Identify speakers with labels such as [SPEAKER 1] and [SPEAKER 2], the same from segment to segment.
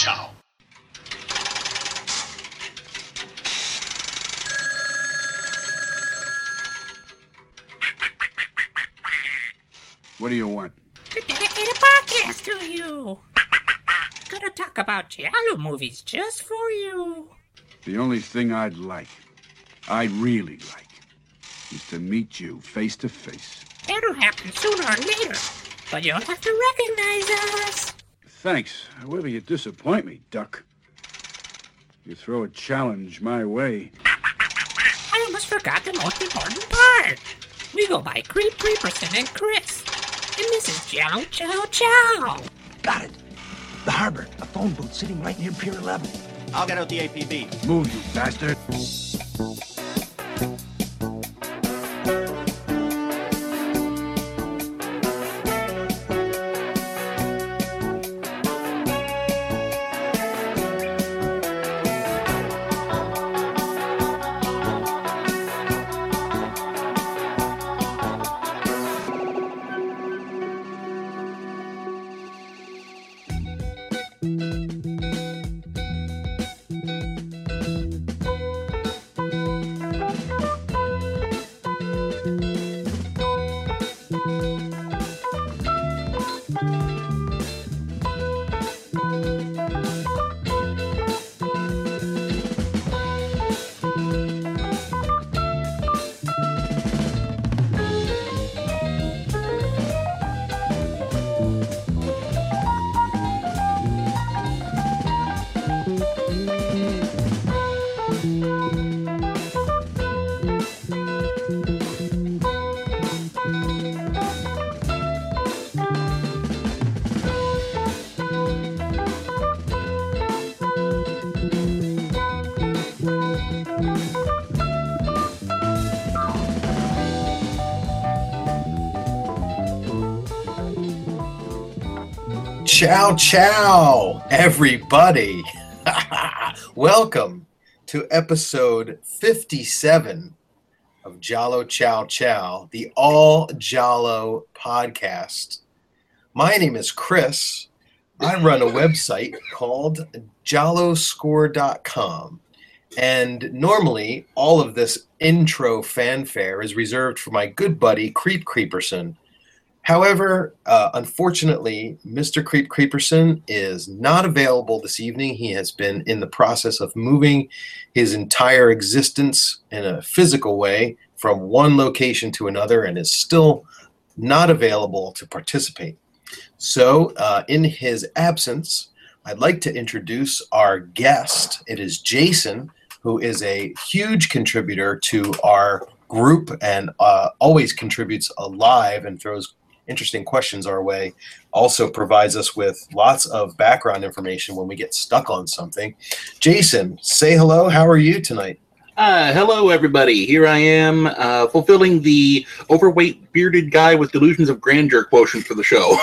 [SPEAKER 1] Chow.
[SPEAKER 2] What do you want?
[SPEAKER 3] To dedicate a podcast to you. Gonna talk about Giallo movies just for you.
[SPEAKER 2] The only thing I'd like, I really like, is to meet you face to face.
[SPEAKER 3] That'll happen sooner or later, but you'll have to recognize us.
[SPEAKER 2] Thanks. However, you disappoint me, Duck. You throw a challenge my way.
[SPEAKER 3] I almost forgot the most important part. We go by Creep Creeperson and Chris. And this is Giallo Chow Chow.
[SPEAKER 4] Got it. The harbor. A phone booth sitting right near Pier 11.
[SPEAKER 5] I'll get out the APB.
[SPEAKER 2] Move, you bastard.
[SPEAKER 6] Ciao, ciao, everybody. Welcome to episode 57 of Giallo Chow Chow, the All Giallo podcast. My name is Chris. I run a website called gialloscore.com. And normally, all of this intro fanfare is reserved for my good buddy, Creep Creeperson. However, uh, unfortunately, Mr. Creep Creeperson is not available this evening. He has been in the process of moving his entire existence in a physical way from one location to another and is still not available to participate. So, uh, in his absence, I'd like to introduce our guest. It is Jason, who is a huge contributor to our group and uh, always contributes live and throws interesting questions our way. Also provides us with lots of background information when we get stuck on something. Jason, say hello. How are you tonight?
[SPEAKER 7] Uh, hello, everybody. Here I am, uh, fulfilling the overweight bearded guy with delusions of grandeur quotient for the show.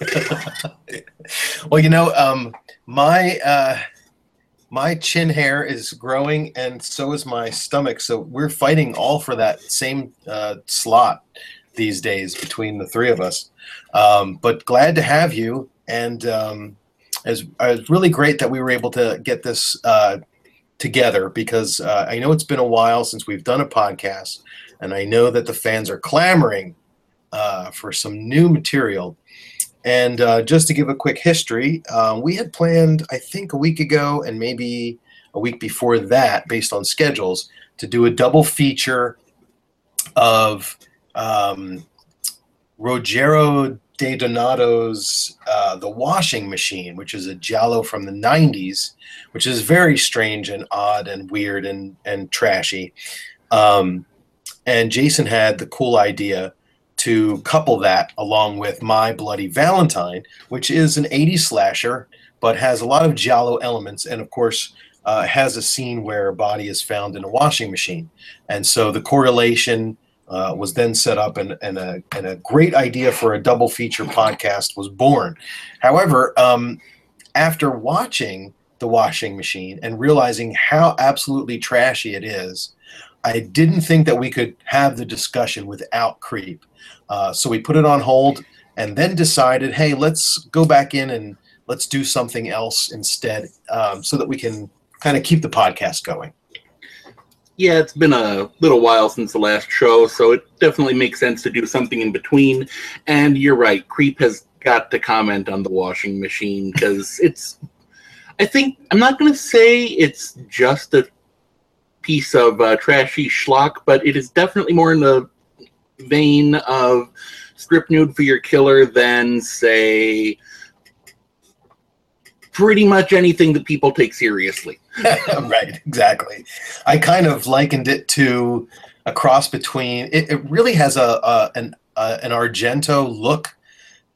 [SPEAKER 6] well, you know, um, my uh, my chin hair is growing, and so is my stomach. So we're fighting all for that same uh, slot these days between the three of us. Um, but glad to have you, and um, it's, it's really great that we were able to get this uh, together because uh, I know it's been a while since we've done a podcast, and I know that the fans are clamoring uh, for some new material. And uh, just to give a quick history, uh, we had planned, I think, a week ago and maybe a week before that, based on schedules, to do a double feature of um, Rogero De Donato's uh, The Washing Machine, which is a Giallo from the 90s, which is very strange and odd and weird and, and trashy. Um, and Jason had the cool idea to couple that along with My Bloody Valentine, which is an 80s slasher, but has a lot of Giallo elements. And of course, uh, has a scene where a body is found in a washing machine. And so the correlation uh, was then set up, and, and, a, and a great idea for a double feature podcast was born. However, um, after watching The Washing Machine and realizing how absolutely trashy it is, I didn't think that we could have the discussion without Creep. Uh, so we put it on hold and then decided, hey, let's go back in and let's do something else instead, um, so that we can kind of keep the podcast going.
[SPEAKER 7] Yeah, it's been a little while since the last show, so it definitely makes sense to do something in between. And you're right, Creep has got to comment on the washing machine because it's. I think I'm not going to say it's just a piece of uh, trashy schlock, but it is definitely more in the vein of strip nude for your killer than say pretty much anything that people take seriously.
[SPEAKER 6] right, exactly. I kind of likened it to a cross between. It, it really has a, a an an Argento look,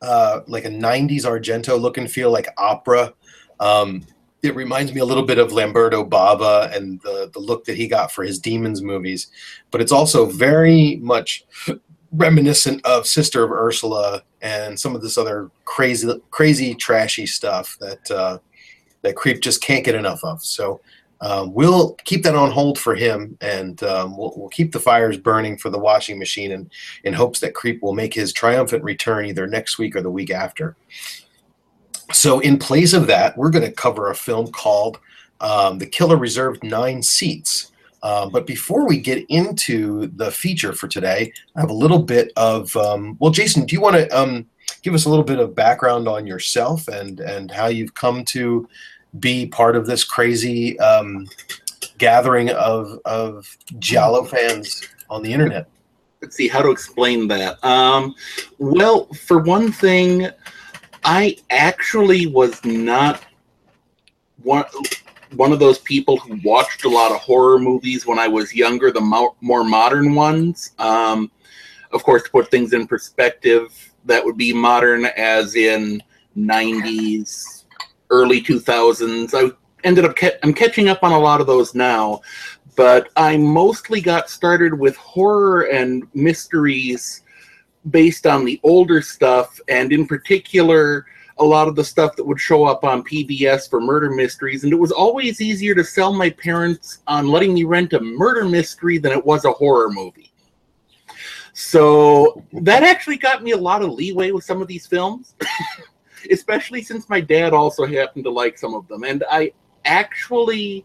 [SPEAKER 6] uh, like a '90s Argento look and feel, like opera. Um, it reminds me a little bit of Lamberto Bava and the the look that he got for his Demons movies, but it's also very much reminiscent of Sister of Ursula and some of this other crazy, crazy, trashy stuff that uh, that Creep just can't get enough of. So um, we'll keep that on hold for him, and um, we'll, we'll keep the fires burning for the washing machine, and in hopes that Creep will make his triumphant return either next week or the week after. So in place of that, we're going to cover a film called um, "The Killer Reserved Nine Seats." Um, but before we get into the feature for today, I have a little bit of um, well, Jason, do you want to um, give us a little bit of background on yourself and and how you've come to be part of this crazy um, gathering of of Giallo fans on the internet?
[SPEAKER 7] Let's see how to explain that. Um, well, for one thing, I actually was not one one of those people who watched a lot of horror movies when I was younger, the mo- more modern ones. Um, of course, to put things in perspective, that would be modern as in 90s, early 2000s. I ended up ca- I'm catching up on a lot of those now, but I mostly got started with horror and mysteries based on the older stuff, and in particular a lot of the stuff that would show up on PBS for murder mysteries, and it was always easier to sell my parents on letting me rent a murder mystery than it was a horror movie. So that actually got me a lot of leeway with some of these films, especially since my dad also happened to like some of them. And I actually,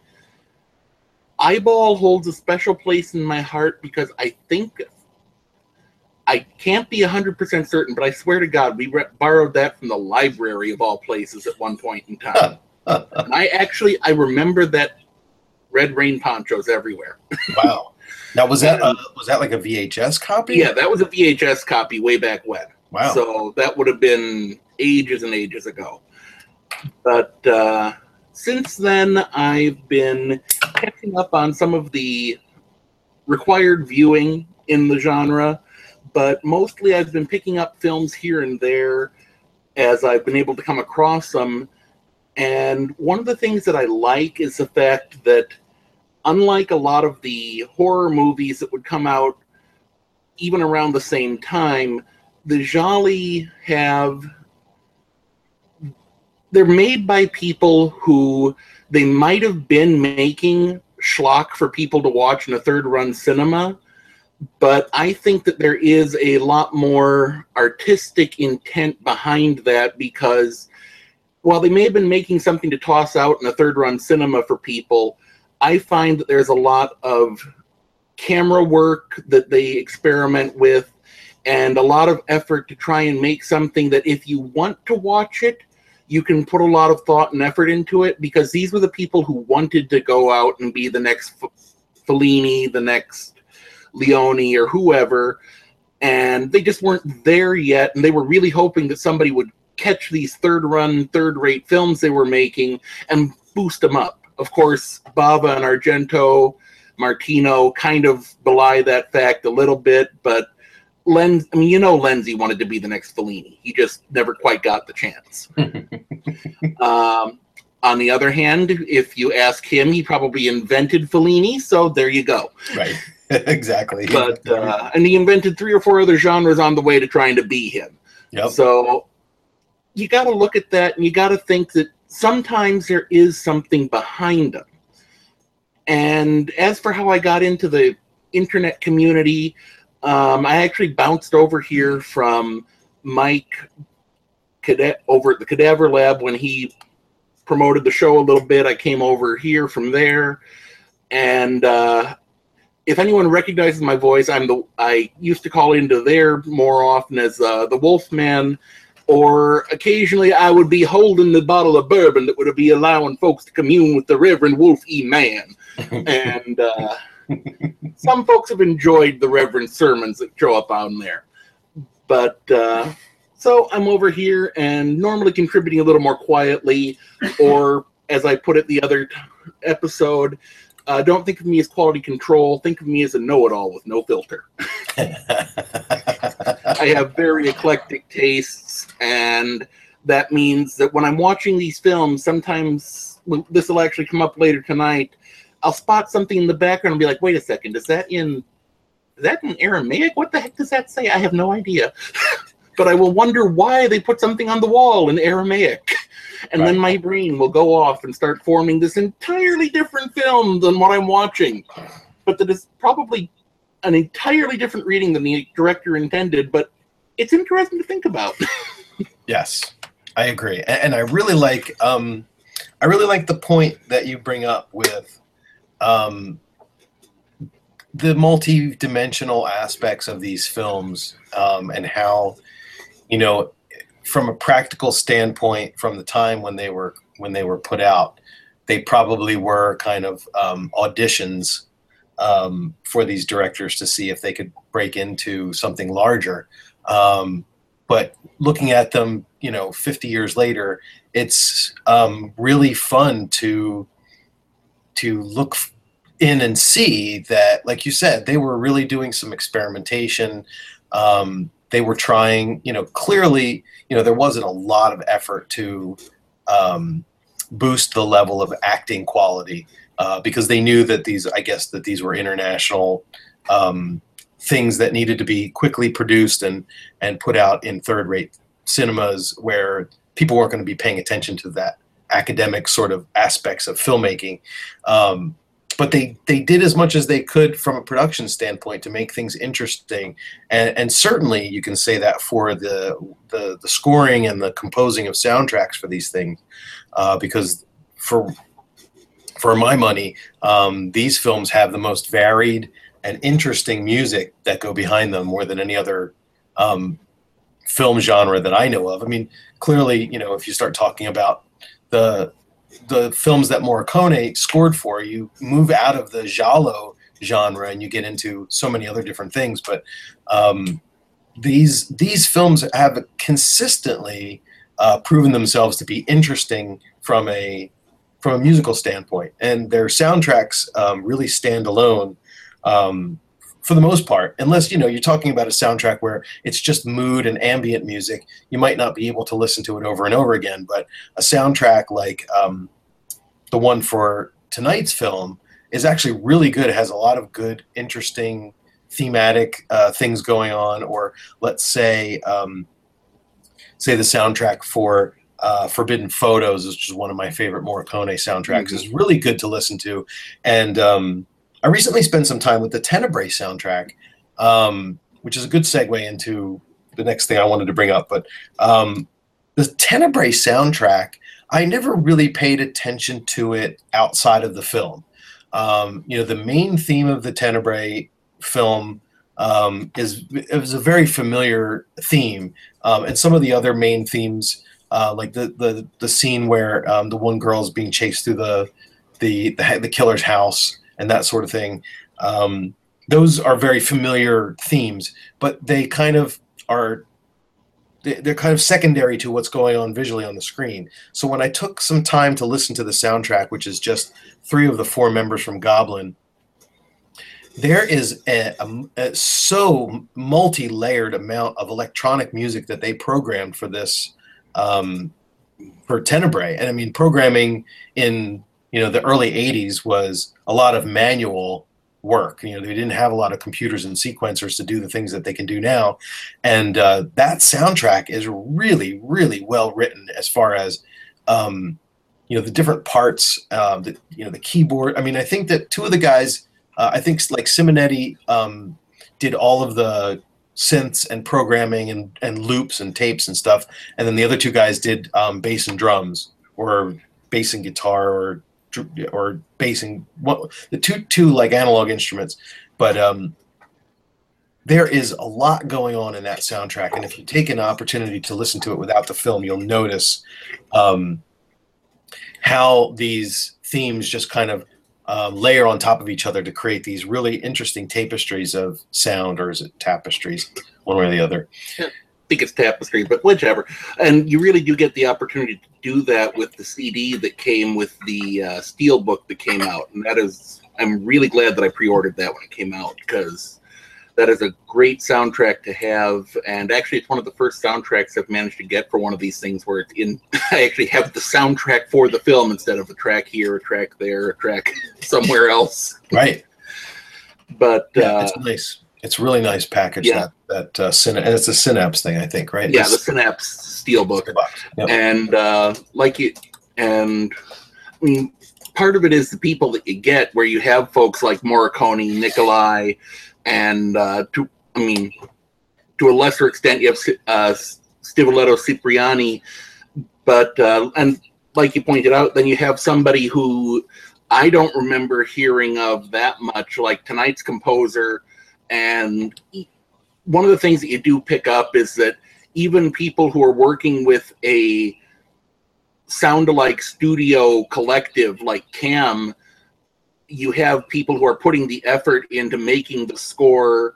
[SPEAKER 7] Eyeball holds a special place in my heart because I think I can't be 100% certain, but I swear to God, we re- borrowed that from the library of all places at one point in time. and I actually, I remember that Red Rain ponchos everywhere.
[SPEAKER 6] wow. Now was that uh, was that like a VHS copy?
[SPEAKER 7] Yeah, that was a VHS copy way back when.
[SPEAKER 6] Wow.
[SPEAKER 7] So that would have been ages and ages ago. But uh, since then, I've been catching up on some of the required viewing in the genre but mostly I've been picking up films here and there as I've been able to come across them. And one of the things that I like is the fact that, unlike a lot of the horror movies that would come out even around the same time, the Gialli have. They're made by people who they might have been making schlock for people to watch in a third run cinema, but I think that there is a lot more artistic intent behind that because while they may have been making something to toss out in a third run cinema for people, I find that there's a lot of camera work that they experiment with and a lot of effort to try and make something that if you want to watch it, you can put a lot of thought and effort into it because these were the people who wanted to go out and be the next Fellini, the next Leone or whoever, and they just weren't there yet. And they were really hoping that somebody would catch these third run, third rate films they were making and boost them up. Of course, Bava and Argento, Martino kind of belie that fact a little bit, but Lenz, I mean, you know, Lenzi wanted to be the next Fellini. He just never quite got the chance. um, on the other hand, if you ask him, he probably invented Fellini, so there you go.
[SPEAKER 6] Right. exactly.
[SPEAKER 7] But uh, and he invented three or four other genres on the way to trying to be him.
[SPEAKER 6] Yep.
[SPEAKER 7] So you got to look at that, and you got to think that sometimes there is something behind them. And as for how I got into the internet community, um, I actually bounced over here from Mike cadet over at the Cadaver Lab when he promoted the show a little bit. I came over here from there, and uh, if anyone recognizes my voice, I'm the I used to call into there more often as uh, the Wolfman, or occasionally I would be holding the bottle of bourbon that would be allowing folks to commune with the Reverend Wolf E. Man, and uh, some folks have enjoyed the Reverend sermons that show up on there, but. Uh, so I'm over here and normally contributing a little more quietly, or as I put it the other episode, uh, don't think of me as quality control. Think of me as a know-it-all with no filter. I have very eclectic tastes, and that means that when I'm watching these films, sometimes this will actually come up later tonight. I'll spot something in the background and be like, "Wait a second, is that in is that in Aramaic? What the heck does that say? I have no idea." but I will wonder why they put something on the wall in Aramaic. And then my brain will go off and start forming this entirely different film than what I'm watching. But that is probably an entirely different reading than the director intended, but it's interesting to think about.
[SPEAKER 6] Yes, I agree, and, I really like um, I really like the point that you bring up with um, the multi-dimensional aspects of these films um, and how you know from a practical standpoint from the time when they were when they were put out they probably were kind of um, auditions um, for these directors to see if they could break into something larger. Um, but looking at them you know 50 years later it's um, really fun to to look in and see that like you said they were really doing some experimentation. Um, they were trying you know clearly you know there wasn't a lot of effort to um, boost the level of acting quality uh, because they knew that these i guess that these were international um, things that needed to be quickly produced and and put out in third rate cinemas where people weren't going to be paying attention to that academic sort of aspects of filmmaking. Um, but they they did as much as they could from a production standpoint to make things interesting and and certainly you can say that for the the, the scoring and the composing of soundtracks for these things uh, because for for my money um, these films have the most varied and interesting music that go behind them more than any other um, film genre that I know of. I mean, clearly, you know, if you start talking about the the films that Morricone scored for, you move out of the giallo genre and you get into so many other different things. But um, these these films have consistently uh, proven themselves to be interesting from a from a musical standpoint, and their soundtracks um, really stand alone um, for the most part. Unless you know you're talking about a soundtrack where it's just mood and ambient music, you might not be able to listen to it over and over again. But a soundtrack like um, the one for tonight's film is actually really good. It has a lot of good, interesting thematic uh, things going on. Or let's say, um, say the soundtrack for uh, Forbidden Photos, which is one of my favorite Morricone soundtracks, is really good to listen to. And um, I recently spent some time with the Tenebrae soundtrack, um, which is a good segue into the next thing I wanted to bring up. But um, the Tenebrae soundtrack, I never really paid attention to it outside of the film. Um, you know, the main theme of the Tenebrae film um, is it was a very familiar theme, um, and some of the other main themes, uh, like the the the scene where um, the one girl is being chased through the the the, the killer's house and that sort of thing. Um, those are very familiar themes, but they kind of are they- they're kind of secondary to what's going on visually on the screen. So when I took some time to listen to the soundtrack, which is just three of the four members from Goblin, there is a, a- a so multi-layered amount of electronic music that they programmed for this um, for Tenebrae. And I mean, programming in you know the early 80s was a lot of manual work. You know they didn't have a lot of computers and sequencers to do the things that they can do now. And uh, that soundtrack is really really well written as far as um, you know the different parts uh, the you know the keyboard. I mean i think that two of the guys uh, i think like simonetti um, did all of the synths and programming and, and loops and tapes and stuff. And then the other two guys did um, bass and drums or bass and guitar or or basing what the two two like analog instruments. But um, there is a lot going on in that soundtrack, and if you take an opportunity to listen to it without the film, you'll notice um, how these themes just kind of um, layer on top of each other to create these really interesting tapestries of sound, or is it tapestries, one way or the other?
[SPEAKER 7] I think it's tapestry, but whichever. And you really do get the opportunity to do that with the CD that came with the uh, steel book that came out, and that is, I'm really glad that I pre-ordered that when it came out because that is a great soundtrack to have. And actually, it's one of the first soundtracks I've managed to get for one of these things where it's in. I actually have the soundtrack for the film instead of a track here, a track there, a track somewhere else.
[SPEAKER 6] Right.
[SPEAKER 7] But
[SPEAKER 6] Yeah,
[SPEAKER 7] uh,
[SPEAKER 6] it's nice. It's a really nice package.
[SPEAKER 7] Yeah.
[SPEAKER 6] That that uh, Syna- and it's a Synapse thing, I think, right?
[SPEAKER 7] yeah, the Synapse Steelbook.
[SPEAKER 6] Yep.
[SPEAKER 7] and uh, like it and I mean, part of it is the people that you get where you have folks like Morricone, Nicolai, and uh, to I mean, to a lesser extent, you have uh, Stivaletto Cipriani, but uh, and like you pointed out, then you have somebody who I don't remember hearing of that much, like tonight's composer, and one of the things that you do pick up is that even people who are working with a sound alike studio collective like Cam, you have people who are putting the effort into making the score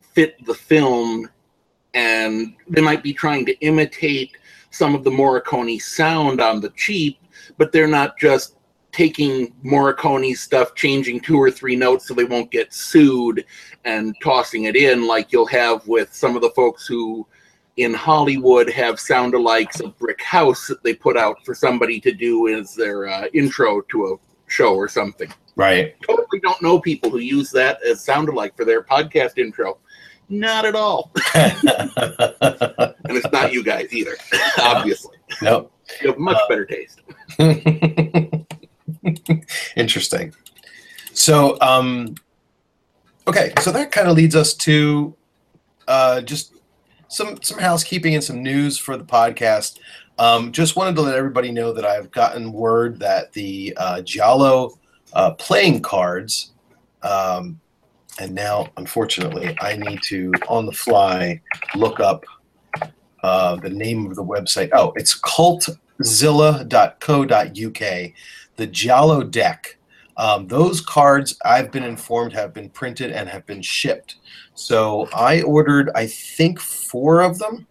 [SPEAKER 7] fit the film, and they might be trying to imitate some of the Morricone sound on the cheap, but they're not just taking Morricone's stuff, changing two or three notes so they won't get sued, and tossing it in like you'll have with some of the folks who in Hollywood have sound alikes of Brick House that they put out for somebody to do as their uh, intro to a show or something.
[SPEAKER 6] Right.
[SPEAKER 7] Totally don't know people who use that as sound alike for their podcast intro. Not at all. And it's not you guys either, obviously.
[SPEAKER 6] nope.
[SPEAKER 7] You have much better taste.
[SPEAKER 6] Interesting. So, um, okay, so that kind of leads us to uh, just some some housekeeping and some news for the podcast. Um, just wanted to let everybody know that I've gotten word that the uh, Giallo uh, playing cards, um, and now unfortunately I need to on the fly look up uh, the name of the website. Oh, it's cultzilla.co.uk. The Giallo deck. Um, those cards, I've been informed, have been printed and have been shipped. So I ordered, I think, four of them,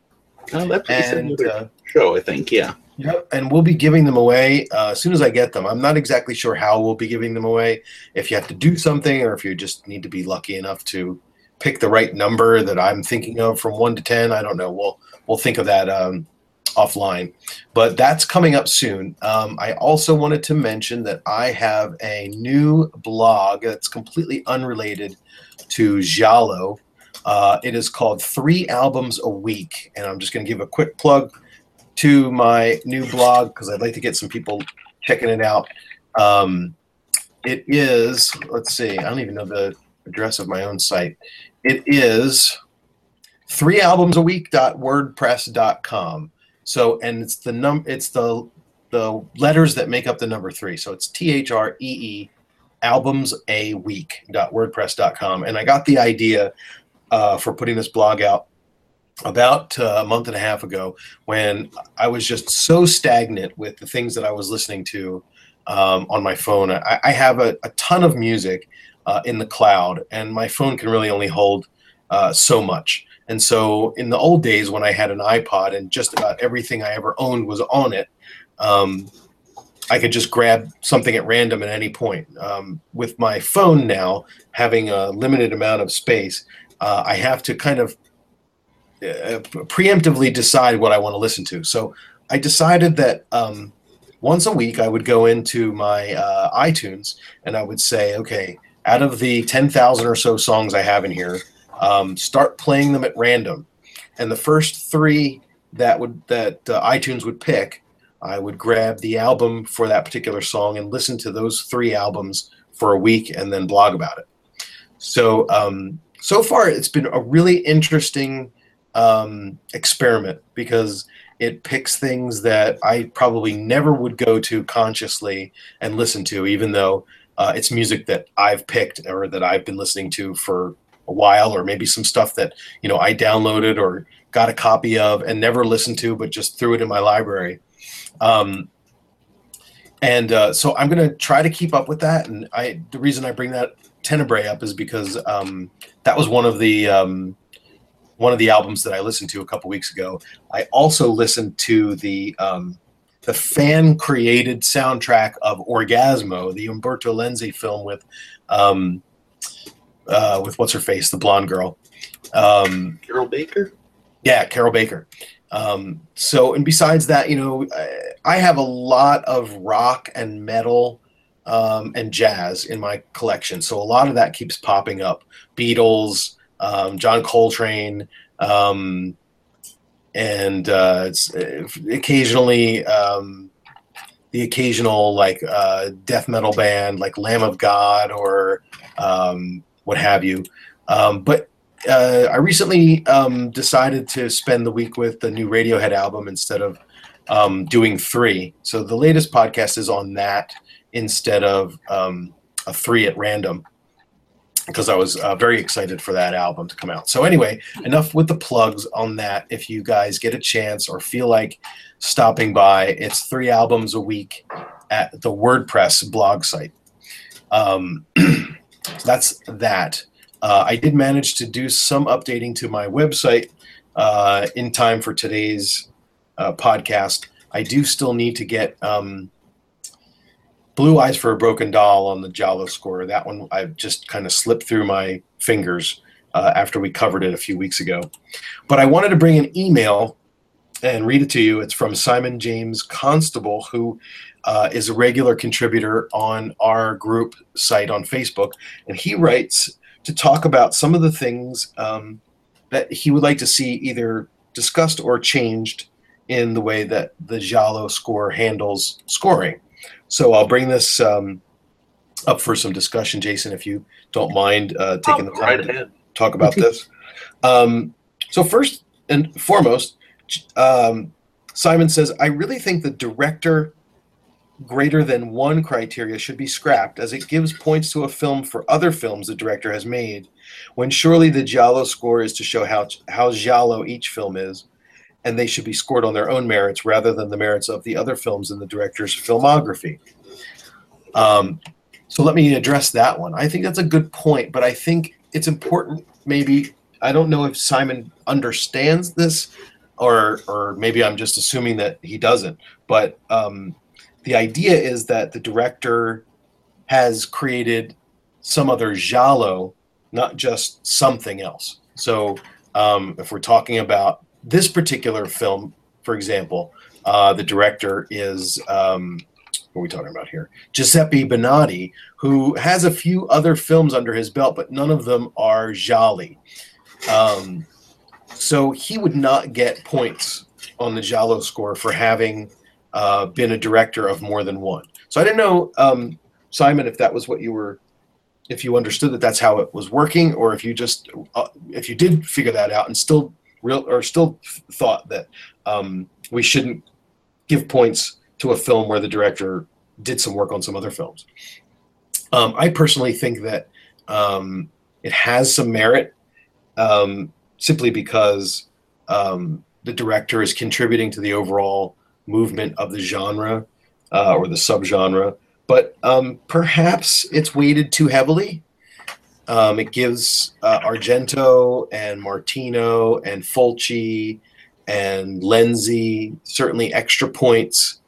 [SPEAKER 7] Oh, that's what you
[SPEAKER 6] and uh,
[SPEAKER 7] show, I think. Yeah.
[SPEAKER 6] Yep, and we'll be giving them away uh, as soon as I get them. I'm not exactly sure how we'll be giving them away. If you have to do something, or if you just need to be lucky enough to pick the right number that I'm thinking of from one to ten, I don't know. We'll we'll think of that um, offline. But that's coming up soon. Um, I also wanted to mention that I have a new blog that's completely unrelated to Giallo. Uh, it is called Three Albums a Week, and I'm just going to give a quick plug to my new blog because I'd like to get some people checking it out. Um, it is, let's see, I don't even know the address of my own site. It is three albums a week.wordpress.com. So, and it's the num, it's the the letters that make up the number three. So it's T H R E E albums a week.wordpress.com. And I got the idea uh, for putting this blog out about uh, a month and a half ago when I was just so stagnant with the things that I was listening to um, on my phone. I, I have a, a ton of music uh, in the cloud, and my phone can really only hold uh, so much. And so, in the old days when I had an iPod and just about everything I ever owned was on it, um, I could just grab something at random at any point. Um, with my phone now having a limited amount of space, uh, I have to kind of uh, preemptively decide what I want to listen to. So I decided that um, once a week I would go into my uh, iTunes and I would say, okay, out of the 10,000 or so songs I have in here, um, start playing them at random. And the first three that would that uh, iTunes would pick, I would grab the album for that particular song and listen to those three albums for a week and then blog about it. So um, so far it's been a really interesting um, experiment because it picks things that I probably never would go to consciously and listen to, even though uh, it's music that I've picked or that I've been listening to for a while, or maybe some stuff that you know I downloaded or got a copy of and never listened to, but just threw it in my library. Um, and uh, so I'm going to try to keep up with that. And I, the reason I bring that Tenebrae up is because um, that was one of the um, one of the albums that I listened to a couple weeks ago. I also listened to the um, the fan created soundtrack of Orgasmo, the Umberto Lenzi film with um, uh, with what's her face, the blonde girl. Um,
[SPEAKER 7] Carroll Baker.
[SPEAKER 6] yeah, Carroll Baker. Um, so, and besides that, you know, I, I have a lot of rock and metal um, and jazz in my collection. So a lot of that keeps popping up. Beatles, um, John Coltrane, um, and uh, it's uh, occasionally um, the occasional like uh, death metal band like Lamb of God or um, what have you. Um, but uh, I recently um, decided to spend the week with the new Radiohead album instead of um, doing three. So the latest podcast is on that instead of um, a three at random because I was uh, very excited for that album to come out. So anyway, enough with the plugs on that. If you guys get a chance or feel like stopping by, it's three albums a week at the WordPress blog site. Um, so that's that. Uh, I did manage to do some updating to my website uh, in time for today's uh, podcast. I do still need to get um, Blue Eyes for a Broken Doll on the Giallo score. That one I've just kind of slipped through my fingers uh, after we covered it a few weeks ago. But I wanted to bring an email and read it to you. It's from Simon James Constable, who uh, is a regular contributor on our group site on Facebook. And he writes to talk about some of the things um, that he would like to see either discussed or changed in the way that the Giallo score handles scoring. So I'll bring this um, up for some discussion, Jason, if you don't mind uh, taking the time
[SPEAKER 7] Right
[SPEAKER 6] to
[SPEAKER 7] ahead.
[SPEAKER 6] talk about this. Um, so first and foremost, um, Simon says, I really think the director greater than one criteria should be scrapped as it gives points to a film for other films the director has made, when surely the Giallo score is to show how, how Giallo each film is, and they should be scored on their own merits rather than the merits of the other films in the director's filmography. Um, so let me address that one. I think that's a good point, but I think it's important. Maybe I don't know if Simon understands this, or or maybe I'm just assuming that he doesn't. But um, the idea is that the director has created some other giallo, not just something else. So um, if we're talking about this particular film, for example, uh, the director is um, what are we talking about here? Giuseppe Bennati, who has a few other films under his belt, but none of them are Gialli. Um, so he would not get points on the Giallo score for having uh, been a director of more than one. So I didn't know, um, Simon, if that was what you were, if you understood that that's how it was working, or if you just, uh, if you did figure that out and still real or still thought that um, we shouldn't give points to a film where the director did some work on some other films. Um, I personally think that um, it has some merit um, simply because um, the director is contributing to the overall movement of the genre uh, or the subgenre, but um, perhaps it's weighted too heavily. Um, it gives uh, Argento and Martino and Fulci and Lenzi certainly extra points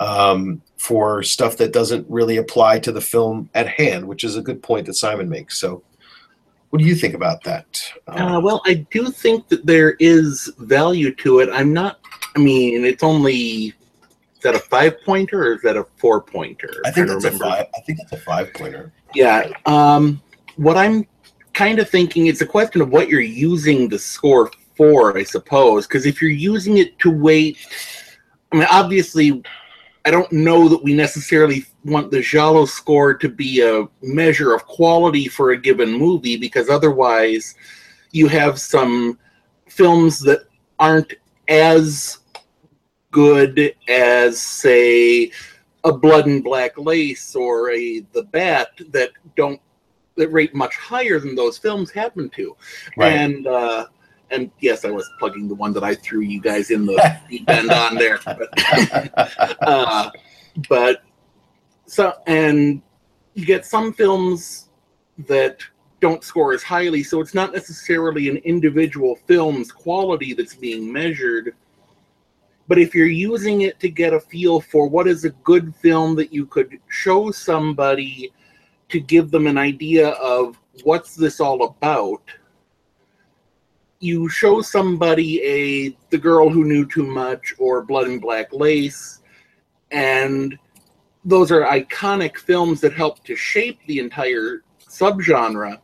[SPEAKER 6] um, for stuff that doesn't really apply to the film at hand, which is a good point that Simon makes. So, what do you think about that? Um,
[SPEAKER 7] Uh, well, I do think that there is value to it. I'm not. I mean, it's only. Is that a five pointer or is that a four pointer?
[SPEAKER 6] I think that's a five. I think that's a five pointer.
[SPEAKER 7] Yeah. Um, what I'm kind of thinking it's a question of what you're using the score for, I suppose. Because if you're using it to weight, I mean, obviously, I don't know that we necessarily want the Giallo score to be a measure of quality for a given movie because otherwise you have some films that aren't as good as say a blood and black lace or a the bat that don't that rate much higher than those films happen to
[SPEAKER 6] Right.
[SPEAKER 7] and uh and yes i was plugging the one that i threw you guys in the deep end on there. But uh but so and you get some films that don't score as highly so it's not necessarily an individual film's quality that's being measured. But if you're using it to get a feel for what is a good film that you could show somebody to give them an idea of what's this all about you show somebody a the girl who knew too much or blood and black lace and those are iconic films that help to shape the entire subgenre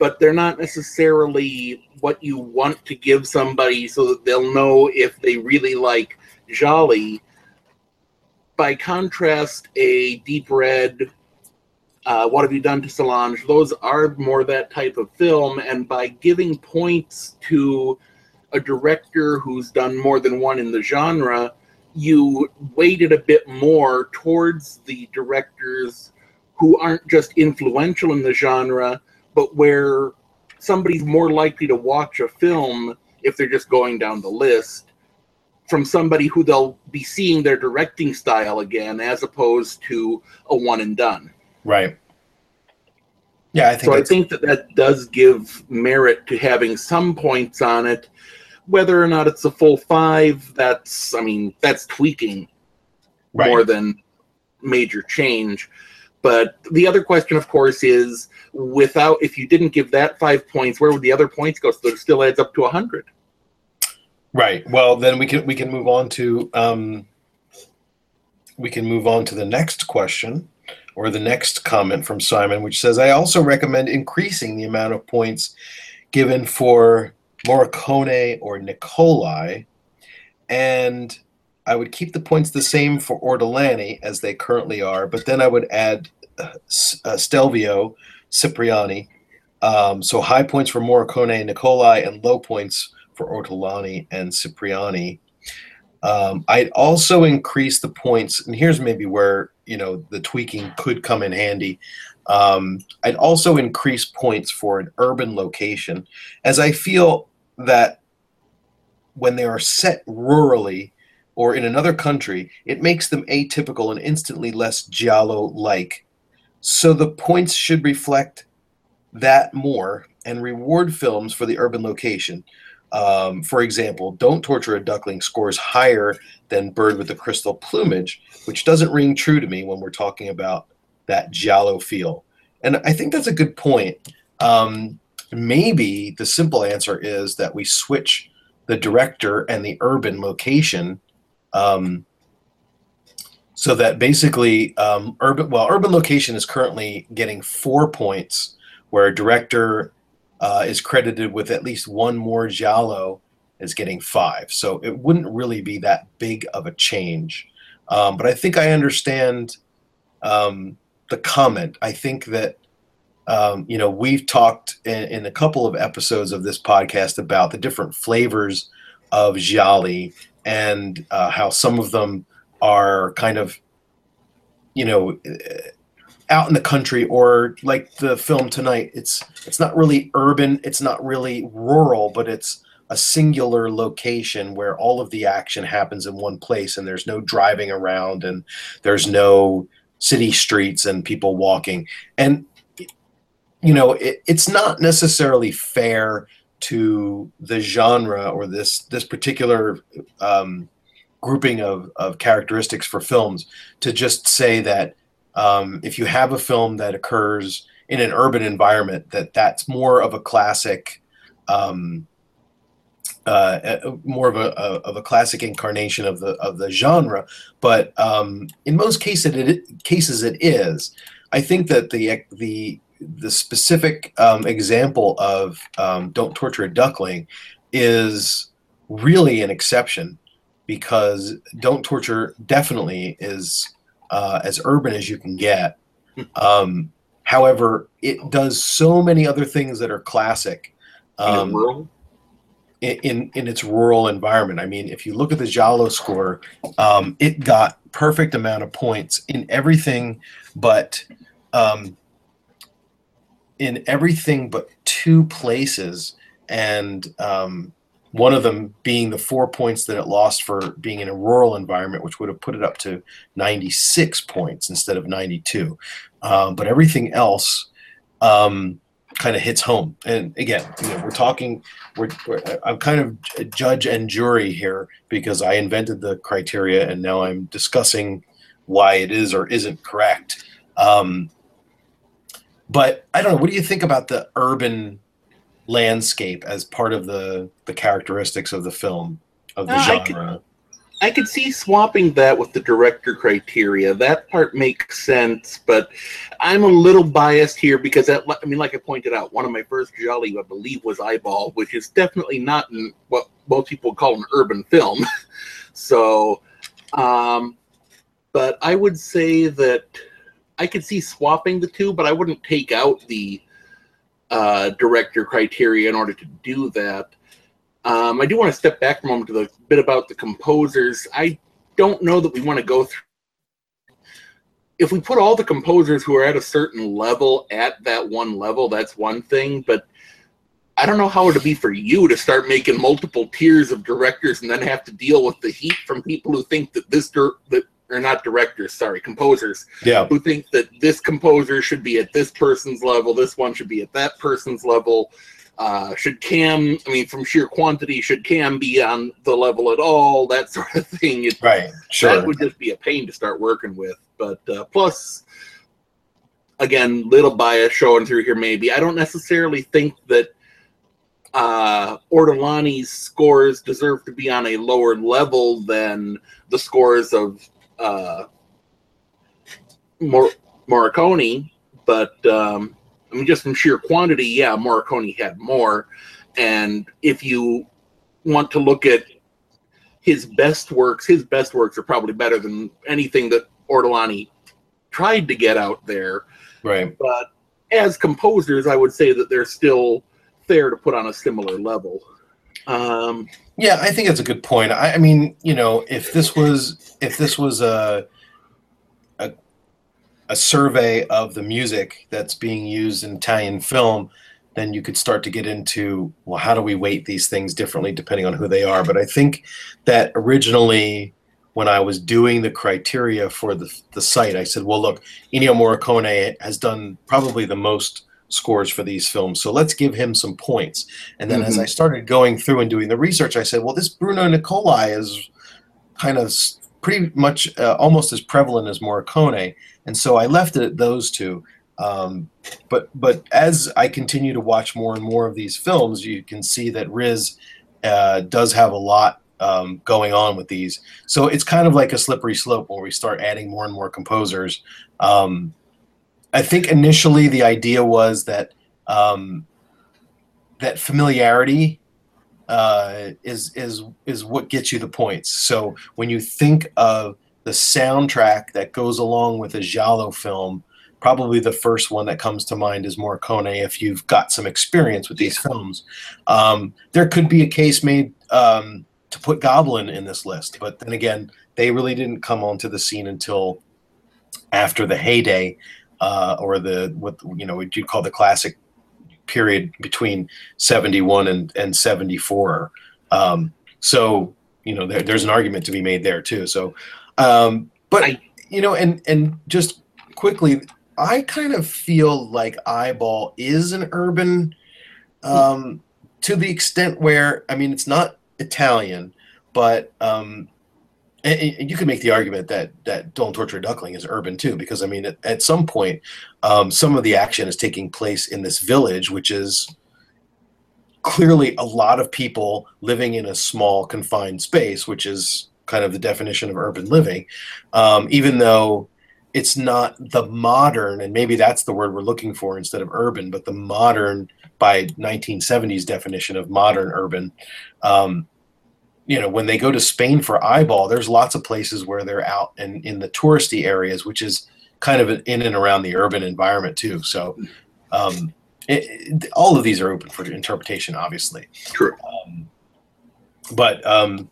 [SPEAKER 7] but they're not necessarily what you want to give somebody so that they'll know if they really like Gialli. By contrast, a Deep Red, uh, What Have You Done to Solange, those are more that type of film. And by giving points to a director who's done more than one in the genre, you weighted a bit more towards the directors who aren't just influential in the genre, but where somebody's more likely to watch a film if they're just going down the list from somebody who they'll be seeing their directing style again as opposed to a one and done.
[SPEAKER 6] Right. Yeah, I think
[SPEAKER 7] So I think that that does give merit to having some points on it. Whether or not it's a full five, that's I mean that's tweaking
[SPEAKER 6] right.
[SPEAKER 7] more than major change. But the other question, of course, is without if you didn't give that five points, where would the other points go? So it still adds up to a hundred.
[SPEAKER 6] Right. Well, then we can we can move on to um, we can move on to the next question or the next comment from Simon, which says, "I also recommend increasing the amount of points given for Morricone or Nicolai, and I would keep the points the same for Ortolani as they currently are, but then I would add uh, uh, Stelvio, Cipriani, um, so high points for Morricone and Nicolai, and low points." for Ortolani and Cipriani. Um, I'd also increase the points, and here's maybe where you know the tweaking could come in handy. Um, I'd also increase points for an urban location, as I feel that when they are set rurally or in another country, it makes them atypical and instantly less giallo-like. So the points should reflect that more and reward films for the urban location. Um, for example, Don't Torture a Duckling scores higher than Bird with the Crystal Plumage, which doesn't ring true to me when we're talking about that Giallo feel. And I think that's a good point. Um, maybe the simple answer is that we switch the director and the urban location um, so that basically um, urban well urban location is currently getting four points where director uh, is credited with at least one more Giallo is getting five. So it wouldn't really be that big of a change. Um, but I think I understand um, the comment. I think that, um, you know, we've talked in, in a couple of episodes of this podcast about the different flavors of Gialli and uh, how some of them are kind of, you know, out in the country or like the film tonight it's it's not really urban it's not really rural but it's a singular location where all of the action happens in one place and there's no driving around and there's no city streets and people walking. And you know it, it's not necessarily fair to the genre or this this particular um, grouping of, of characteristics for films to just say that um, if you have a film that occurs in an urban environment, that that's more of a classic, um, uh, uh, more of a, a of a classic incarnation of the of the genre. But um, in most cases, it cases it is. I think that the the the specific um, example of um, "Don't Torture a Duckling" is really an exception because Don't Torture definitely is uh, as urban as you can get. Um, however, it does so many other things that are classic.
[SPEAKER 7] In
[SPEAKER 6] Um,
[SPEAKER 7] rural?
[SPEAKER 6] in, in in its rural environment. I mean, if you look at the Giallo score, um, it got perfect amount of points in everything, but um, in everything but two places, and um, one of them being the four points that it lost for being in a rural environment, which would have put it up to 96 points instead of 92. Um, but everything else um, kind of hits home. And again, you know, we're talking we're, we're I'm kind of judge and jury here because I invented the criteria and now I'm discussing why it is or isn't correct. Um, but I don't know. What do you think about the urban landscape as part of the the characteristics of the film of the
[SPEAKER 7] Uh, I could-
[SPEAKER 6] genre?
[SPEAKER 7] I could see swapping that with the director criteria. That part makes sense, but I'm a little biased here because that, I mean, like I pointed out, one of my first Gialli, I believe, was Eyeball, which is definitely not in what most people call an urban film. so, um, but I would say that I could see swapping the two, but I wouldn't take out the uh, director criteria in order to do that. Um, I do want to step back a moment to the bit about the composers. I don't know that we want to go through. If we put all the composers who are at a certain level at that one level, that's one thing. But I don't know how it would be for you to start making multiple tiers of directors and then have to deal with the heat from people who think that this dir- that or not directors, sorry, composers
[SPEAKER 6] Yeah,
[SPEAKER 7] who think that this composer should be at this person's level, this one should be at that person's level. Uh, should Cam, I mean, from sheer quantity, should Cam be on the level at all? That sort of thing. It,
[SPEAKER 6] right.
[SPEAKER 7] That
[SPEAKER 6] Sure.
[SPEAKER 7] would just be a pain to start working with. But uh, plus, again, little bias showing through here. Maybe I don't necessarily think that uh, Ortolani's scores deserve to be on a lower level than the scores of uh, Mor- Morricone. But um, I mean, just from sheer quantity, yeah, Morricone had more. And if you want to look at his best works, his best works are probably better than anything that Ortolani tried to get out there.
[SPEAKER 6] Right.
[SPEAKER 7] But as composers, I would say that they're still fair to put on a similar level. Um,
[SPEAKER 6] Yeah, I think that's a good point. I, I mean, you know, if this was if this was a, a a survey of the music that's being used in Italian film, then you could start to get into well, how do we weight these things differently depending on who they are? But I think that originally, when I was doing the criteria for the the site, I said, well, look, Ennio Morricone has done probably the most scores for these films, so let's give him some points. And then as
[SPEAKER 7] Mhm.
[SPEAKER 6] I started going through and doing the research, I said, well, this Bruno Nicolai is kind of pretty much uh, almost as prevalent as Morricone, and so I left it at those two. Um, but but as I continue to watch more and more of these films, you can see that Riz uh, does have a lot um, going on with these. So it's kind of like a slippery slope where we start adding more and more composers. Um, I think initially the idea was that um, that familiarity uh, is is is what gets you the points. So when you think of the soundtrack that goes along with a giallo film, probably the first one that comes to mind is Morricone. If you've got some experience with these films, um, there could be a case made um, to put Goblin in this list, but then again, they really didn't come onto the scene until after the heyday uh, or the what you know what you call the classic period between 71 and, and 74 um, so you know there, there's an argument to be made there too so um, but
[SPEAKER 7] I-
[SPEAKER 6] you know and and just quickly i kind of feel like eyeball is an urban um, to the extent where i mean it's not italian but um, and, you can make the argument that that Don't Torture a Duckling is urban too, because I mean, at, at some point, um, some of the action is taking place in this village, which is clearly a lot of people living in a small confined space, which is kind of the definition of urban living. Um, even though it's not the modern, and maybe that's the word we're looking for instead of urban, but the modern by 1970s definition of modern urban. Um, you know, when they go to Spain for eyeball, there's lots of places where they're out in, in the touristy areas, which is kind of in and around the urban environment too. So, um, it, it- all of these are open for interpretation, obviously.
[SPEAKER 7] True.
[SPEAKER 6] Um, but um,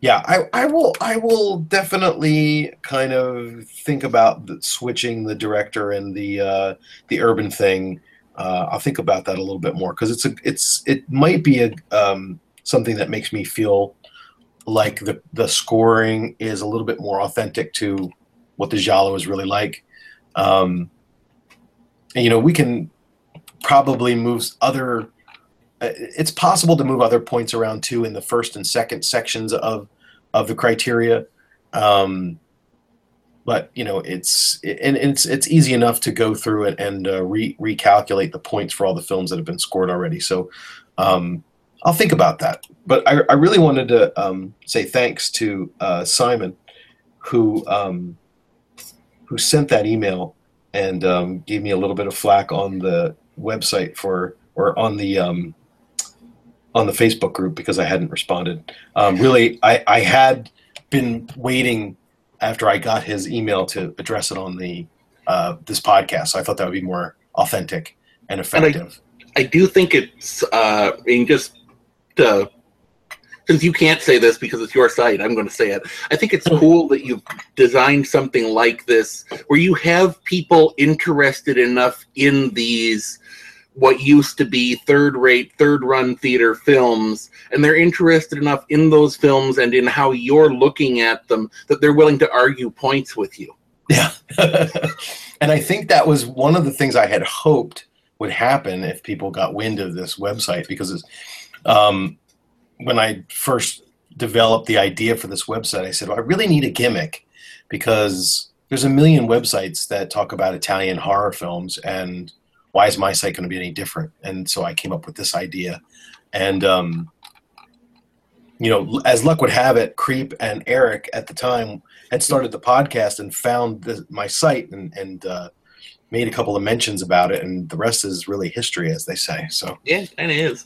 [SPEAKER 6] yeah, I, I will I will definitely kind of think about the, switching the director and the uh, the urban thing. Uh, I'll think about that a little bit more because it's a it's it might be a um, something that makes me feel like the the scoring is a little bit more authentic to what the giallo is really like. Um, and you know, we can probably move other. uh, It's possible to move other points around too in the first and second sections of of the criteria. Um, but you know, it's and it's it's easy enough to go through it and uh, re- recalculate the points for all the films that have been scored already. So um, I'll think about that. But I, I really wanted to um, say thanks to uh, Simon, who um, who sent that email and um, gave me a little bit of flack on the website for or on the um, on the Facebook group because I hadn't responded. Um, really, I, I had been waiting after I got his email to address it on the uh, this podcast. So I thought that would be more authentic and effective.
[SPEAKER 7] I do think it's, uh, I mean, just uh, since you can't say this because it's your site, I'm going to say it. I think it's cool that you've designed something like this where you have people interested enough in these what used to be third rate, third run theater films, and they're interested enough in those films and in how you're looking at them that they're willing to argue points with you.
[SPEAKER 6] Yeah. and I think that was one of the things I had hoped would happen if people got wind of this website because it's, um, when I first developed the idea for this website, I said, well, I really need a gimmick because there's a million websites that talk about Italian horror films and why is my site going to be any different? And so I came up with this idea. And, um, you know, as luck would have it, Creep and Eric at the time had started the podcast and found the, my site and, and uh, made a couple of mentions about it. And the rest is really history, as they say. So,
[SPEAKER 7] Yeah, it kind of is.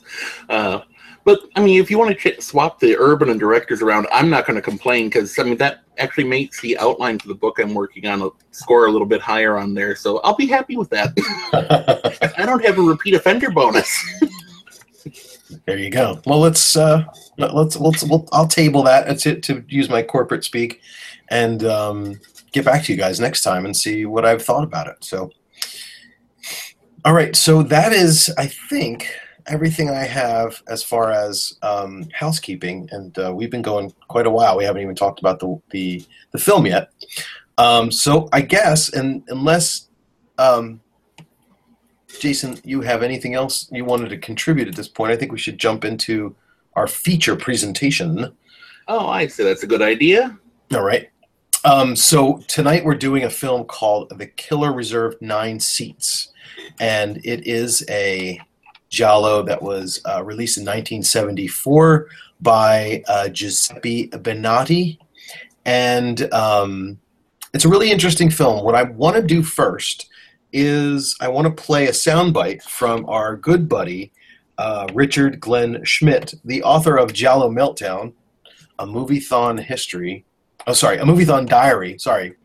[SPEAKER 7] Uh, but I mean, if you want to ch- swap the urban and directors around, I'm not going to complain because I mean that actually makes the outline for the book I'm working on a score a little bit higher on there. So I'll be happy with that. I don't have a repeat offender bonus.
[SPEAKER 6] there you go. Well, let's uh, let- let's let's we'll, I'll table that to to use my corporate speak, and um, get back to you guys next time and see what I've thought about it. So, all right. So that is, I think, everything I have as far as um, housekeeping, and uh, we've been going quite a while. We haven't even talked about the the, the film yet. Um, so I guess, and unless um, Jason, you have anything else you wanted to contribute at this point? I think we should jump into our feature presentation.
[SPEAKER 7] Oh, I say that's a good idea.
[SPEAKER 6] All right. Um, so tonight we're doing a film called The Killer Reserved Nine Seats, and it is a giallo that was uh, released in 1974 by uh, Giuseppe Bennati, and um, it's a really interesting film. What I want to do first is I want to play a soundbite from our good buddy uh, Richard Glenn Schmidt, the author of Giallo Meltdown, a movie-thon history. Oh, sorry, a movie-thon diary. Sorry,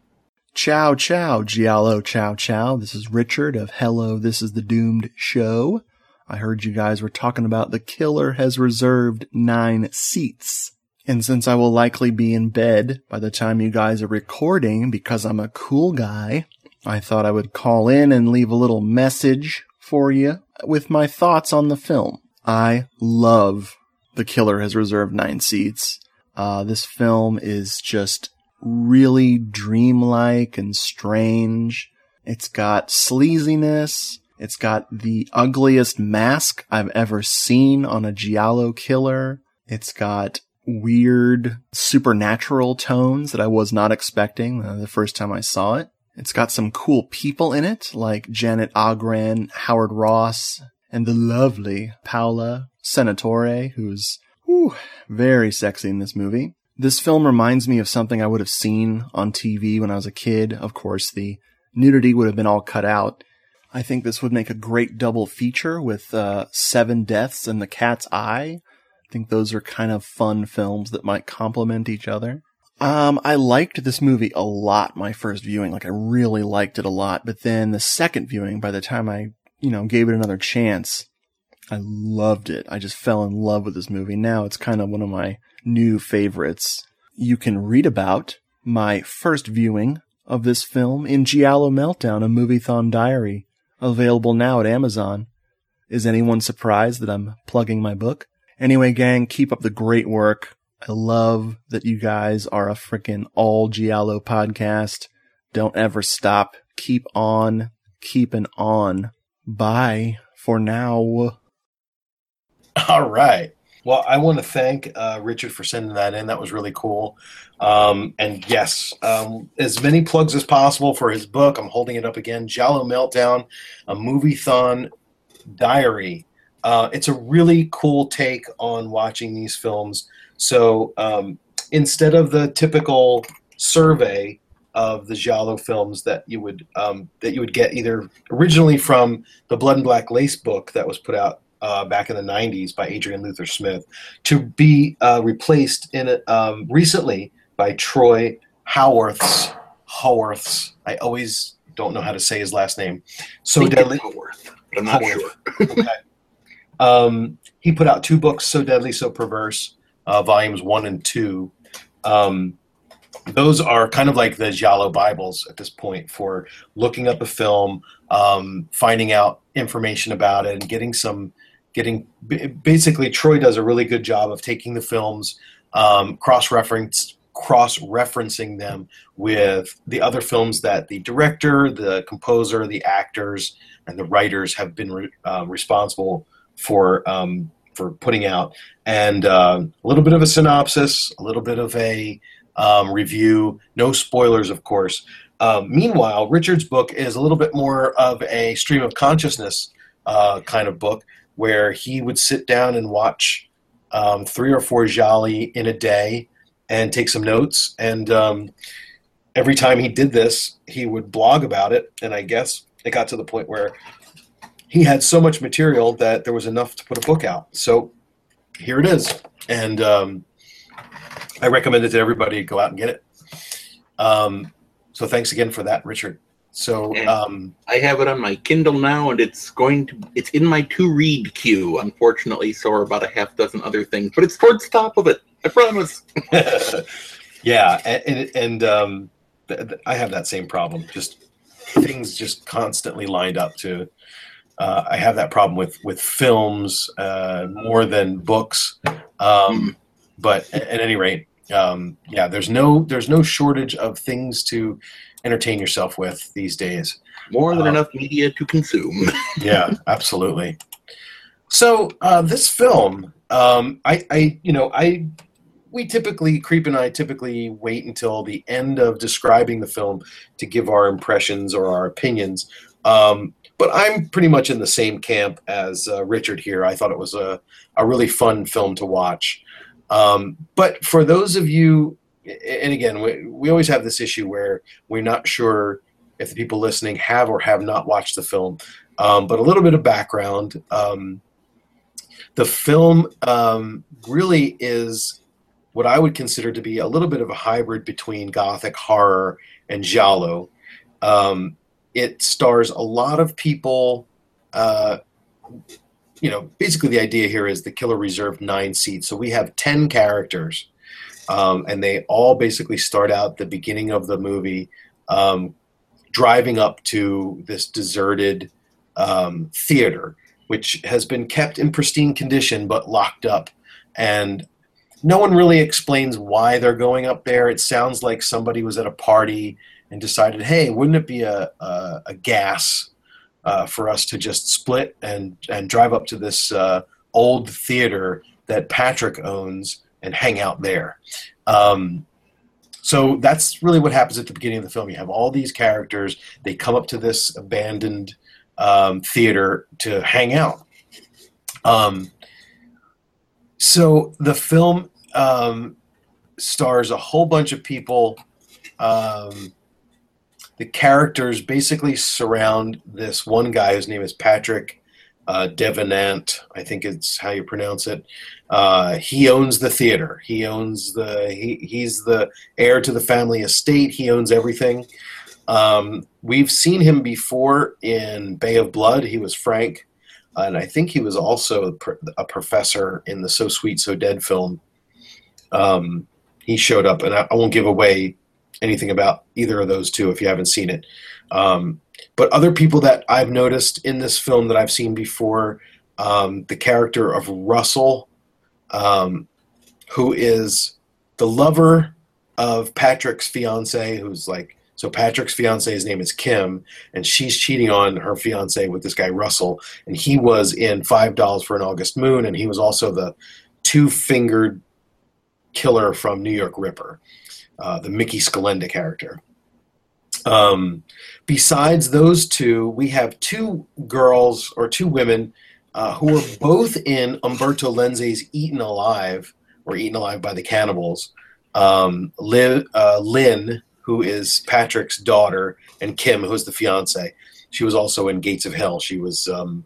[SPEAKER 1] Ciao, ciao, Giallo, ciao, ciao. This is Richard of Hello, This is the Doomed Show. I heard you guys were talking about the killer has reserved nine seats. And since I will likely be in bed by the time you guys are recording because I'm a cool guy, I thought I would call in and leave a little message for you with my thoughts on the film. I love The Killer Has Reserved Nine Seats. Uh, this film is just really dreamlike and strange. It's got sleaziness. It's got the ugliest mask I've ever seen on a Giallo killer. It's got weird supernatural tones that I was not expecting the first time I saw it. It's got some cool people in it, like Janet Agren, Howard Ross, and the lovely Paola Senatore, who's whew, very sexy in this movie. This film reminds me of something I would have seen on TV when I was a kid. Of course, the nudity would have been all cut out. I think this would make a great double feature with uh, Seven Deaths in the Cat's Eye, I think those are kind of fun films that might complement each other. Um, I liked this movie a lot my first viewing. Like I really liked it a lot. But then the second viewing, by the time I, you know, gave it another chance, I loved it. I just fell in love with this movie. Now it's kind of one of my new favorites. You can read about my first viewing of this film in Giallo Meltdown, a Moviethon diary, available now at Amazon. Is anyone surprised that I'm plugging my book? Anyway, gang, keep up the great work. I love that you guys are a freaking all Giallo podcast. Don't ever stop. Keep on keeping on. Bye for now.
[SPEAKER 6] All right. Well, I want to thank uh, Richard for sending that in. That was really cool. Um, and yes, um, as many plugs as possible for his book. I'm holding it up again Giallo Meltdown, a movie-thon diary. Uh, it's a really cool take on watching these films. So um, instead of the typical survey of the Giallo films that you would um, that you would get either originally from the Blood and Black Lace book that was put out uh, back in the 90s by Adrian Luther Smith to be uh, replaced in a, um, recently by Troy Howarth's Howarth's. I always don't know how to say his last name. So deadly.
[SPEAKER 7] but I'm not
[SPEAKER 6] Haworth.
[SPEAKER 7] sure.
[SPEAKER 6] okay. Um, he put out two books, So Deadly, So Perverse, uh, volumes one and two. Um, those are kind of like the Giallo Bibles at this point for looking up a film, um, finding out information about it, and getting some, getting basically. Troy does a really good job of taking the films, um, cross reference, cross referencing them with the other films that the director, the composer, the actors, and the writers have been re- uh, responsible for um, for putting out, and uh, a little bit of a synopsis, a little bit of a um, review. No spoilers, of course. Um, meanwhile, Richard's book is a little bit more of a stream of consciousness uh, kind of book, where he would sit down and watch um, three or four Gialli in a day and take some notes. And um, every time he did this, he would blog about it. And I guess it got to the point where he had so much material that there was enough to put a book out. So here it is. And um, I recommend it to everybody. Go out and get it. Um, so thanks again for that, Richard. So um,
[SPEAKER 7] I have it on my Kindle now, and it's going to it's in my to read queue. Unfortunately, so are about a half dozen other things, but it's towards the top of it. I promise.
[SPEAKER 6] yeah, and, and um, I have that same problem. Just things just constantly lined up to. Uh, I have that problem with with films uh, more than books. Um, but at, at any rate, um, yeah, there's no there's no shortage of things to entertain yourself with these days.
[SPEAKER 7] More than
[SPEAKER 6] Uh,
[SPEAKER 7] enough media to consume.
[SPEAKER 6] yeah, absolutely. So uh, this film, um, I, I, you know, I, we typically, Creep and I typically wait until the end of describing the film to give our impressions or our opinions. Um, but I'm pretty much in the same camp as uh, Richard here. I thought it was a, a really fun film to watch. Um, but for those of you, and again, we, we always have this issue where we're not sure if the people listening have or have not watched the film. Um, but a little bit of background. Um, the film um, really is what I would consider to be a little bit of a hybrid between gothic horror and giallo. Um, it stars a lot of people. Uh, you know, basically the idea here is the killer reserved nine seats, so we have ten characters, um, and they all basically start out the beginning of the movie um, driving up to this deserted um, theater, which has been kept in pristine condition but locked up. And no one really explains why they're going up there. It sounds like somebody was at a party and decided, hey, wouldn't it be a, a, a gas uh, for us to just split and, and drive up to this uh, old theater that Patrick owns and hang out there? Um, so that's really what happens at the beginning of the film. You have all these characters. They come up to this abandoned um, theater to hang out. Um, so the film um, stars a whole bunch of people. Um, the characters basically surround this one guy whose name is Patrick uh, I think it's how you pronounce it. Uh, he owns the theater. He owns the. He, he's the heir to the family estate. He owns everything. Um, we've seen him before in Bay of Blood. He was Frank, and I think he was also a professor in the So Sweet So Dead film. Um, he showed up, and I, I, won't give away anything about either of those two if you haven't seen it. Um, but other people that I've noticed in this film that I've seen before, um, the character of Russell, um, who is the lover of Patrick's fiance, who's like so Patrick's fiance's name is Kim, and she's cheating on her fiance with this guy Russell, and he was in Five Dolls for an August Moon, and he was also the two-fingered killer from New York Ripper, uh, the Mickey Scellenda character. Um, besides those two, we have two girls or two women uh, who are both in Umberto Lenzi's Eaten Alive or Eaten Alive by the Cannibals. Um, Lynn, uh, Lynn, who is Patrick's daughter, and Kim, who's the fiance. She was also in Gates of Hell. She was um,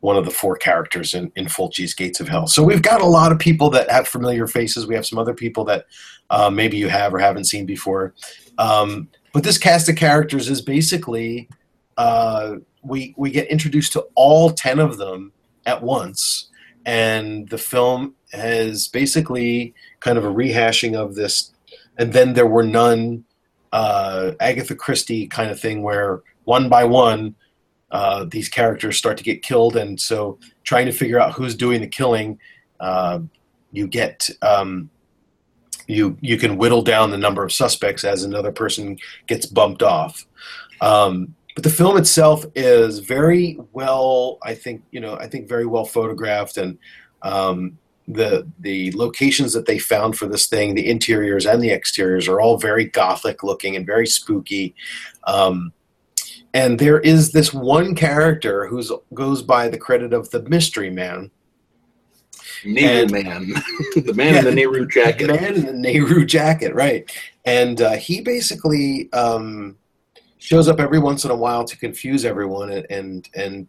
[SPEAKER 6] one of the four characters in, in Fulci's Gates of Hell. So we've got a lot of people that have familiar faces. We have some other people that uh, maybe you have or haven't seen before. Um, but this cast of characters is basically uh, we we get introduced to all ten of them at once, and the film has basically kind of a rehashing of this. And then there were none. Uh, Agatha Christie kind of thing where one by one uh, these characters start to get killed, and so trying to figure out who's doing the killing, uh, you get um, you you can whittle down the number of suspects as another person gets bumped off. Um, but the film itself is very well, I think you know, I think very well photographed, and um, the the locations that they found for this thing, the interiors and the exteriors, are all very gothic looking and very spooky. Um, and there is this one character who goes by the credit of the Mystery Man,
[SPEAKER 7] Nehru man, the man yeah, in the Nehru jacket.
[SPEAKER 6] The man in the Nehru jacket, right? And uh, he basically um, shows up every once in a while to confuse everyone and and, and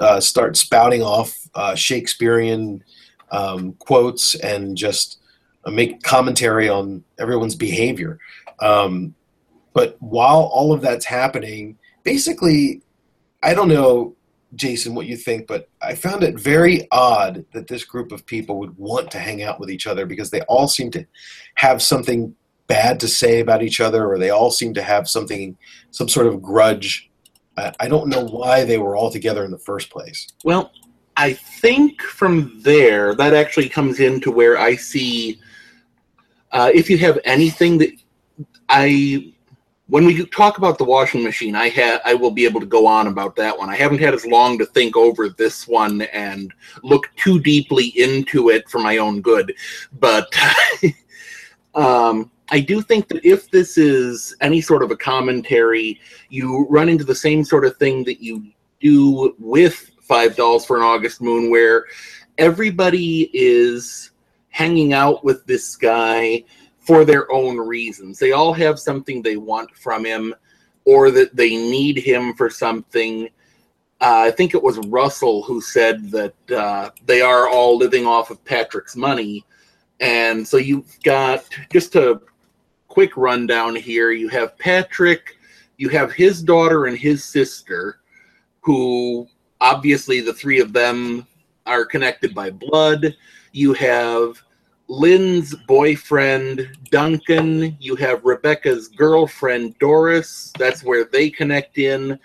[SPEAKER 6] uh, start spouting off uh, Shakespearean um, quotes and just uh, make commentary on everyone's behavior. Um, but while all of that's happening, basically, I don't know Jason, what you think, but I found it very odd that this group of people would want to hang out with each other because they all seem to have something bad to say about each other, or they all seem to have something, some sort of grudge. I, I don't know why they were all together in the first place.
[SPEAKER 7] Well, I think from there, that actually comes into where I see uh, if you have anything that I when we talk about the washing machine, I ha- I will be able to go on about that one. I haven't had as long to think over this one and look too deeply into it for my own good, but um, I do think that if this is any sort of a commentary, you run into the same sort of thing that you do with Five Dolls for an August Moon, where everybody is hanging out with this guy for their own reasons. They all have something they want from him or that they need him for something. Uh, I think it was Russell who said that uh, they are all living off of Patrick's money. And so you've got just a quick rundown here. You have Patrick, you have his daughter and his sister, who obviously the three of them are connected by blood. You have Lynn's boyfriend, Duncan. You have Rebecca's girlfriend, Doris. That's where they connect in.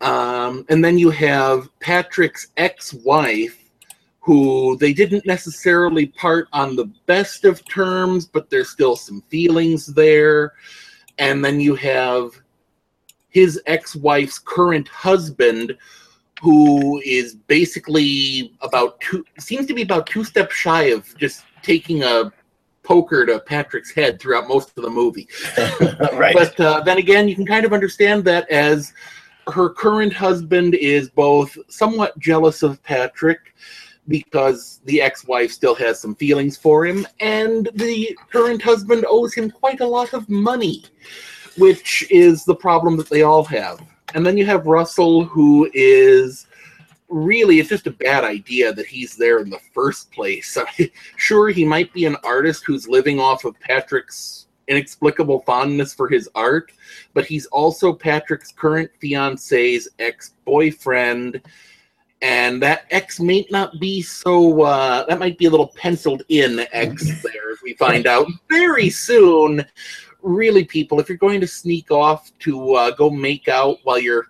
[SPEAKER 7] Um, and then you have Patrick's ex wife, who they didn't necessarily part on the best of terms, but there's still some feelings there. And then you have his ex wife's current husband, who is basically about two seems to be about two steps shy of just taking a poker to Patrick's head throughout most of the movie. right. But uh, then again, you can kind of understand that as her current husband is both somewhat jealous of Patrick because the ex-wife still has some feelings for him and the current husband owes him quite a lot of money which is the problem that they all have and then you have russell who is really it's just a bad idea that he's there in the first place. sure, he might be an artist who's living off of Patrick's inexplicable fondness for his art, but he's also Patrick's current fiance's ex boyfriend. And that X may not be so, uh, that might be a little penciled in X there, as we find out very soon. Really, people, if you're going to sneak off to uh, go make out while your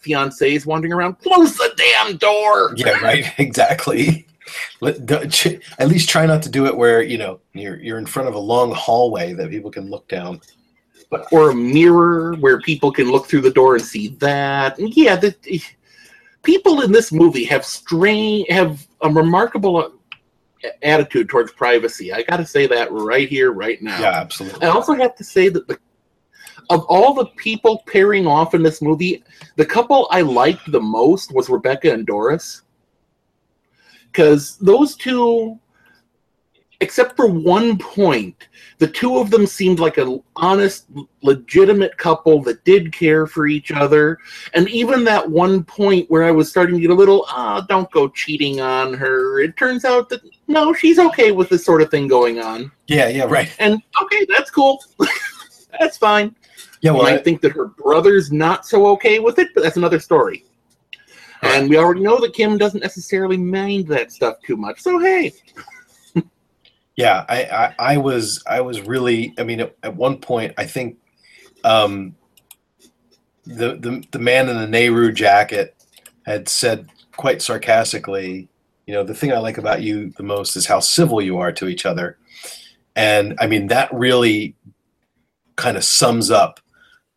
[SPEAKER 7] fiance is wandering around, close the damn door.
[SPEAKER 6] Yeah, right. Exactly. Let, at least try not to do it where you know you're you're in front of a long hallway that people can look down.
[SPEAKER 7] but or a mirror where people can look through the door and see that. Yeah, the, people in this movie have strange, have a remarkable uh, attitude towards privacy. I got to say that right here, right now.
[SPEAKER 6] Yeah, absolutely.
[SPEAKER 7] I also have to say that the of all the people pairing off in this movie, the couple I liked the most was Rebecca and Doris. Because those two, except for one point, the two of them seemed like an honest, legitimate couple that did care for each other. And even that one point where I was starting to get a little, ah, don't go cheating on her, it turns out that no, she's okay with this sort of thing going on.
[SPEAKER 6] Yeah, yeah, right.
[SPEAKER 7] And okay, that's cool. that's fine.
[SPEAKER 6] Yeah,
[SPEAKER 7] Well,
[SPEAKER 6] well,
[SPEAKER 7] I think that her brother's not so okay with it, but that's another story. And we already know that Kim doesn't necessarily mind that stuff too much. So hey,
[SPEAKER 6] yeah, I, I, I was, I was really. I mean, at, at one point, I think um, the the the man in the Nehru jacket had said quite sarcastically, you know, the thing I like about you the most is how civil you are to each other, and I mean that really kind of sums up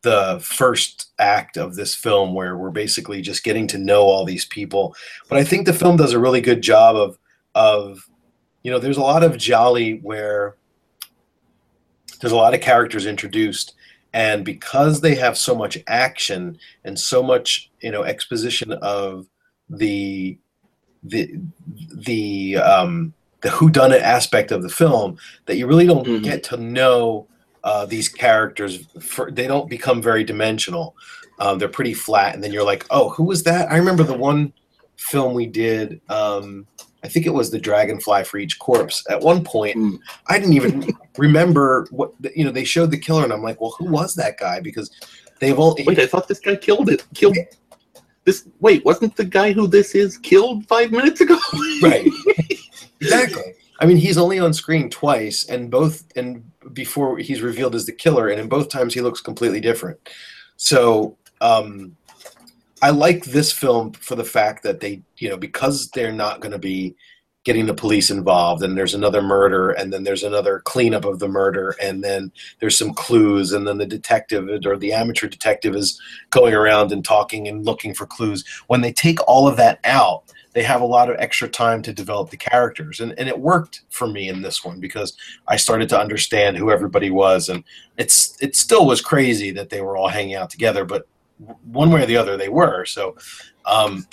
[SPEAKER 6] the first act of this film where we're basically just getting to know all these people but i think the film does a really good job of of you know there's a lot of gialli where there's a lot of characters introduced and because they have so much action and so much you know exposition of the the the um the whodunit aspect of the film that you really don't
[SPEAKER 7] Mhm.
[SPEAKER 6] get to know uh, these characters for, they don't become very dimensional um, they're pretty flat and then you're like oh who was that i remember the one film we did um, i think it was the dragonfly for each corpse at one point
[SPEAKER 7] Mm.
[SPEAKER 6] i didn't even remember what you know they showed the killer and i'm like well who was that guy because they've all
[SPEAKER 7] wait, I thought this guy killed it. Killed this. Wait, wasn't the guy who this is killed five minutes ago?
[SPEAKER 6] right exactly i mean he's only on screen twice and both and before he's revealed as the killer and in both times he looks completely different so um i like this film for the fact that they you know because they're not going to be getting the police involved and there's another murder and then there's another cleanup of the murder and then there's some clues and then the detective or the amateur detective is going around and talking and looking for clues. When they take all of that out they have a lot of extra time to develop the characters and, and it worked for me in this one because i started to understand who everybody was and it's it still was crazy that they were all hanging out together but one way or the other they were. So um,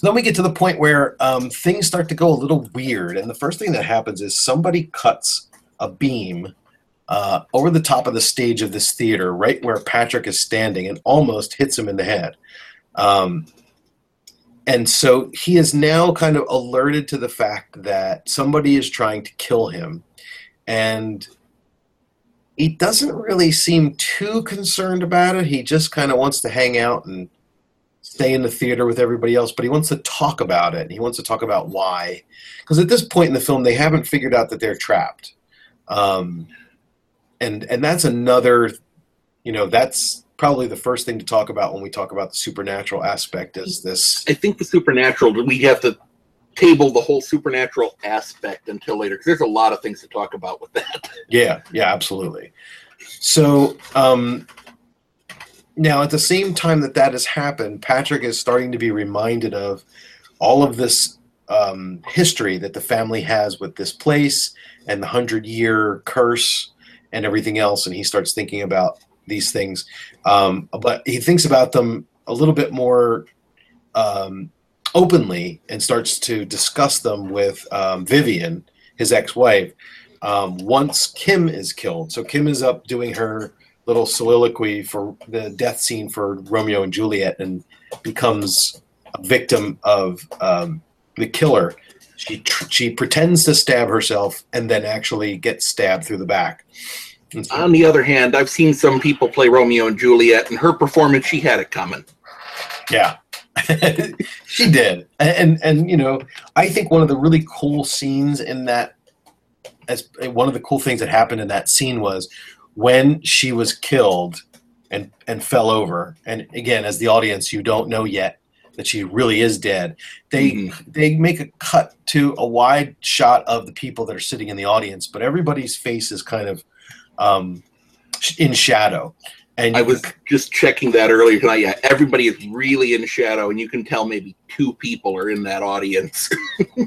[SPEAKER 6] so then we get to the point where um, things start to go a little weird. And the first thing that happens is somebody cuts a beam uh, over the top of the stage of this theater right where patrick is standing and almost hits him in the head. Um, and so he is now kind of alerted to the fact that somebody is trying to kill him. And he doesn't really seem too concerned about it he just kind of wants to hang out and stay in the theater with everybody else but he wants to talk about it he wants to talk about why because at this point in the film they haven't figured out that they're trapped um, and and that's another you know that's probably the first thing to talk about when we talk about the supernatural aspect is this
[SPEAKER 7] I think the supernatural. We have to table the whole supernatural aspect until later because there's a lot of things to talk about with that.
[SPEAKER 6] Yeah, yeah, absolutely. So um, now, at the same time that that has happened, Patrick is starting to be reminded of all of this um, history that the family has with this place and the hundred year curse and everything else, and he starts thinking about these things. Um, but he thinks about them a little bit more um, openly and starts to discuss them with um, Vivian, his ex-wife um, once Kim is killed. So Kim is up doing her little soliloquy for the death scene for Romeo and Juliet and becomes a victim of um, the killer, she tr- she pretends to stab herself and then actually gets stabbed through the back. So-
[SPEAKER 7] On the other hand, I've seen some people play Romeo and Juliet, and her performance, she had it coming.
[SPEAKER 6] Yeah, she did, and, and you know, I think one of the really cool scenes in that, as one of the cool things that happened in that scene was when she was killed and and fell over. And again, as the audience, you don't know yet that she really is dead. They
[SPEAKER 7] Mhm.
[SPEAKER 6] they make a cut to a wide shot of the people that are sitting in the audience, but everybody's face is kind of um, in shadow. And
[SPEAKER 7] I was just checking that earlier tonight. Yeah, everybody is really in shadow, and you can tell maybe two people are in that audience.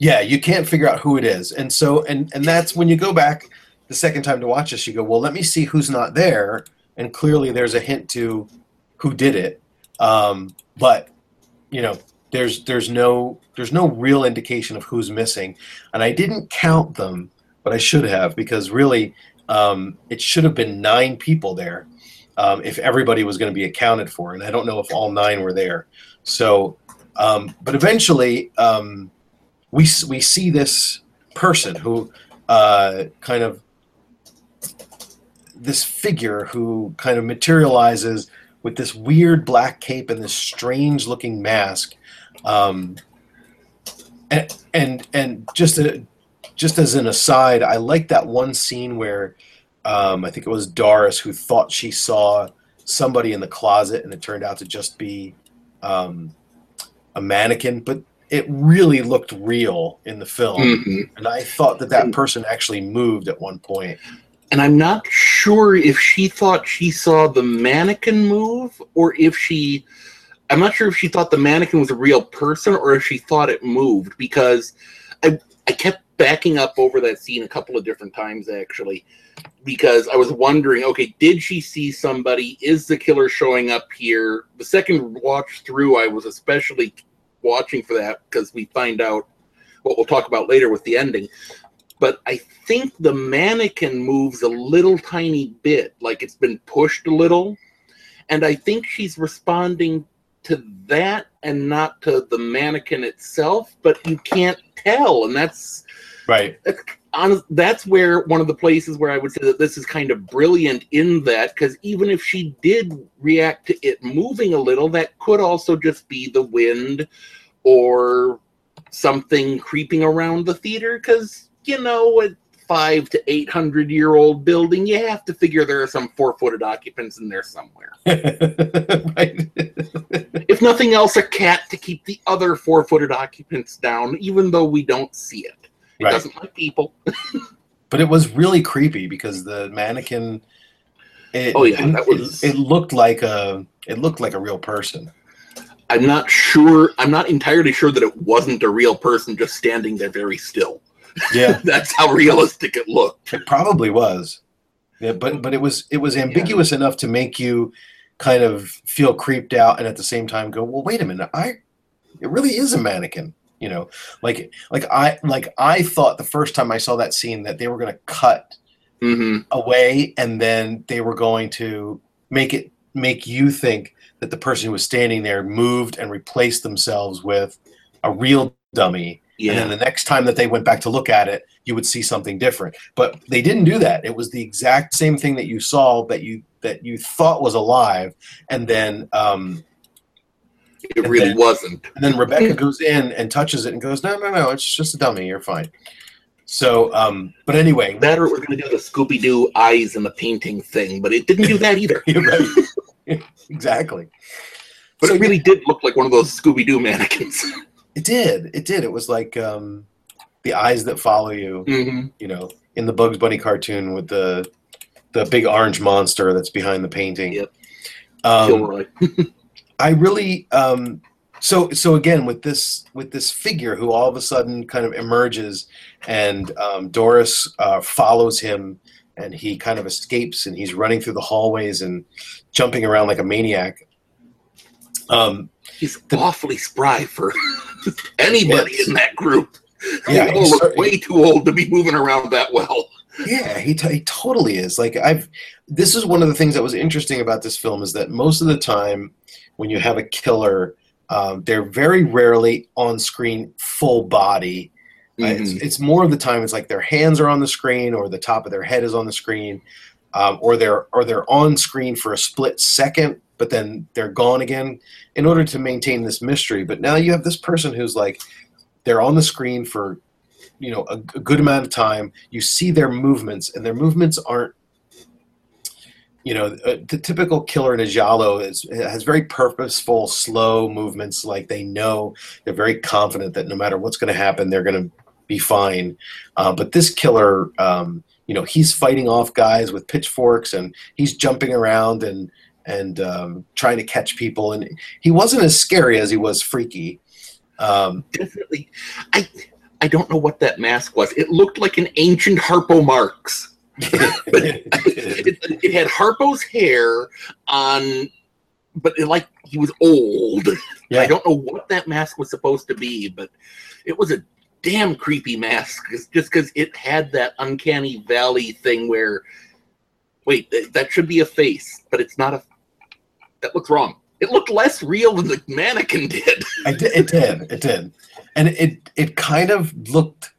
[SPEAKER 6] Yeah, you can't figure out who it is, and so and and that's when you go back the second time to watch this. You go, well, let me see who's not there, and clearly there's a hint to who did it, um, but you know, there's there's no there's no real indication of who's missing, and I didn't count them, but I should have because really um, it should have been nine people there um, if everybody was going to be accounted for, and I don't know if all nine were there. So, um, but eventually. Um, we we see this person who uh, kind of this figure who kind of materializes with this weird black cape and this strange looking mask um, and and and just a, just as an aside i like that one scene where um, i think it was doris who thought she saw somebody in the closet and it turned out to just be um, a mannequin but it really looked real in the film
[SPEAKER 7] Mhm.
[SPEAKER 6] and I thought that that person actually moved at one point.
[SPEAKER 7] And I'm not sure if she thought she saw the mannequin move, or if she. I'm not sure if she thought the mannequin was a real person, or if she thought it moved, because I I kept backing up over that scene a couple of different times actually, because I was wondering, okay, did she see somebody? Is the killer showing up here? The second watch through, I was especially watching for that because we find out what we'll talk about later with the ending. But I think the mannequin moves a little tiny bit, like it's been pushed a little. And I think she's responding to that and not to the mannequin itself, but you can't tell. And that's
[SPEAKER 6] Right.
[SPEAKER 7] honest, that's where one of the places where I would say that this is kind of brilliant in that because even if she did react to it moving a little, that could also just be the wind or something creeping around the theater because you know a five to eight hundred year old building you have to figure there are some four footed occupants in there somewhere
[SPEAKER 6] right.
[SPEAKER 7] if nothing else a cat to keep the other four footed occupants down even though we don't see it it
[SPEAKER 6] Right.
[SPEAKER 7] doesn't like people
[SPEAKER 6] But it was really creepy because the mannequin. It,
[SPEAKER 7] Oh, yeah, that was-
[SPEAKER 6] It, it looked like a. It looked like a real person.
[SPEAKER 7] I'm not sure. I'm not entirely sure that it wasn't a real person just standing there very still.
[SPEAKER 6] Yeah,
[SPEAKER 7] That's how realistic it looked.
[SPEAKER 6] it probably was. Yeah, but but it was it was ambiguous enough to make you kind of feel creeped out and at the same time go, well, wait a minute, I. It really is a mannequin. You know, like like I like I thought the first time I saw that scene that they were going to cut
[SPEAKER 7] hmm
[SPEAKER 6] away and then they were going to make it make you think that the person who was standing there moved and replaced themselves with a real dummy and then the next time that they went back to look at it you would see something different but they didn't do that it was the exact same thing that you saw that you that you thought was alive and then um
[SPEAKER 7] It really wasn't.
[SPEAKER 6] and then Rebecca goes in and touches it and goes, "No, no, no, it's just a dummy. You're fine." So, um, but anyway,
[SPEAKER 7] it was going to do the Scooby Doo eyes in the painting thing, but it didn't do that either.
[SPEAKER 6] right. exactly.
[SPEAKER 7] But
[SPEAKER 6] So,
[SPEAKER 7] it really did look like one of those Scooby Doo mannequins.
[SPEAKER 6] It did. It did. It was like um, the eyes that follow you.
[SPEAKER 7] hmm
[SPEAKER 6] You know, in the Bugs Bunny cartoon with the the big orange monster that's behind the painting.
[SPEAKER 7] Yep.
[SPEAKER 6] Um, I really um so so again with this with this figure who all of a sudden kind of emerges and um, Doris uh, follows him and he kind of escapes and he's running through the hallways and jumping around like a maniac. Um,
[SPEAKER 7] He's awfully spry for anybody in that group.
[SPEAKER 6] Yeah,
[SPEAKER 7] they look way too old to be moving around that well.
[SPEAKER 6] Yeah, he, t- he totally is. Like I've, this is one of the things that was interesting about this film is that most of the time, when you have a killer, Um, they're very rarely on screen full body. Uh, it's,
[SPEAKER 7] Mhm.
[SPEAKER 6] it's more of the time it's like their hands are on the screen or the top of their head is on the screen, um, or they're or they're on screen for a split second, but then they're gone again in order to maintain this mystery. But now you have this person who's like they're on the screen for you know a, a good amount of time. You see their movements, and their movements aren't you know, uh, the typical killer in a giallo is has very purposeful, slow movements. Like they know they're very confident that no matter what's going to happen, they're going to be fine. Uh, but this killer, um, you know, he's fighting off guys with pitchforks and he's jumping around and and um, trying to catch people. And he wasn't as scary as he was freaky. Um,
[SPEAKER 7] Definitely. I I don't know what that mask was. It looked like an ancient Harpo Marx. it, it had Harpo's hair on, but it, like he was old.
[SPEAKER 6] Yeah.
[SPEAKER 7] I don't know what that mask was supposed to be, but it was a damn creepy mask Just because it had that uncanny valley thing where, wait, that should be a face, but it's not a. That looks wrong. It looked less real than the mannequin did.
[SPEAKER 6] It did. It did. And it it kind of looked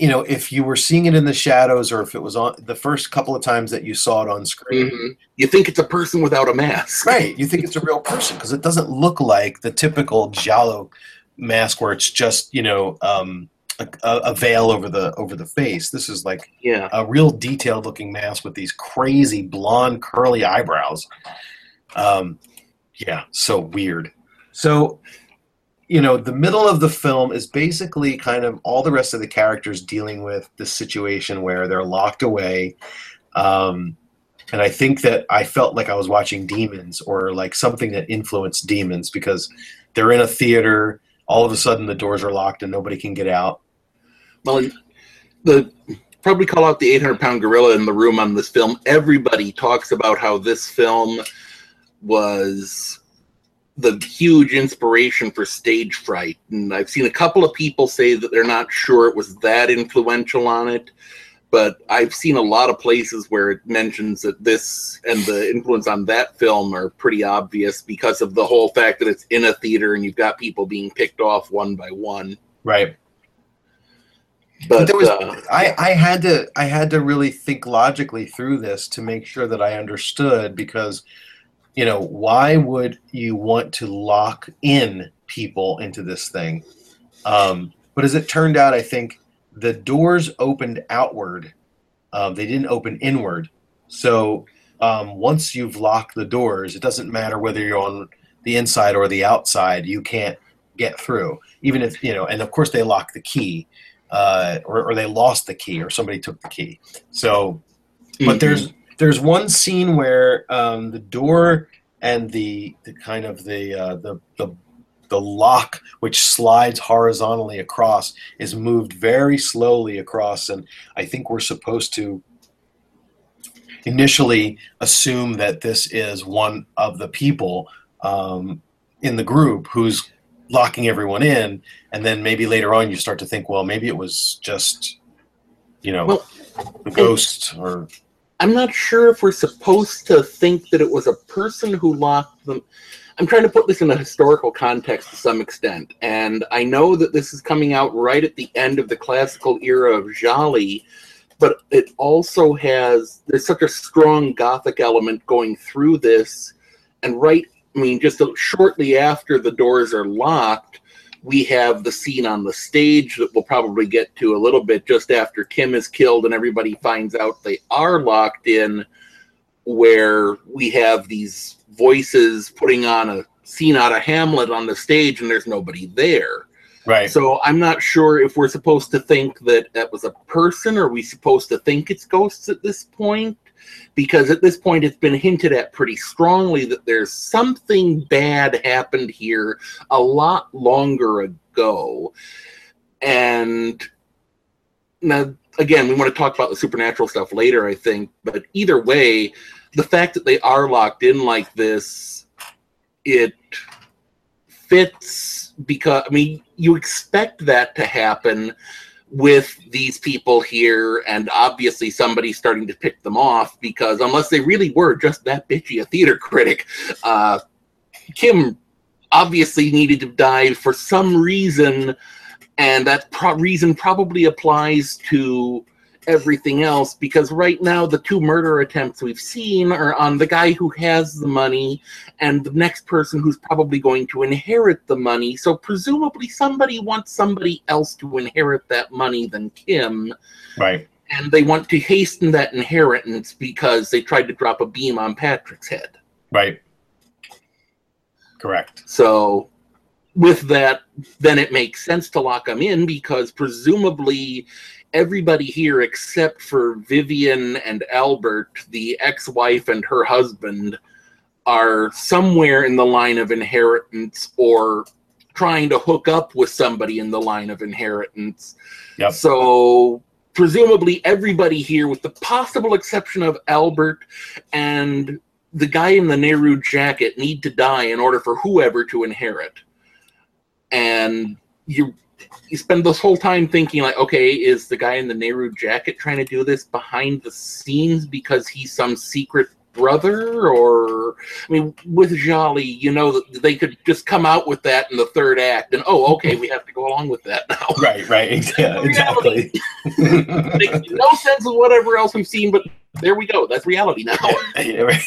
[SPEAKER 6] you know, if you were seeing it in the shadows or if it was on the first couple of times that you saw it on screen.
[SPEAKER 7] Mhm. You think it's a person without a mask,
[SPEAKER 6] Right. You think it's a real person because it doesn't look like the typical Giallo mask where it's just, you know, um, a, a veil over the over the face. This is like
[SPEAKER 7] Yeah.
[SPEAKER 6] a real detailed looking mask with these crazy blonde curly eyebrows. Um, yeah, so weird. So, you know, the middle of the film is basically kind of all the rest of the characters dealing with the situation where they're locked away. Um, and I think that I felt like I was watching Demons or like something that influenced Demons because they're in a theater. All of a sudden, the doors are locked and nobody can get out.
[SPEAKER 7] Well, the probably call out the 800 pound gorilla in the room on this film. Everybody talks about how this film was the huge inspiration for stage fright. And I've seen a couple of people say that they're not sure it was that influential on it. But I've seen a lot of places where it mentions that this and the influence on that film are pretty obvious because of the whole fact that it's in a theater and you've got people being picked off one by one.
[SPEAKER 6] Right.
[SPEAKER 7] But
[SPEAKER 6] there was
[SPEAKER 7] uh,
[SPEAKER 6] I, I had to I had to really think logically through this to make sure that I understood because you know why would you want to lock in people into this thing um, but as it turned out I think the doors opened outward um, they didn't open inward so um, once you've locked the doors it doesn't matter whether you're on the inside or the outside you can't get through even if you know and of course they lock the key uh, or, or they lost the key or somebody took the key. So, but
[SPEAKER 7] Mhm.
[SPEAKER 6] there's there's one scene where um, the door and the, the kind of the, uh, the the the lock which slides horizontally across is moved very slowly across and i think we're supposed to initially assume that this is one of the people um, in the group who's locking everyone in and then maybe later on you start to think well maybe it was just you know
[SPEAKER 7] Well,
[SPEAKER 6] the ghost or
[SPEAKER 7] I'm not sure if we're supposed to think that it was a person who locked them. I'm trying to put this in a historical context to some extent, and I know that this is coming out right at the end of the classical era of gialli, but it also has there's such a strong Gothic element going through this, and right, I mean, just shortly after the doors are locked, we have the scene on the stage that we'll probably get to a little bit just after Kim is killed and everybody finds out they are locked in, where we have these voices putting on a scene out of Hamlet on the stage and there's nobody there.
[SPEAKER 6] right
[SPEAKER 7] So I'm not sure if we're supposed to think that that was a person or are we supposed to think it's ghosts at this point? Because at this point, it's been hinted at pretty strongly that there's something bad happened here a lot longer ago. And now, again, we want to talk about the supernatural stuff later, I think. But either way, the fact that they are locked in like this, it fits because, I mean, you expect that to happen with these people here and obviously somebody starting to pick them off because unless they really were just that bitchy a theater critic uh, kim obviously needed to die for some reason, and that pro- reason probably applies to everything else because right now the two murder attempts we've seen are on the guy who has the money and the next person who's probably going to inherit the money. So presumably somebody wants somebody else to inherit that money than Kim
[SPEAKER 6] Right.
[SPEAKER 7] and they want to hasten that inheritance because they tried to drop a beam on Patrick's head.
[SPEAKER 6] Right. Correct.
[SPEAKER 7] So, with that, then it makes sense to lock them in because presumably everybody here except for Vivian and Albert, the ex wife and her husband, are somewhere in the line of inheritance or trying to hook up with somebody in the line of inheritance.
[SPEAKER 6] Yep.
[SPEAKER 7] So, presumably everybody here, with the possible exception of Albert and the guy in the Nehru jacket need to die in order for whoever to inherit. And you you spend this whole time thinking like, okay, is the guy in the Nehru jacket trying to do this behind the scenes because he's some secret brother or I mean with gialli, you know that they could just come out with that in the third act and oh okay, we have to go along with that now.
[SPEAKER 6] Right. Right. Yeah. Exactly.
[SPEAKER 7] Makes no sense of whatever else we've seen, but there we go. That's reality now.
[SPEAKER 6] Yeah, right.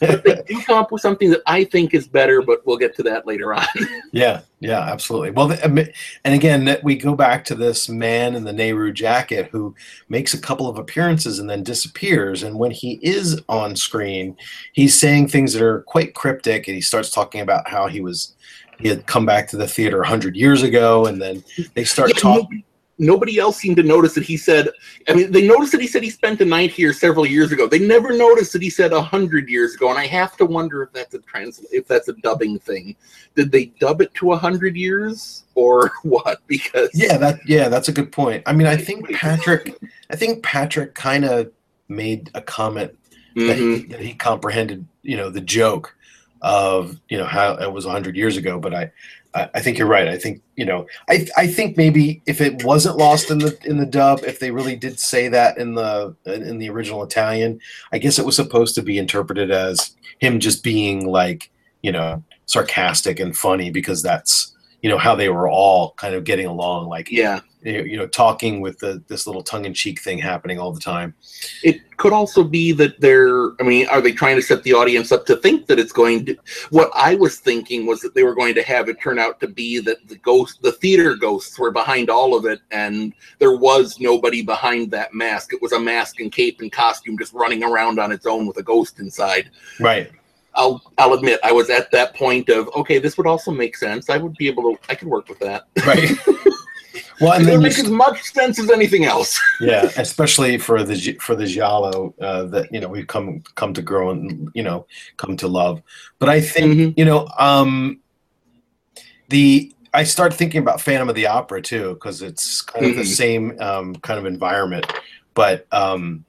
[SPEAKER 7] But they do come up with something that I think is better, but we'll get to that later on.
[SPEAKER 6] Yeah, yeah, absolutely. Well, um, and again, we go back to this man in the Nehru jacket who makes a couple of appearances and then disappears. And when he is on screen, he's saying things that are quite cryptic, and he starts talking about how he was he had come back to the theater hundred years ago, and then they start
[SPEAKER 7] Yeah,
[SPEAKER 6] talking.
[SPEAKER 7] Nobody, else seemed to notice that he said. I mean, they noticed that he said he spent a night here several years ago. They never noticed that he said a hundred years ago, and I have to wonder if that's a trans, if that's a dubbing thing. Did they dub it to a hundred years or what? Because
[SPEAKER 6] Yeah, that yeah, that's a good point. I mean, I think Patrick, I think Patrick kind of made a comment that, he,
[SPEAKER 7] Mhm.
[SPEAKER 6] that he comprehended, you know, the joke of you know how it was hundred years ago. But I, I, I think you're right. I think you know, I, I think maybe if it wasn't lost in the in the dub, if they really did say that in the in the original Italian, I guess it was supposed to be interpreted as him just being like you know sarcastic and funny because that's you know how they were all kind of getting along like
[SPEAKER 7] yeah.
[SPEAKER 6] you know talking with the this little tongue-in-cheek thing happening all the time
[SPEAKER 7] It could also be that they're, I mean, are they trying to set the audience up to think that it's going to? What I was thinking was that they were going to have it turn out to be that the ghost, the theater ghosts were behind all of it, and there was nobody behind that mask. It was a mask and cape and costume just running around on its own with a ghost inside.
[SPEAKER 6] right
[SPEAKER 7] I'll, I'll admit, I was at that point of, okay, this would also make sense. I would be able to, I could work with that.
[SPEAKER 6] right well and
[SPEAKER 7] it
[SPEAKER 6] then
[SPEAKER 7] would
[SPEAKER 6] you,
[SPEAKER 7] make as much sense as anything else.
[SPEAKER 6] yeah especially for the for the giallo uh, that you know we've come come to grow and you know come to love but i think
[SPEAKER 7] Mhm.
[SPEAKER 6] you know um the i start thinking about phantom of the opera too because it's kind of the
[SPEAKER 7] Mhm.
[SPEAKER 6] same um kind of environment but um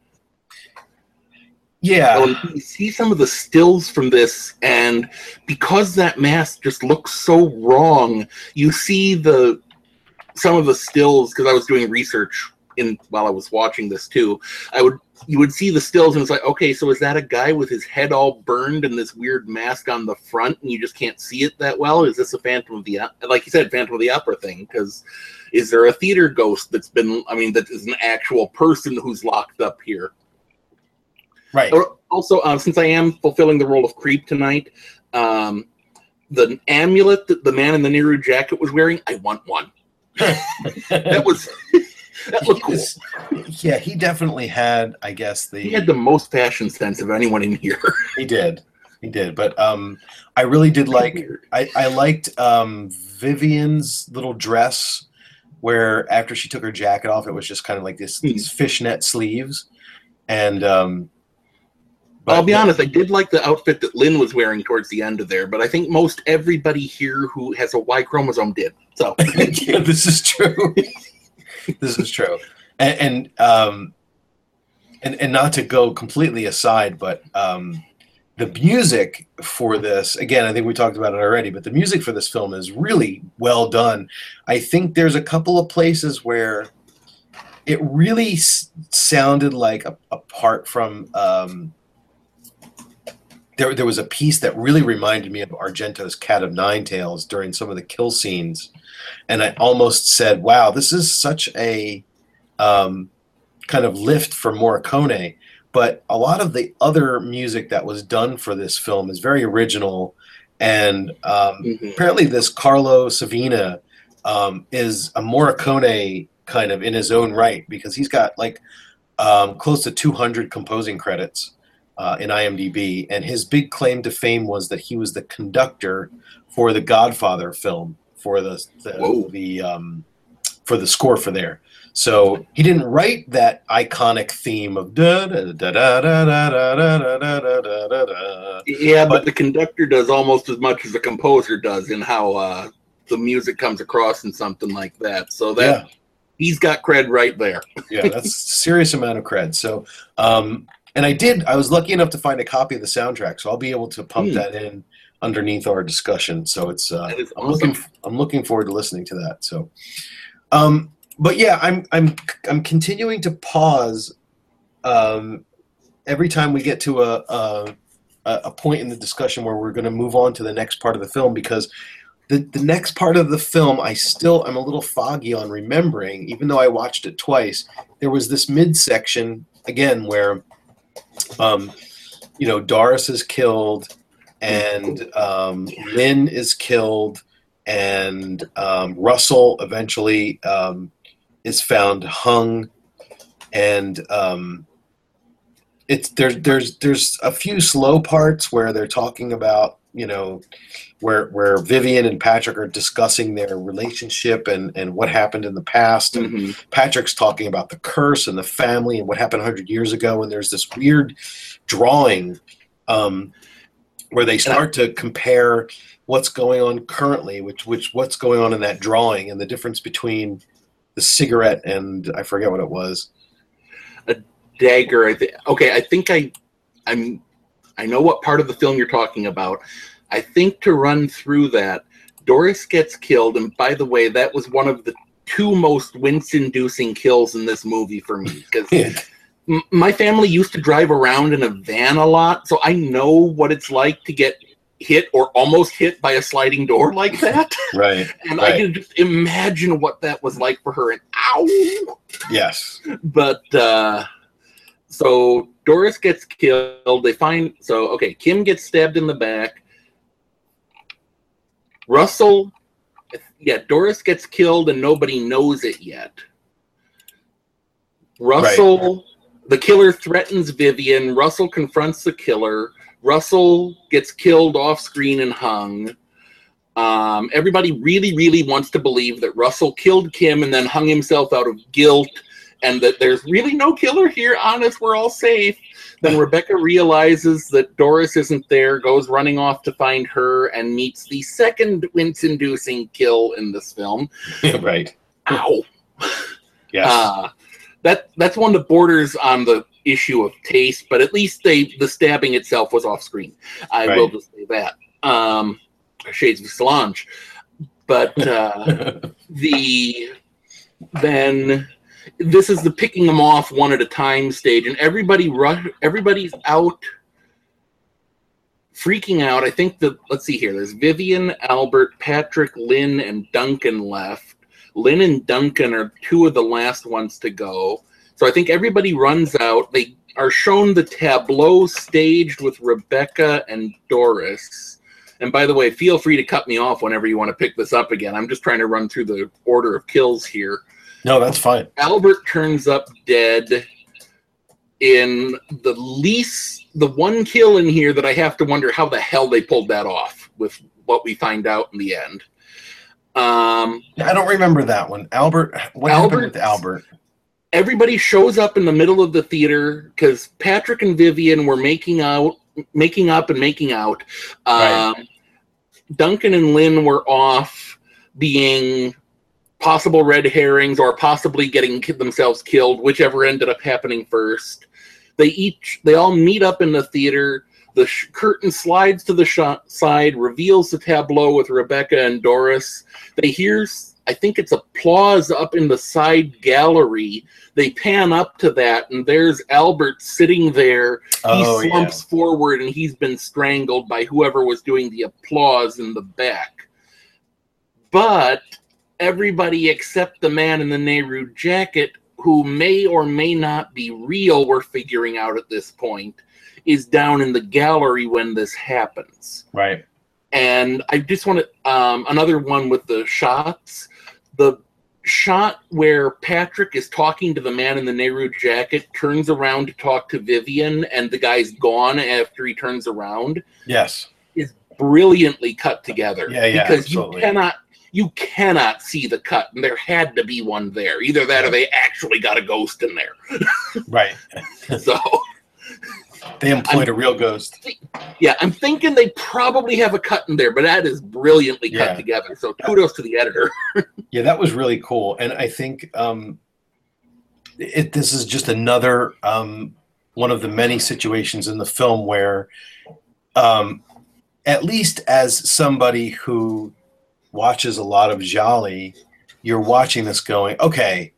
[SPEAKER 6] yeah
[SPEAKER 7] you see some of the stills from this, and because that mask just looks so wrong, you see the some of the stills. Because I was doing research in while I was watching this too, I would you would see the stills, and it's like, okay, so is that a guy with his head all burned and this weird mask on the front, and you just can't see it that well? Is this a Phantom of the like you said, Phantom of the Opera thing? Because is there a theater ghost that's been? I mean, that is an actual person who's locked up here?
[SPEAKER 6] Right
[SPEAKER 7] also, uh, since I am fulfilling the role of creep tonight, um, the amulet that the man in the Nehru jacket was wearing, I want one. That was that
[SPEAKER 6] He
[SPEAKER 7] looked cool.
[SPEAKER 6] was- yeah he definitely had i guess the
[SPEAKER 7] He had the most fashion sense of anyone in here.
[SPEAKER 6] He did. He did. But um I really did like I, I liked um Vivian's little dress where after she took her jacket off it was just kind of like this
[SPEAKER 7] Hmm.
[SPEAKER 6] these fishnet sleeves. And um but
[SPEAKER 7] I'll be honest, I did like the outfit that Lynn was wearing towards the end of there, but I think most everybody here who has a Y chromosome did. So
[SPEAKER 6] yeah, this is true. this is true. And, and um and and not to go completely aside, but um the music for this again i think we talked about it already but the music for this film is really well done i think there's a couple of places where it really s- sounded like a, apart from um there there was a piece that really reminded me of Argento's Cat of Nine Tails during some of the kill scenes, and I almost said, "Wow, this is such a um, kind of lift for Morricone." But a lot of the other music that was done for this film is very original, and um,
[SPEAKER 7] Mhm.
[SPEAKER 6] apparently this Carlo Savina um, is a Morricone kind of in his own right because he's got like um, close to 200 composing credits uh, in IMDb, and his big claim to fame was that he was the conductor for the Godfather film for the the, the um, for the score for there. So he didn't write that iconic theme of da da da da da da da da da da da da da.
[SPEAKER 7] Yeah, but,
[SPEAKER 6] But-
[SPEAKER 7] the conductor does almost as much as the composer does in how uh, the music comes across in something like that. So that
[SPEAKER 6] Yeah.
[SPEAKER 7] he's got cred right there.
[SPEAKER 6] yeah, that's a serious amount of cred. So, um, and I did. I was lucky enough to find a copy of the soundtrack, so I'll be able to pump
[SPEAKER 7] Hmm.
[SPEAKER 6] that in underneath our discussion. So it's. Uh, I'm looking. I'm looking forward to listening to that. So, um, but yeah, I'm. I'm. I'm continuing to pause. Um, every time we get to a. a a a point in the discussion where we're going to move on to the next part of the film because the, the next part of the film I still I'm a little foggy on remembering even though I watched it twice there was this midsection again where um you know Doris is killed and um Lynn is killed and um Russell eventually um is found hung. And um it's there's there's there's a few slow parts where they're talking about you know where where Vivian and Patrick are discussing their relationship and and what happened in the past and
[SPEAKER 7] Mhm.
[SPEAKER 6] Patrick's talking about the curse and the family and what happened 100 years ago and there's this weird drawing um where they start to compare what's going on currently which which what's going on in that drawing and the difference between the cigarette and I forget what it was A
[SPEAKER 7] Dagger. I think. Okay, I think I, I'm, I know what part of the film you're talking about. I think to run through that, Doris gets killed, and by the way, that was one of the two most wince-inducing kills in this movie for me because m- my family used to drive around in a van a lot, so I know what it's like to get hit or almost hit by a sliding door like that.
[SPEAKER 6] right
[SPEAKER 7] And I can just imagine what that was like for her. And ow!
[SPEAKER 6] yes
[SPEAKER 7] But uh, so Doris gets killed. They find so okay. Kim gets stabbed in the back. Russell, yeah, Doris gets killed and nobody knows it yet. Russell, the killer threatens Vivian. Russell confronts the killer. Russell gets killed off screen and hung. Um, everybody really, really wants to believe that Russell killed Kim and then hung himself out of guilt and that there's really no killer here. Honest, we're all safe. Then Rebecca realizes that Doris isn't there, goes running off to find her, and meets the second wince inducing kill in this film.
[SPEAKER 6] right
[SPEAKER 7] Ow.
[SPEAKER 6] yes
[SPEAKER 7] Uh, that that's one that borders on the issue of taste, but at least they the stabbing itself was off screen. I will just say that. Um, shades of Solange, but uh, the then this is the picking them off one at a time stage, and everybody rush. Everybody's out. Freaking out. I think that let's see here. There's Vivian, Albert, Patrick, Lynn, and Duncan left. Lynn and Duncan are two of the last ones to go. So I think everybody runs out. They are shown the tableau staged with Rebecca and Doris. And by the way, feel free to cut me off whenever you want to pick this up again. I'm just trying to run through the order of kills here.
[SPEAKER 6] No that's fine
[SPEAKER 7] Albert turns up dead in the least the one kill in here that I have to wonder how the hell they pulled that off with what we find out in the end. Um
[SPEAKER 6] I don't remember that one Albert what happened with
[SPEAKER 7] Albert-
[SPEAKER 6] Albert
[SPEAKER 7] everybody shows up in the middle of the theater because Patrick and Vivian were making out, making up and making out. Um, Duncan and Lynn were off being possible red herrings or possibly getting themselves killed, whichever ended up happening first. They each, they all meet up in the theater. The sh- curtain slides to the sh- side, reveals the tableau with Rebecca and Doris. They hear I think it's applause up in the side gallery. They pan up to that, and there's Albert sitting there. He
[SPEAKER 6] Oh, yeah.
[SPEAKER 7] slumps forward, and he's been strangled by whoever was doing the applause in the back. But everybody except the man in the Nehru jacket, who may or may not be real, we're figuring out at this point, is down in the gallery when this happens
[SPEAKER 6] Right.
[SPEAKER 7] and I just want to um, another one with the shots. The shot where Patrick is talking to the man in the Nehru jacket turns around to talk to Vivian, and the guy's gone after he turns around.
[SPEAKER 6] Yes.
[SPEAKER 7] Is brilliantly cut together.
[SPEAKER 6] Yeah, yeah,
[SPEAKER 7] Because
[SPEAKER 6] absolutely.
[SPEAKER 7] you cannot. You cannot see the cut, and there had to be one there. Either that, or they actually got a ghost in there.
[SPEAKER 6] Right.
[SPEAKER 7] So,
[SPEAKER 6] They employed a real ghost.
[SPEAKER 7] yeah, I'm thinking they probably have a cut in there, but that is brilliantly cut
[SPEAKER 6] Yeah.
[SPEAKER 7] together. So, kudos to the editor.
[SPEAKER 6] Yeah, that was really cool, and I think um, it, this is just another um, one of the many situations in the film where, um, at least as somebody who watches a lot of gialli, you're watching this going, okay,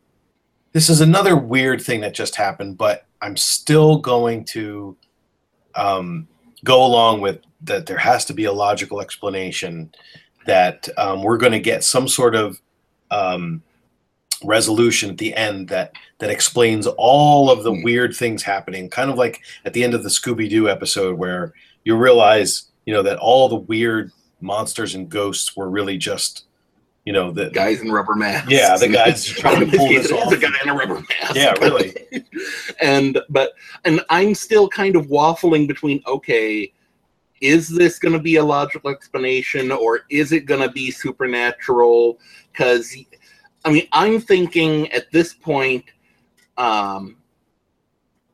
[SPEAKER 6] this is another weird thing that just happened, but I'm still going to um, go along with that. There has to be a logical explanation that um, we're going to get some sort of um, resolution at the end that that explains all of the weird things happening. Kind of like at the end of the Scooby Doo episode, where you realize, you know, that all the weird monsters and ghosts were really just, you know, the
[SPEAKER 7] guys in rubber masks.
[SPEAKER 6] Yeah, the guys trying to pull this off.
[SPEAKER 7] A guy in a rubber mask.
[SPEAKER 6] Yeah, really.
[SPEAKER 7] and but and I'm still kind of waffling between okay, is this going to be a logical explanation or is it going to be supernatural? Because I mean, I'm thinking at this point, um,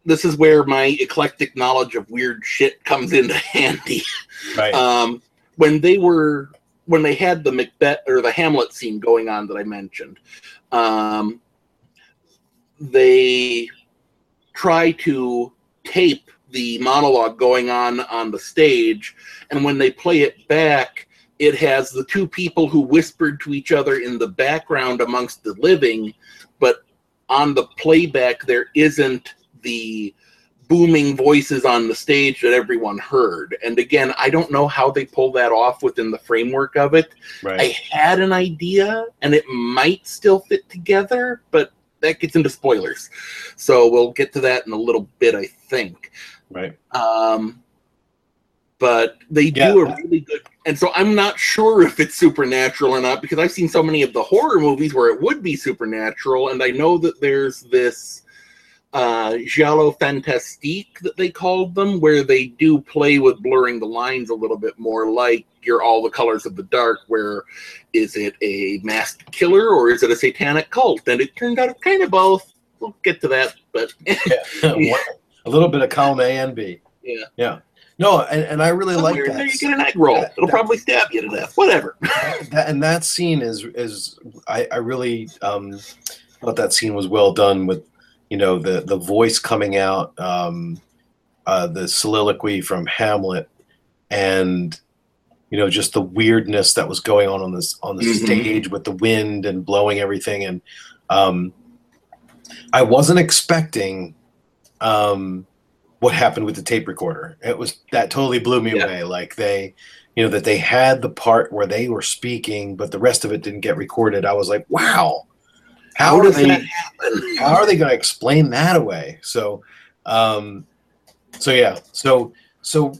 [SPEAKER 7] this is where my eclectic knowledge of weird shit comes into handy
[SPEAKER 6] right.
[SPEAKER 7] um, when they were when they had the Macbeth or the Hamlet scene going on that I mentioned, um, they try to tape the monologue going on on the stage, and when they play it back, it has the two people who whispered to each other in the background amongst the living, but on the playback there isn't the booming voices on the stage that everyone heard. And again, I don't know how they pull that off within the framework of it.
[SPEAKER 6] right.
[SPEAKER 7] I had an idea and it might still fit together, but that gets into spoilers. So we'll get to that in a little bit, I think.
[SPEAKER 6] right.
[SPEAKER 7] Um, but they
[SPEAKER 6] Yeah.
[SPEAKER 7] do a really good, and so I'm not sure if it's supernatural or not because I've seen so many of the horror movies where it would be supernatural, and I know that there's this uh, giallo fantastique that they called them, where they do play with blurring the lines a little bit more, like you're all the colors of the dark. Where is it a masked killer or is it a satanic cult? And it turned out it's kind of both. We'll get to that, but
[SPEAKER 6] One- a little bit of column A and B.
[SPEAKER 7] Yeah.
[SPEAKER 6] Yeah. No, and, and I really like
[SPEAKER 7] somewhere in
[SPEAKER 6] that.
[SPEAKER 7] there you get an egg roll.
[SPEAKER 6] that-
[SPEAKER 7] It'll
[SPEAKER 6] that-
[SPEAKER 7] probably stab you to death. Whatever.
[SPEAKER 6] that and that scene is is I, I really um thought that scene was well done with you know the the voice coming out um uh the soliloquy from Hamlet and you know just the weirdness that was going on on this on the
[SPEAKER 7] Mhm.
[SPEAKER 6] stage with the wind and blowing everything and um I wasn't expecting um what happened with the tape recorder. It was that totally blew me
[SPEAKER 7] Yeah.
[SPEAKER 6] away. Like they, you know, that they had the part where they were speaking, but the rest of it didn't get recorded. I was like, wow, how,
[SPEAKER 7] How does
[SPEAKER 6] they?
[SPEAKER 7] that happen?
[SPEAKER 6] How are they going to explain that away? So, um, so yeah, so so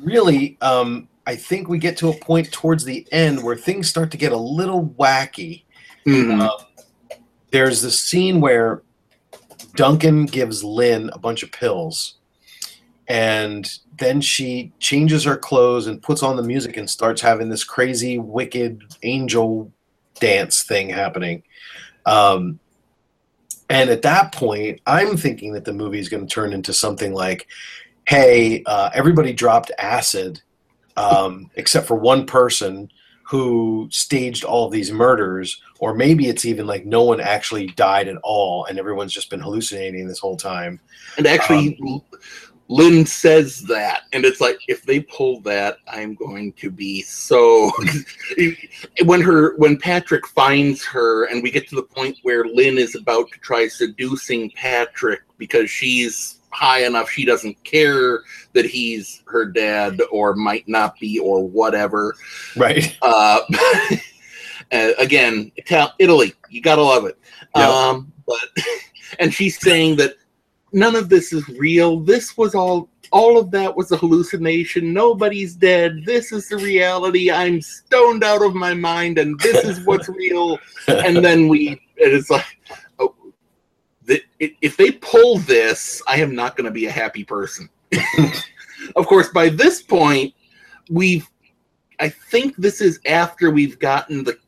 [SPEAKER 6] really, um, I think we get to a point towards the end where things start to get a little wacky
[SPEAKER 7] Mhm.
[SPEAKER 6] um, there's the scene where Duncan gives Lynn a bunch of pills, and then she changes her clothes and puts on the music and starts having this crazy, wicked angel dance thing happening. Um, and at that point, I'm thinking that the movie is going to turn into something like, "Hey, uh, everybody dropped acid, um, except for one person." who staged all these murders, or maybe it's even like no one actually died at all and everyone's just been hallucinating this whole time.
[SPEAKER 7] And actually, Lynn says that, and it's like if they pull that, I'm going to be so. when her when Patrick finds her, and we get to the point where Lynn is about to try seducing Patrick because she's high enough, she doesn't care that he's her dad or might not be or whatever.
[SPEAKER 6] Right.
[SPEAKER 7] Uh, uh, again, Italy, you gotta love it.
[SPEAKER 6] Yep.
[SPEAKER 7] Um, but and she's saying that none of this is real. This was all. All of that was a hallucination. Nobody's dead. This is the reality. I'm stoned out of my mind, and this is what's real. And then we, and it's like, oh, the, if they pull this, I am not going to be a happy person. of course, by this point, we've I think this is after we've gotten the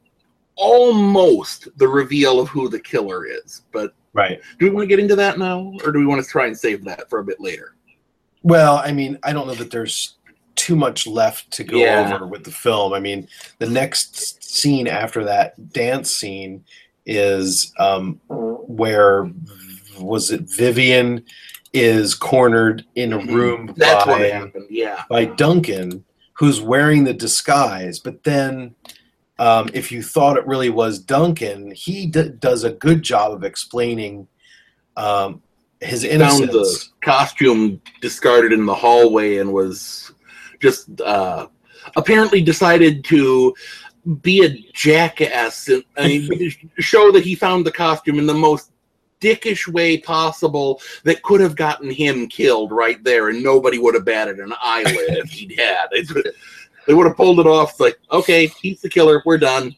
[SPEAKER 7] almost the reveal of who the killer is. But
[SPEAKER 6] Right.
[SPEAKER 7] do we want to get into that now, or do we want to try and save that for a bit later?
[SPEAKER 6] Well, I mean, I don't know that there's too much left to go
[SPEAKER 7] Yeah.
[SPEAKER 6] over with the film. I mean, the next scene after that dance scene is um, where was it Vivian is cornered in a room
[SPEAKER 7] Mm-hmm. That's what
[SPEAKER 6] by,
[SPEAKER 7] happened. Yeah.
[SPEAKER 6] by Duncan, who's wearing the disguise. But then, um, if you thought it really was Duncan, he d- does a good job of explaining um, his
[SPEAKER 7] Found
[SPEAKER 6] innocence.
[SPEAKER 7] the costume discarded in the hallway and was just uh, apparently decided to be a jackass and I mean, show that he found the costume in the most dickish way possible that could have gotten him killed right there, and nobody would have batted an eyelid if he'd had. It's, they would have pulled it off. It's like, okay, he's the killer. We're done.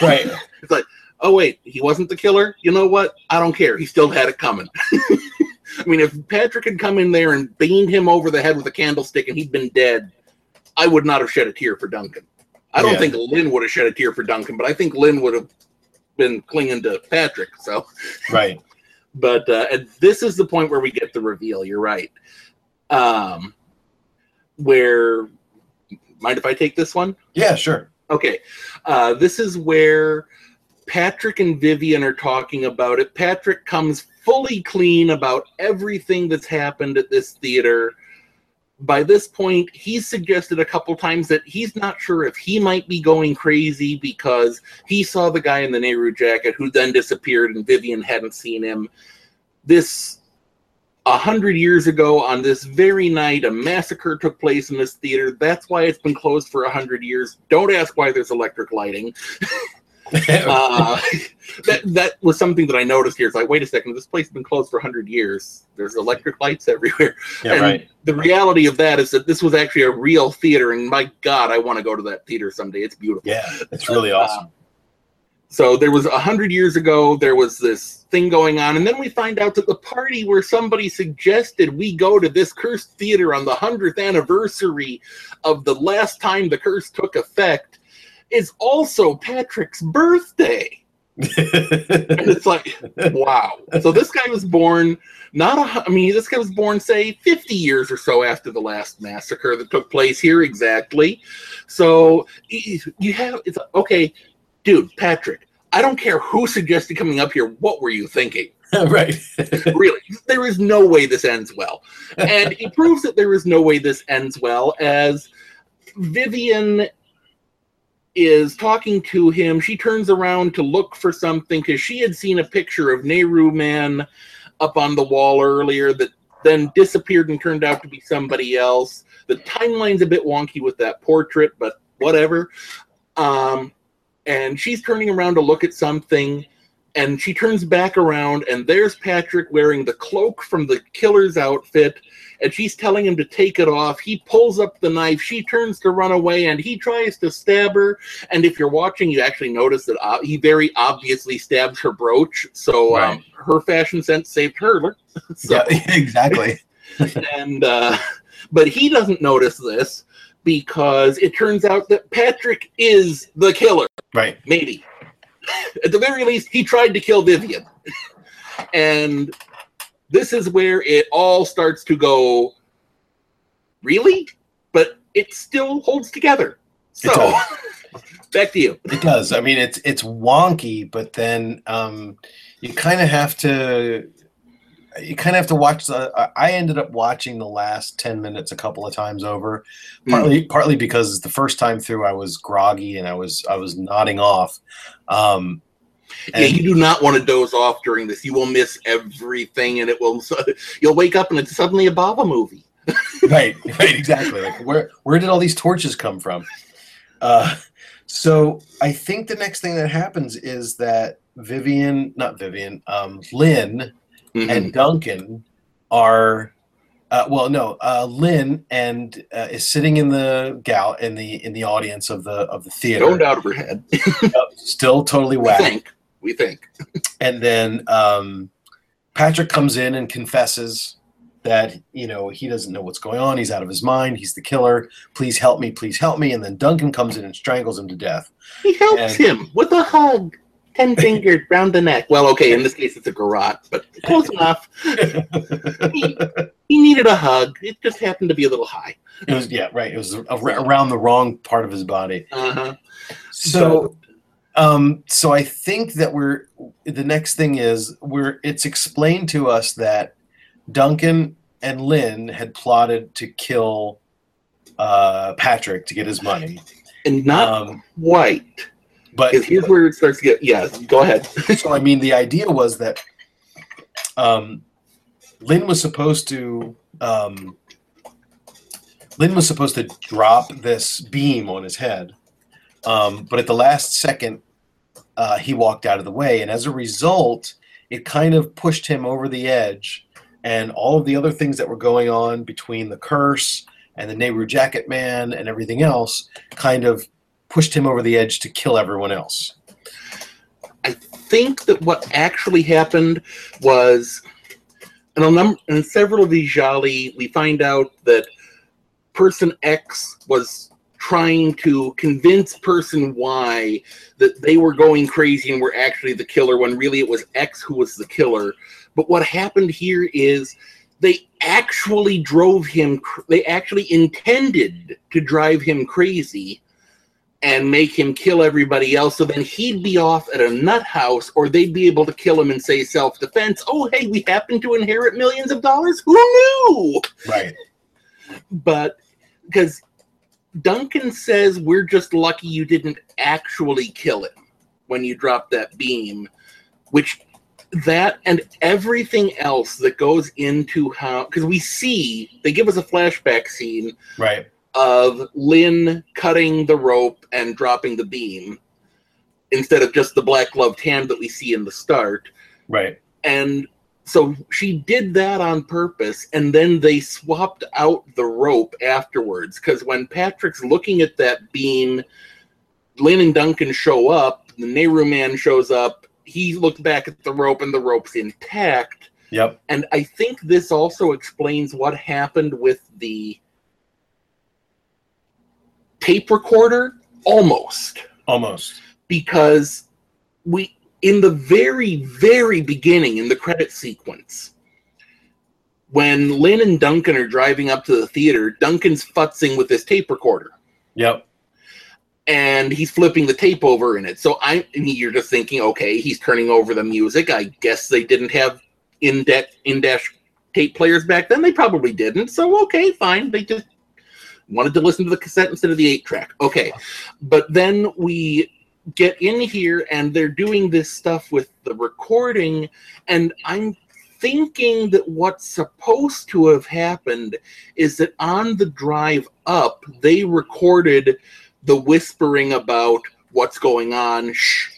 [SPEAKER 6] right.
[SPEAKER 7] It's like, oh wait, he wasn't the killer. You know what? I don't care. He still had it coming. I mean, if Patrick had come in there and beamed him over the head with a candlestick and he'd been dead, I would not have shed a tear for Duncan. I don't
[SPEAKER 6] Yeah.
[SPEAKER 7] think Lynn would have shed a tear for Duncan, but I think Lynn would have been clinging to Patrick. So,
[SPEAKER 6] Right.
[SPEAKER 7] but uh, and this is the point where we get the reveal. You're right. Um, where mind if I take this one?
[SPEAKER 6] Yeah, sure.
[SPEAKER 7] Okay. Uh, this is where Patrick and Vivian are talking about it. Patrick comes fully clean about everything that's happened at this theater. By this point, he's suggested a couple times that he's not sure if he might be going crazy because he saw the guy in the Nehru jacket who then disappeared and Vivian hadn't seen him. This a hundred years ago on this very night, a massacre took place in this theater. That's why it's been closed for a hundred years. Don't ask why there's electric lighting. Uh, that that was something that I noticed here. It's like, wait a second, this place has been closed for a hundred years. There's electric lights everywhere.
[SPEAKER 6] yeah,
[SPEAKER 7] and
[SPEAKER 6] right.
[SPEAKER 7] the reality of that is that this was actually a real theater, and my God, I want to go to that theater someday. It's beautiful.
[SPEAKER 6] Yeah, it's really awesome.
[SPEAKER 7] So there was a hundred years ago, there was this thing going on, and then we find out that the party where somebody suggested we go to this cursed theater on the hundredth anniversary of the last time the curse took effect is also Patrick's birthday. And it's like, wow. So this guy was born not a, I mean, this guy was born, say, 50 years or so after the last massacre that took place here, exactly. So you have, it's okay, dude, Patrick, I don't care who suggested coming up here. What were you thinking?
[SPEAKER 6] right.
[SPEAKER 7] really, there is no way this ends well. And he proves that there is no way this ends well as Vivian is talking to him. She turns around to look for something because she had seen a picture of Nehru Man up on the wall earlier that then disappeared and turned out to be somebody else. The timeline's a bit wonky with that portrait, but whatever. Um, and she's turning around to look at something and she turns back around and there's Patrick wearing the cloak from the killer's outfit and she's telling him to take it off. He pulls up the knife. She turns to run away and he tries to stab her. And if you're watching, you actually notice that uh, he very obviously stabs her brooch. So um, her fashion sense saved her. so,
[SPEAKER 6] Yeah, exactly.
[SPEAKER 7] and uh, but he doesn't notice this because it turns out that Patrick is the killer.
[SPEAKER 6] Right.
[SPEAKER 7] Maybe. At the very least, he tried to kill Vivian. and this is where it all starts to go, really? But it still holds together. So, back to you.
[SPEAKER 6] It does. I mean, it's it's wonky, but then um, you kind of have to you kind of have to watch the. I- ended up watching the last ten minutes a couple of times over, partly partly because the first time through I was groggy and I was I was nodding off. Um,
[SPEAKER 7] yeah, you do not want to doze off during this. You will miss everything, and it will. You'll wake up and it's suddenly a Bava movie.
[SPEAKER 6] right, right, exactly. Like where where did all these torches come from? Uh, so I think the next thing that happens is that Vivian, not Vivian, um, Lynn
[SPEAKER 7] Mhm.
[SPEAKER 6] and Duncan are. Uh, well, no, uh, Lynn and uh, is sitting in the gal in the in the audience of the of the theater,
[SPEAKER 7] Stoned out of her head.
[SPEAKER 6] still totally
[SPEAKER 7] We think. We think.
[SPEAKER 6] and then um, Patrick comes in and confesses that you know he doesn't know what's going on. He's out of his mind. He's the killer. Please help me. Please help me. And then Duncan comes in and strangles him to death.
[SPEAKER 7] He helps
[SPEAKER 6] And-
[SPEAKER 7] him with a hug. Ten fingered round the neck. Well, okay, in this case it's a garrote, but close enough. He, he needed a hug. It just happened to be a little high.
[SPEAKER 6] It was yeah right. It was around the wrong part of his body.
[SPEAKER 7] Uh-huh.
[SPEAKER 6] So, um, so I think that we're the next thing is we're it's explained to us that Duncan and Lynn had plotted to kill uh, Patrick to get his money.
[SPEAKER 7] And not
[SPEAKER 6] Um,
[SPEAKER 7] quite.
[SPEAKER 6] But
[SPEAKER 7] here's where it starts to get yeah, go ahead.
[SPEAKER 6] so I mean, the idea was that um, Lynn was supposed to um, Lynn was supposed to drop this beam on his head, um, but at the last second, uh, he walked out of the way, and as a result, it kind of pushed him over the edge, and all of the other things that were going on between the curse and the Nehru Jacket Man and everything else kind of pushed him over the edge to kill everyone else.
[SPEAKER 7] I think that what actually happened was in a number in several of these gialli, we find out that person X was trying to convince person Y that they were going crazy and were actually the killer when really it was X who was the killer. But what happened here is they actually drove him they actually intended to drive him crazy and make him kill everybody else so then he'd be off at a nut house or they'd be able to kill him and say self-defense oh hey we happen to inherit millions of dollars who knew
[SPEAKER 6] Right.
[SPEAKER 7] but because duncan says we're just lucky you didn't actually kill him when you dropped that beam which that and everything else that goes into how because we see they give us a flashback scene
[SPEAKER 6] Right.
[SPEAKER 7] Of Lynn cutting the rope and dropping the beam instead of just the black gloved hand that we see in the start.
[SPEAKER 6] Right.
[SPEAKER 7] And so she did that on purpose, and then they swapped out the rope afterwards. Because when Patrick's looking at that beam, Lynn and Duncan show up, the Nehru man shows up, he looks back at the rope, and the rope's intact.
[SPEAKER 6] Yep.
[SPEAKER 7] And I think this also explains what happened with the tape recorder almost
[SPEAKER 6] Almost.
[SPEAKER 7] because we in the very very beginning in the credit sequence when Lynn and Duncan are driving up to the theater, Duncan's futzing with his tape recorder
[SPEAKER 6] Yep.
[SPEAKER 7] and he's flipping the tape over in it. So I and you're just thinking, okay, he's turning over the music. I guess they didn't have in-depth in dash tape players back then. They probably didn't. So okay, fine. They just wanted to listen to the cassette instead of the eight track. Okay. But then we get in here and they're doing this stuff with the recording, and I'm thinking that what's supposed to have happened is that on the drive up, they recorded the whispering about what's going on, shh.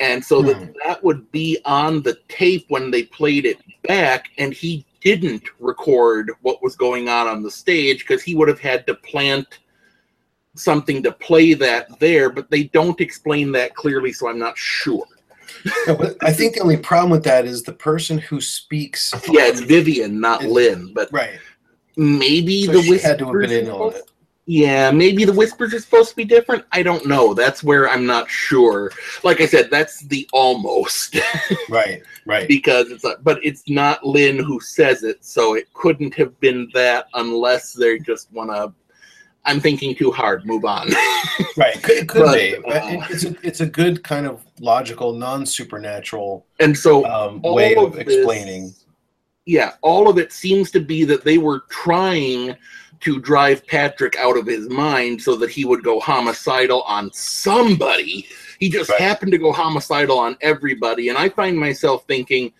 [SPEAKER 7] And so
[SPEAKER 6] Hmm.
[SPEAKER 7] that that would be on the tape when they played it back, and he didn't record what was going on on the stage because he would have had to plant something to play that there, but they don't explain that clearly, so I'm not sure.
[SPEAKER 6] No, I think the only problem with that is the person who speaks.
[SPEAKER 7] Yeah, it's Vivian, not Lynn, but
[SPEAKER 6] Right.
[SPEAKER 7] maybe
[SPEAKER 6] So
[SPEAKER 7] the
[SPEAKER 6] she had to have been in on it.
[SPEAKER 7] Yeah, maybe the whispers are supposed to be different. I don't know. That's where I'm not sure. Like I said, that's the almost
[SPEAKER 6] Right. Right.
[SPEAKER 7] because it's a, but it's not Lynn who says it, so it couldn't have been that unless they just want to. I'm thinking too hard. Move on.
[SPEAKER 6] Right. Could, it could
[SPEAKER 7] But,
[SPEAKER 6] be.
[SPEAKER 7] Uh,
[SPEAKER 6] it's a it's a good kind of logical, non supernatural
[SPEAKER 7] and so
[SPEAKER 6] um, way of
[SPEAKER 7] of this-
[SPEAKER 6] explaining.
[SPEAKER 7] yeah, all of it seems to be that they were trying to drive Patrick out of his mind so that he would go homicidal on somebody. He just
[SPEAKER 6] Right.
[SPEAKER 7] happened to go homicidal on everybody. And I find myself thinking,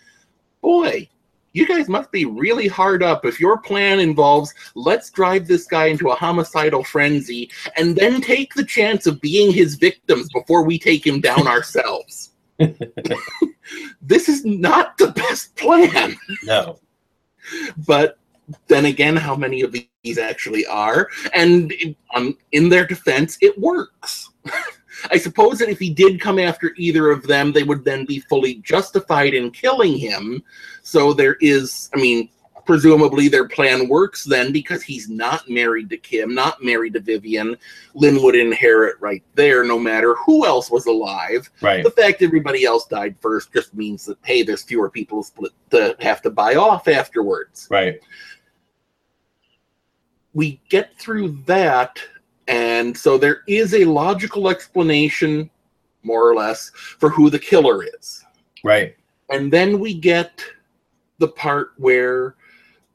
[SPEAKER 7] boy, you guys must be really hard up if your plan involves let's drive this guy into a homicidal frenzy and then take the chance of being his victims before we take him down ourselves. this is not the best plan
[SPEAKER 6] No.
[SPEAKER 7] but then again, how many of these actually are? And um, in their defense, it works. I suppose that if he did come after either of them, they would then be fully justified in killing him. So there is, I mean, presumably their plan works then because he's not married to Kim, not married to Vivian. Lynn would inherit right there, no matter who else was alive.
[SPEAKER 6] Right.
[SPEAKER 7] The fact everybody else died first just means that hey, there's fewer people to split to have to buy off afterwards.
[SPEAKER 6] Right.
[SPEAKER 7] We get through that, and so there is a logical explanation, more or less, for who the killer is.
[SPEAKER 6] Right.
[SPEAKER 7] And then we get the part where,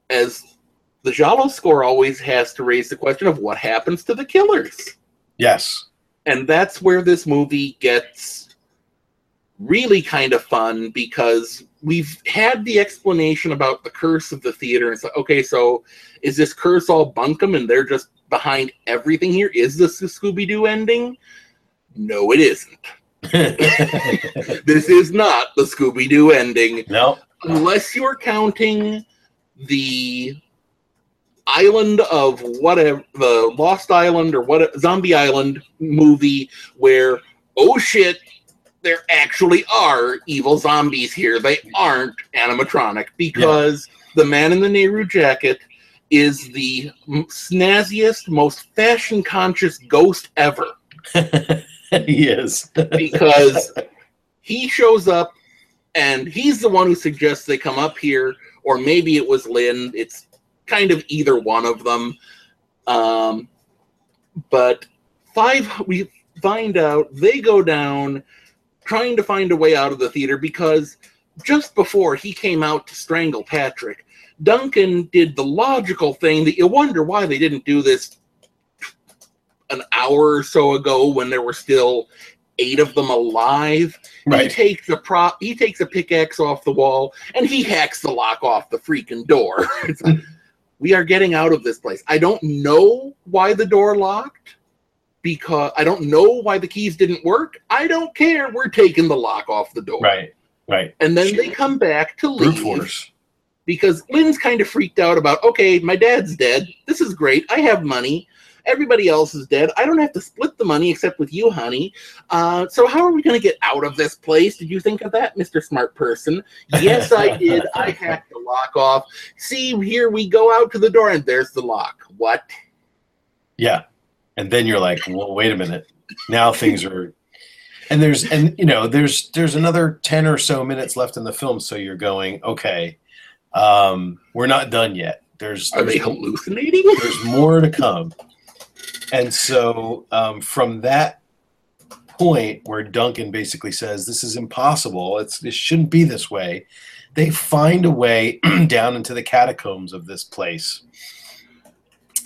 [SPEAKER 7] as the Giallo Score always has to raise the question of what happens to the killers.
[SPEAKER 6] Yes.
[SPEAKER 7] and that's where this movie gets really kind of fun because we've had the explanation about the curse of the theater. It's like, okay, so is this curse all bunkum and they're just behind everything here? Is this the Scooby Doo ending? No, it isn't. This is not the Scooby Doo ending
[SPEAKER 6] no.
[SPEAKER 7] unless you're counting the island of whatever the lost island or what zombie island movie where oh shit there actually are evil zombies here they aren't animatronic because the man in the nehru jacket is the snazziest most fashion conscious ghost ever
[SPEAKER 6] he is.
[SPEAKER 7] because he shows up and he's the one who suggests they come up here, or maybe it was Lynn. It's kind of either one of them. Um, but five, we find out they go down trying to find a way out of the theater because just before he came out to strangle Patrick, Duncan did the logical thing that you wonder why they didn't do this an hour or so ago when there were still eight of them alive. He takes a prop, he takes a pickaxe off the wall, and he hacks the lock off the freaking door. It's like, we are getting out of this place. I don't know why the door locked, because I don't know why the keys didn't work. I don't care. We're taking the lock off the door.
[SPEAKER 6] Right. Right.
[SPEAKER 7] And then they come back to
[SPEAKER 6] Brute
[SPEAKER 7] leave
[SPEAKER 6] force.
[SPEAKER 7] because Lynn's kind of freaked out about, okay, my dad's dead. This is great. I have money. Everybody else is dead. I don't have to split the money except with you, honey. Uh, so how are we going to get out of this place? Did you think of that, Mr. Smart Person? Yes, I did. I hacked the lock off. See, here we go out to the door, and there's the lock. What?
[SPEAKER 6] Yeah. And then you're like, well, wait a minute. Now things are and there's and you know, there's there's another 10 or so minutes left in the film, so you're going, okay, um, we're not done yet. There's
[SPEAKER 7] Are they
[SPEAKER 6] there's,
[SPEAKER 7] hallucinating?
[SPEAKER 6] there's more to come. And so um, from that point where Duncan basically says this is impossible, it's this shouldn't be this way, they find a way down into the catacombs of this place.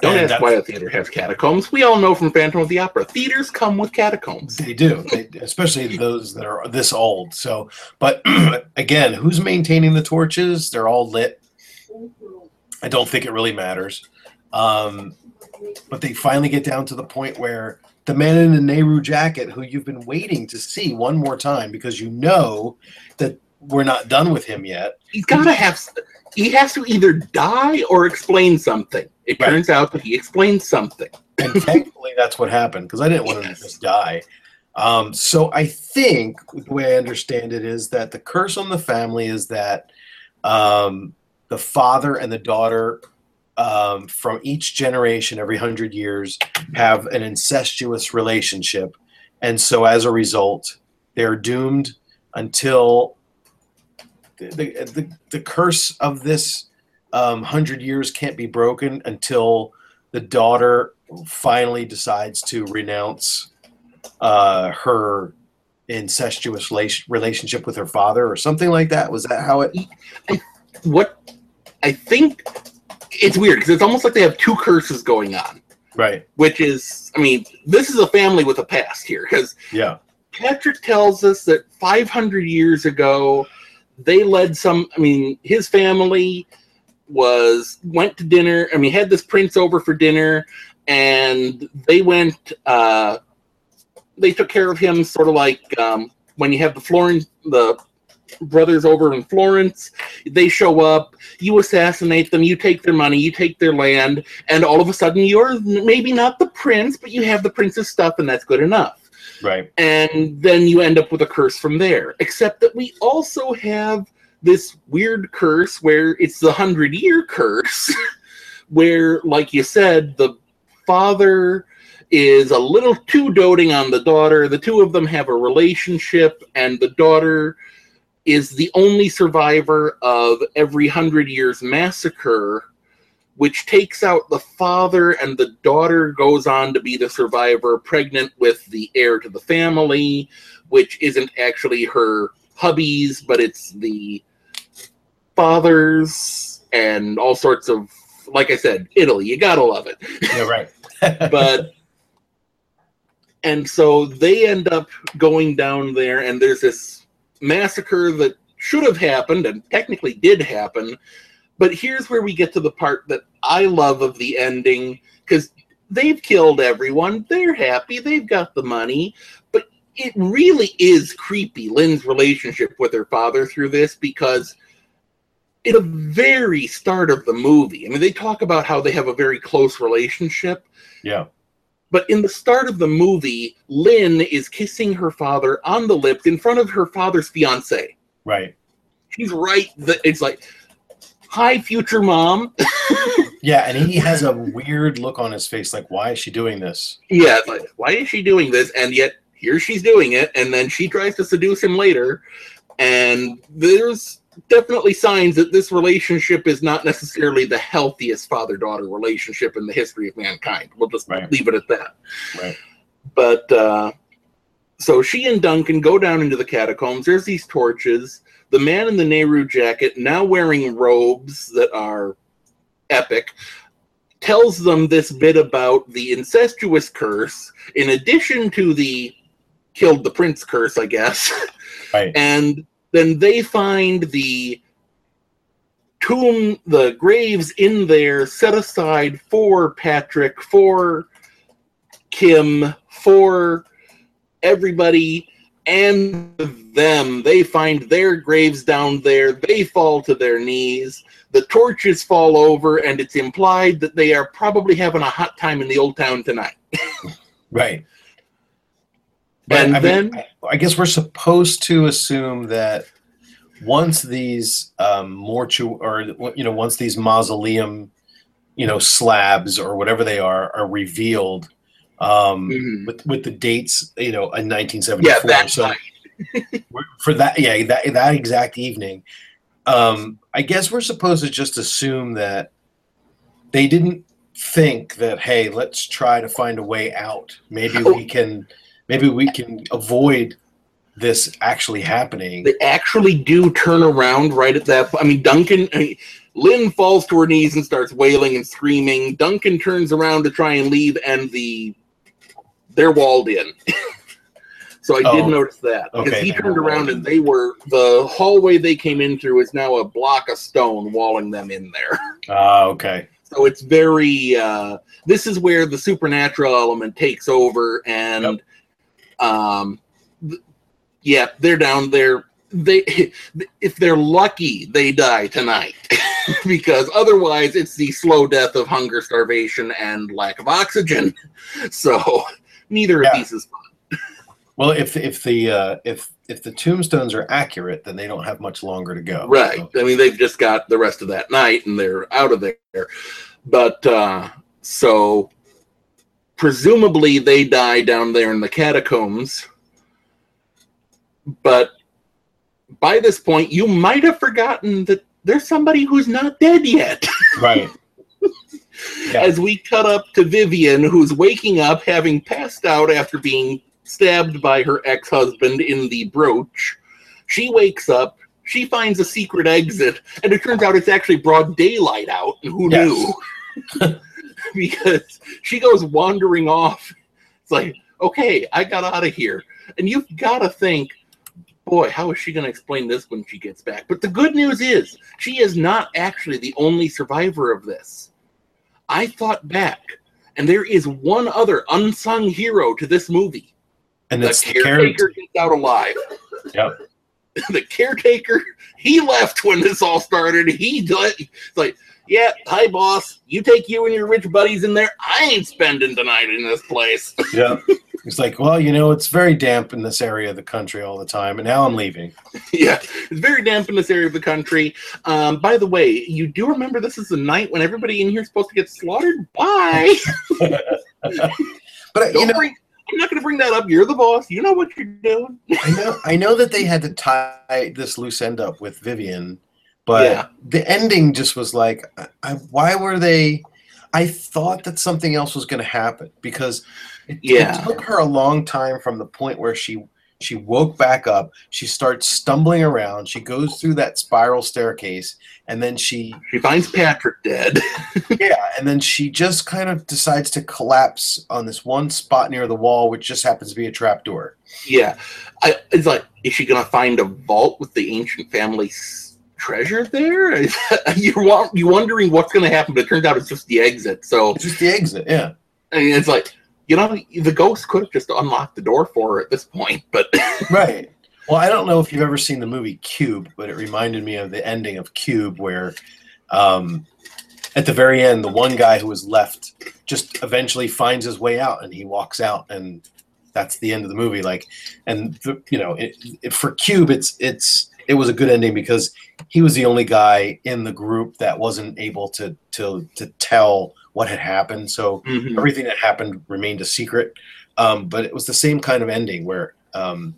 [SPEAKER 7] Don't
[SPEAKER 6] And
[SPEAKER 7] ask why a theater has catacombs. We all know from Phantom of the Opera, theaters come with catacombs.
[SPEAKER 6] They do, they, especially those that are this old. So, but again, who's maintaining the torches? They're all lit. I don't think it really matters. Um, but they finally get down to the point where the man in the Nehru jacket, who you've been waiting to see one more time because you know that we're not done with him yet.
[SPEAKER 7] he's got to have he has to either die or explain something it
[SPEAKER 6] Right.
[SPEAKER 7] turns out that he explains something
[SPEAKER 6] And thankfully, that's what happened because I didn't want him to just die. Um, so I think the way I understand it is that the curse on the family is that um, the father and the daughter um, from each generation, every hundred years, have an incestuous relationship, and so as a result, they're doomed until the the, the, curse of this um, hundred years can't be broken until the daughter finally decides to renounce uh, her incestuous rela- relationship with her father or something like that. Was that how it?
[SPEAKER 7] what I think it's weird because it's almost like they have two curses going on,
[SPEAKER 6] Right.
[SPEAKER 7] which is, I mean, this is a family with a past here because
[SPEAKER 6] Yeah.
[SPEAKER 7] Patrick tells us that 500 years ago, they led some. I mean, his family was went to dinner. I mean, had this prince over for dinner, and they went. Uh, they took care of him, sort of like um, when you have the Florence, the brothers over in Florence. They show up, you assassinate them, you take their money, you take their land, and all of a sudden you're maybe not the prince, but you have the prince's stuff, and that's good enough
[SPEAKER 6] Right.
[SPEAKER 7] and then you end up with a curse from there. Except that we also have this weird curse where it's the hundred year curse, where, like you said, the father is a little too doting on the daughter. The two of them have a relationship, and the daughter is the only survivor of every hundred years massacre which takes out the father and the daughter goes on to be the survivor pregnant with the heir to the family which isn't actually her hubby's but it's the father's and all sorts of like i said italy you gotta love it
[SPEAKER 6] Yeah. Right.
[SPEAKER 7] but and so they end up going down there and there's this massacre that should have happened and technically did happen but here's where we get to the part that i love of the ending because they've killed everyone they're happy they've got the money but it really is creepy lynn's relationship with her father through this because in the very start of the movie i mean they talk about how they have a very close relationship
[SPEAKER 6] yeah.
[SPEAKER 7] but in the start of the movie, Lynn is kissing her father on the lips in front of her father's fiance.
[SPEAKER 6] Right.
[SPEAKER 7] She's right. The, it's like, hi, future mom.
[SPEAKER 6] Yeah. And he has a weird look on his face, like, why is she doing this?
[SPEAKER 7] yeah, like, why is she doing this? And yet, here she's doing it. And then she tries to seduce him later. And there's definitely signs that this relationship is not necessarily the healthiest father daughter relationship in the history of mankind. We'll just
[SPEAKER 6] Right.
[SPEAKER 7] leave it at that.
[SPEAKER 6] Right.
[SPEAKER 7] But uh, so she and Duncan go down into the catacombs. There's these torches. The man in the Nehru jacket, now wearing robes that are epic, tells them this bit about the incestuous curse, in addition to the killed the prince curse, I guess.
[SPEAKER 6] Right.
[SPEAKER 7] And then they find the tomb, the graves in there set aside for Patrick, for Kim, for everybody and them. They find their graves down there. They fall to their knees. The torches fall over, and it's implied that they are probably having a hot time in the old town tonight.
[SPEAKER 6] Right.
[SPEAKER 7] And
[SPEAKER 6] I mean,
[SPEAKER 7] then-
[SPEAKER 6] I, I guess we're supposed to assume that once these um, mortu or you know once these mausoleum you know slabs or whatever they are are revealed um,
[SPEAKER 7] Mhm.
[SPEAKER 6] with with the dates you know in
[SPEAKER 7] Yeah,
[SPEAKER 6] 1974
[SPEAKER 7] that
[SPEAKER 6] so for that yeah that that exact evening um i guess we're supposed to just assume that they didn't think that hey let's try to find a way out maybe we can maybe we can avoid this actually happening
[SPEAKER 7] They actually do turn around right at that. I mean, Duncan, I mean, Lynn falls to her knees and starts wailing and screaming. Duncan turns around to try and leave, and the they're walled in. so I did
[SPEAKER 6] Oh,
[SPEAKER 7] notice that because
[SPEAKER 6] okay,
[SPEAKER 7] he turned around and they were the hallway they came in through is now a block of stone walling them in there.
[SPEAKER 6] ah okay
[SPEAKER 7] So it's very. Uh, this is where the supernatural element takes over, and um, th- yeah, they're down there. They, if they're lucky, they die tonight, because otherwise it's the slow death of hunger, starvation, and lack of oxygen. So neither
[SPEAKER 6] Yeah.
[SPEAKER 7] of these is fun.
[SPEAKER 6] well if if the uh if if the tombstones are accurate then they don't have much longer to go
[SPEAKER 7] Right.
[SPEAKER 6] So-
[SPEAKER 7] I mean, they've just got the rest of that night and they're out of there. But uh, so presumably they die down there in the catacombs. But by this point, you might have forgotten that there's somebody who's not dead yet.
[SPEAKER 6] right Yeah.
[SPEAKER 7] As we cut up to Vivian, who's waking up having passed out after being stabbed by her ex husband in the brooch. She wakes up she finds a secret exit, and it turns out it's actually broad daylight out. And who
[SPEAKER 6] Yes.
[SPEAKER 7] knew? because she goes wandering off. It's like, okay, I got out of here. And you've got to think, boy, how is she going to explain this when she gets back? But the good news is, she is not actually the only survivor of this. I thought back, and there is one other unsung hero to this movie.
[SPEAKER 6] And
[SPEAKER 7] The
[SPEAKER 6] it's the
[SPEAKER 7] caretaker
[SPEAKER 6] character.
[SPEAKER 7] gets out alive.
[SPEAKER 6] Yep.
[SPEAKER 7] the caretaker, he left when this all started. He let, it's like, yeah, hi boss. You take you and your rich buddies in there. I ain't spending the night in this place.
[SPEAKER 6] Yeah. It's like, well, you know, it's very damp in this area of the country all the time, and now I'm leaving.
[SPEAKER 7] yeah, it's very damp in this area of the country. Um, by the way, you do remember this is the night when everybody in here is supposed to get slaughtered? Bye.
[SPEAKER 6] But you know,
[SPEAKER 7] bring, I'm not going to bring that up. You're the boss. You know what you're doing.
[SPEAKER 6] I know, I know that they had to tie this loose end up with Vivian, but
[SPEAKER 7] Yeah.
[SPEAKER 6] the ending just was like, I, I, why were they? I thought that something else was going to happen because it,
[SPEAKER 7] Yeah.
[SPEAKER 6] it took her a long time from the point where she she woke back up. She starts stumbling around. She goes through that spiral staircase, and then she
[SPEAKER 7] She finds Patrick dead.
[SPEAKER 6] yeah, and then she just kind of decides to collapse on this one spot near the wall, which just happens to be a trapdoor.
[SPEAKER 7] Yeah, I, it's like, is she gonna find a vault with the ancient family's treasure there? You're you wondering what's gonna happen, but it turns out it's just the exit. So
[SPEAKER 6] It's just the exit, yeah.
[SPEAKER 7] I mean, it's like, you know, the ghost could have just unlocked the door for her at this point, but
[SPEAKER 6] Right. Well, I don't know if you've ever seen the movie Cube, but it reminded me of the ending of Cube, where um, at the very end, the one guy who was left just eventually finds his way out, and he walks out, and that's the end of the movie. Like, and the, you know, it, it, for Cube, it's it's it was a good ending because he was the only guy in the group that wasn't able to to to tell what had happened. So
[SPEAKER 7] Mhm.
[SPEAKER 6] everything that happened remained a secret. Um, but it was the same kind of ending where, um,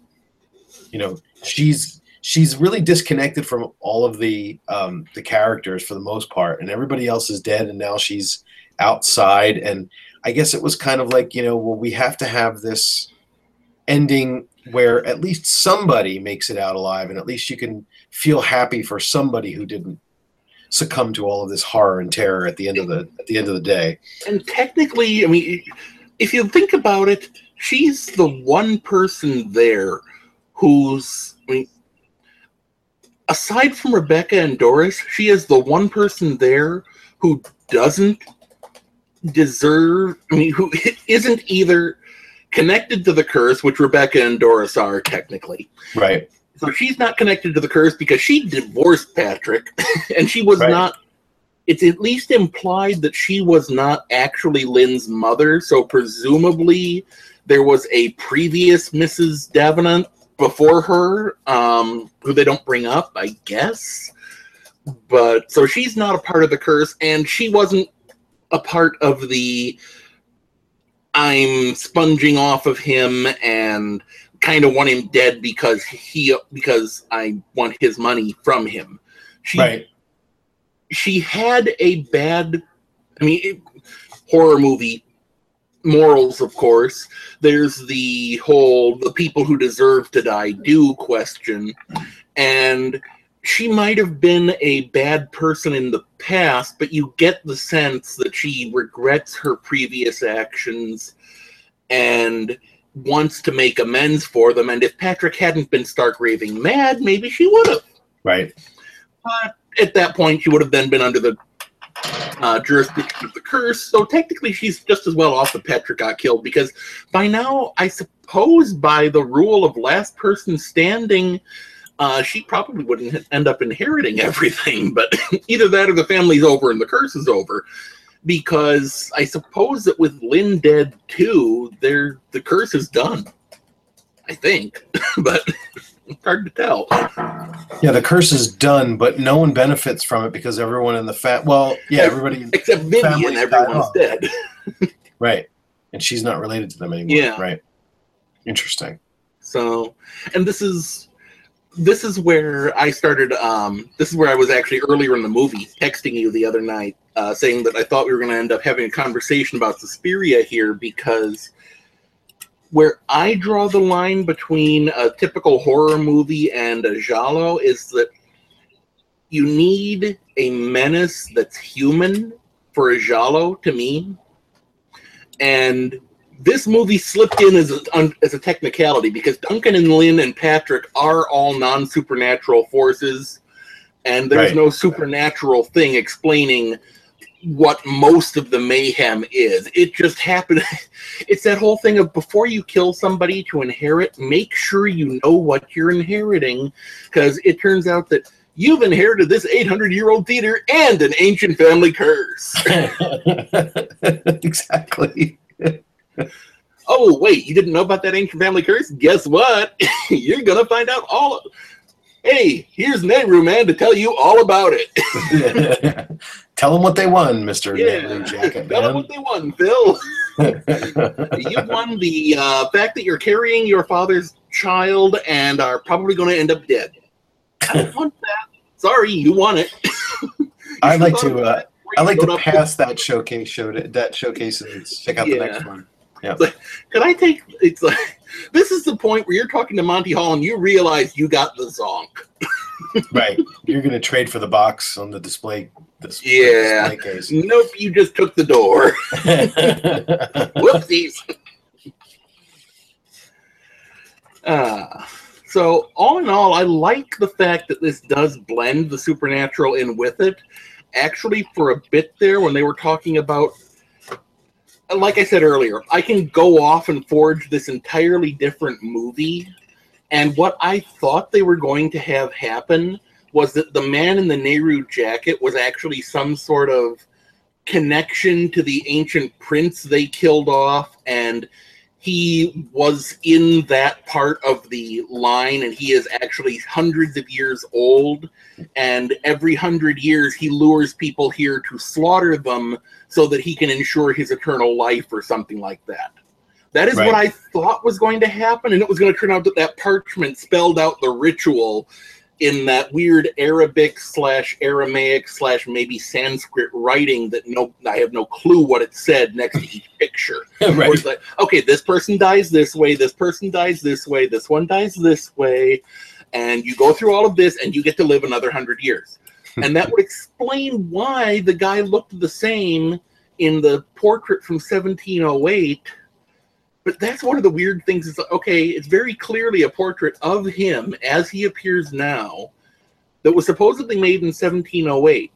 [SPEAKER 6] you know, she's she's really disconnected from all of the um, the characters for the most part, and everybody else is dead, and now she's outside. And I guess it was kind of like, you know, well, we have to have this ending where at least somebody makes it out alive, and at least you can feel happy for somebody who didn't succumb to all of this horror and terror at the end of the at the end of the day.
[SPEAKER 7] and technically, I mean, if you think about it, she's the one person there who's, I mean, aside from Rebecca and Doris, she is the one person there who doesn't deserve, I mean, who isn't either connected to the curse, which Rebecca and Doris are technically.
[SPEAKER 6] Right.
[SPEAKER 7] So she's not connected to the curse because she divorced Patrick, and she was
[SPEAKER 6] Right.
[SPEAKER 7] not. It's at least implied that she was not actually Lynn's mother. So presumably, there was a previous Mrs. Davenant before her, um, who they don't bring up, I guess. But so she's not a part of the curse, and she wasn't a part of the. I'm sponging off of him and kind of want him dead because he because I want his money from him. She
[SPEAKER 6] Right.
[SPEAKER 7] she had a bad I mean it, horror movie morals of course. There's the whole the people who deserve to die do question and she might have been a bad person in the past, but you get the sense that she regrets her previous actions and wants to make amends for them. And if Patrick hadn't been stark raving mad, maybe she would have.
[SPEAKER 6] Right.
[SPEAKER 7] But at that point, she would have then been under the uh, jurisdiction of the curse. So technically, she's just as well off that Patrick got killed because by now, I suppose, by the rule of last person standing, uh, she probably wouldn't end up inheriting everything. But either that or the family's over and the curse is over. Because I suppose that with Lynn dead too, there the curse is done. I think, but it's hard to tell.
[SPEAKER 6] Yeah, the curse is done, but no one benefits from it because everyone in the fat. Well, yeah, everybody.
[SPEAKER 7] Except Vivian, everyone's dead.
[SPEAKER 6] right, and she's not related to them anymore.
[SPEAKER 7] Yeah.
[SPEAKER 6] Right. Interesting.
[SPEAKER 7] So, and this is this is where I started. Um, this is where I was actually earlier in the movie texting you the other night, uh, saying that I thought we were going to end up having a conversation about Suspiria here because where I draw the line between a typical horror movie and a giallo is that you need a menace that's human for a giallo to me. And this movie slipped in as a, as a technicality because Duncan and Lynn and Patrick are all non supernatural forces, and there's
[SPEAKER 6] Right.
[SPEAKER 7] no supernatural thing explaining what most of the mayhem is. It just happened. It's that whole thing of before you kill somebody to inherit, make sure you know what you're inheriting, because it turns out that you've inherited this 800 year old theater and an ancient family curse.
[SPEAKER 6] exactly.
[SPEAKER 7] Oh, wait, you didn't know about that ancient family curse? Guess what? You're going to find out all. Hey, here's Nehru Man to tell you all about it.
[SPEAKER 6] Tell them what they won, Mister
[SPEAKER 7] yeah.
[SPEAKER 6] Blue Jacket
[SPEAKER 7] Tell them what they won, Phil. you won the uh, fact that you're carrying your father's child and are probably going to end up dead. I don't want that. Sorry, you won it.
[SPEAKER 6] I'd like to. Uh,
[SPEAKER 7] about it before
[SPEAKER 6] I'd like to pass that showcase show to, that showcase and check out the next one.
[SPEAKER 7] Could I take? It's like this is the point where you're talking to Monty Hall and you realize you got the zonk.
[SPEAKER 6] Right. You're gonna trade for the box on the display. This
[SPEAKER 7] Yeah.
[SPEAKER 6] display case.
[SPEAKER 7] Nope, you just took the door. Whoopsies. Uh, so all in all, I like the fact that this does blend the supernatural in with it. Actually, for a bit there, when they were talking about, like I said earlier, I can go off and forge this entirely different movie. And what I thought they were going to have happen was that the man in the Nehru jacket was actually some sort of connection to the ancient prince they killed off and he was in that part of the line and he is actually hundreds of years old and every hundred years he lures people here to slaughter them so that he can ensure his eternal life or something like that that is
[SPEAKER 6] Right.
[SPEAKER 7] what i thought was going to happen and it was going to turn out that that parchment spelled out the ritual in that weird Arabic slash Aramaic slash maybe Sanskrit writing that no, I have no clue what it said next to each picture.
[SPEAKER 6] Right.
[SPEAKER 7] it's like, okay, this person dies this way, this person dies this way, this one dies this way, and you go through all of this, and you get to live another hundred years, and that would explain why the guy looked the same in the portrait from 1708 but that's one of the weird things is okay it's very clearly a portrait of him as he appears now that was supposedly made in 1708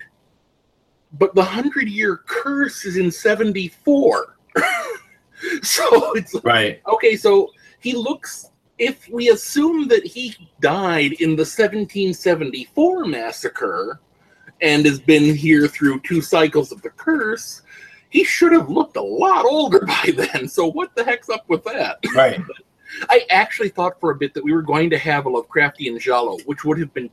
[SPEAKER 7] but the 100 year curse is in 74 so it's
[SPEAKER 6] Right.
[SPEAKER 7] okay so he looks if we assume that he died in the 1774 massacre and has been here through two cycles of the curse he should have looked a lot older by then so what the heck's up with that
[SPEAKER 6] Right.
[SPEAKER 7] i actually thought for a bit that we were going to have a lovecraftian giallo, which would have been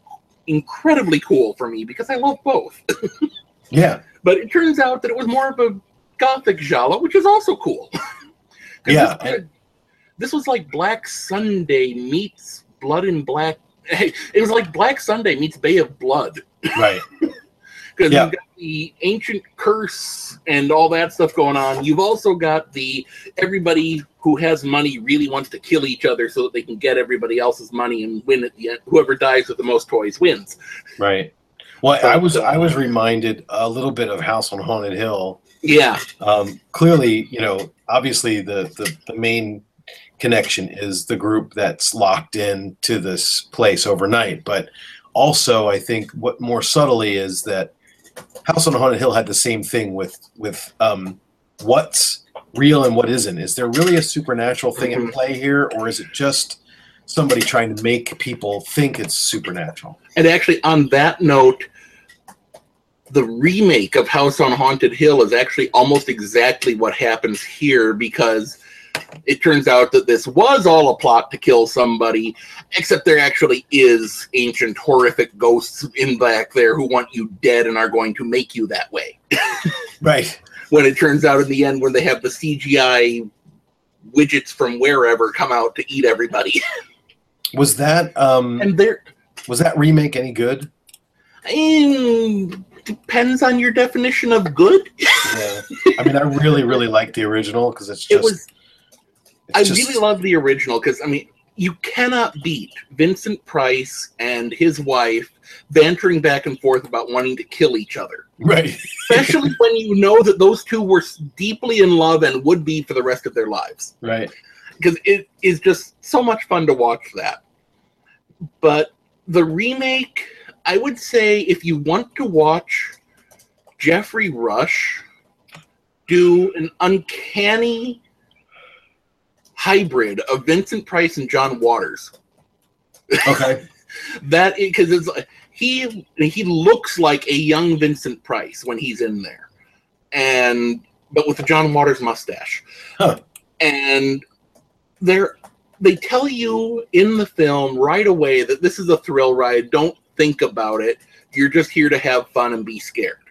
[SPEAKER 7] incredibly cool for me because i love both
[SPEAKER 6] Yeah.
[SPEAKER 7] but it turns out that it was more of a gothic giallo, which is also cool.
[SPEAKER 6] Yeah,
[SPEAKER 7] this, this was like black sunday meets blood and black it was like black sunday meets bay of blood
[SPEAKER 6] Right.
[SPEAKER 7] Because
[SPEAKER 6] Yeah.
[SPEAKER 7] you've got the ancient curse and all that stuff going on. You've also got the everybody who has money really wants to kill each other so that they can get everybody else's money and win at the end. Whoever dies with the most toys wins.
[SPEAKER 6] Right. Well,
[SPEAKER 7] So-
[SPEAKER 6] I was I was reminded a little bit of House on Haunted Hill.
[SPEAKER 7] Yeah,
[SPEAKER 6] Um, clearly, you know, obviously the, the the main connection is the group that's locked in to this place overnight, but also I think what more subtly is that House on Haunted Hill had the same thing with with um, what's real and what isn't. Is there really a supernatural thing in
[SPEAKER 7] Mhm.
[SPEAKER 6] play here, or is it just somebody trying to make people think it's supernatural?
[SPEAKER 7] and actually on that note. The remake of House on Haunted Hill is actually almost exactly what happens here because it turns out that this was all a plot to kill somebody, except there actually is ancient horrific ghosts in back there who want you dead and are going to make you that way.
[SPEAKER 6] Right.
[SPEAKER 7] When it turns out in the end, when they have the CGI widgets from wherever come out to eat everybody,
[SPEAKER 6] Was that um,
[SPEAKER 7] and there
[SPEAKER 6] was that remake any good?
[SPEAKER 7] mm, depends on your definition of good.
[SPEAKER 6] Yeah. I mean, I really, really like the original because it's
[SPEAKER 7] it
[SPEAKER 6] just
[SPEAKER 7] was
[SPEAKER 6] It's
[SPEAKER 7] I
[SPEAKER 6] just-
[SPEAKER 7] really love the original because I mean you cannot beat Vincent Price and his wife bantering back and forth about wanting to kill each other,
[SPEAKER 6] right.
[SPEAKER 7] especially when you know that those two were deeply in love and would be for the rest of their lives.
[SPEAKER 6] Right.
[SPEAKER 7] Because it is just so much fun to watch that. But the remake, I would say, if you want to watch Geoffrey Rush do an uncanny hybrid of Vincent Price and John Waters.
[SPEAKER 6] Okay.
[SPEAKER 7] That because it's he he looks like a young Vincent Price when he's in there, and but with the John Waters mustache,
[SPEAKER 6] Huh.
[SPEAKER 7] and they're they tell you in the film right away that this is a thrill ride. Don't think about it. You're just here to have fun and be scared.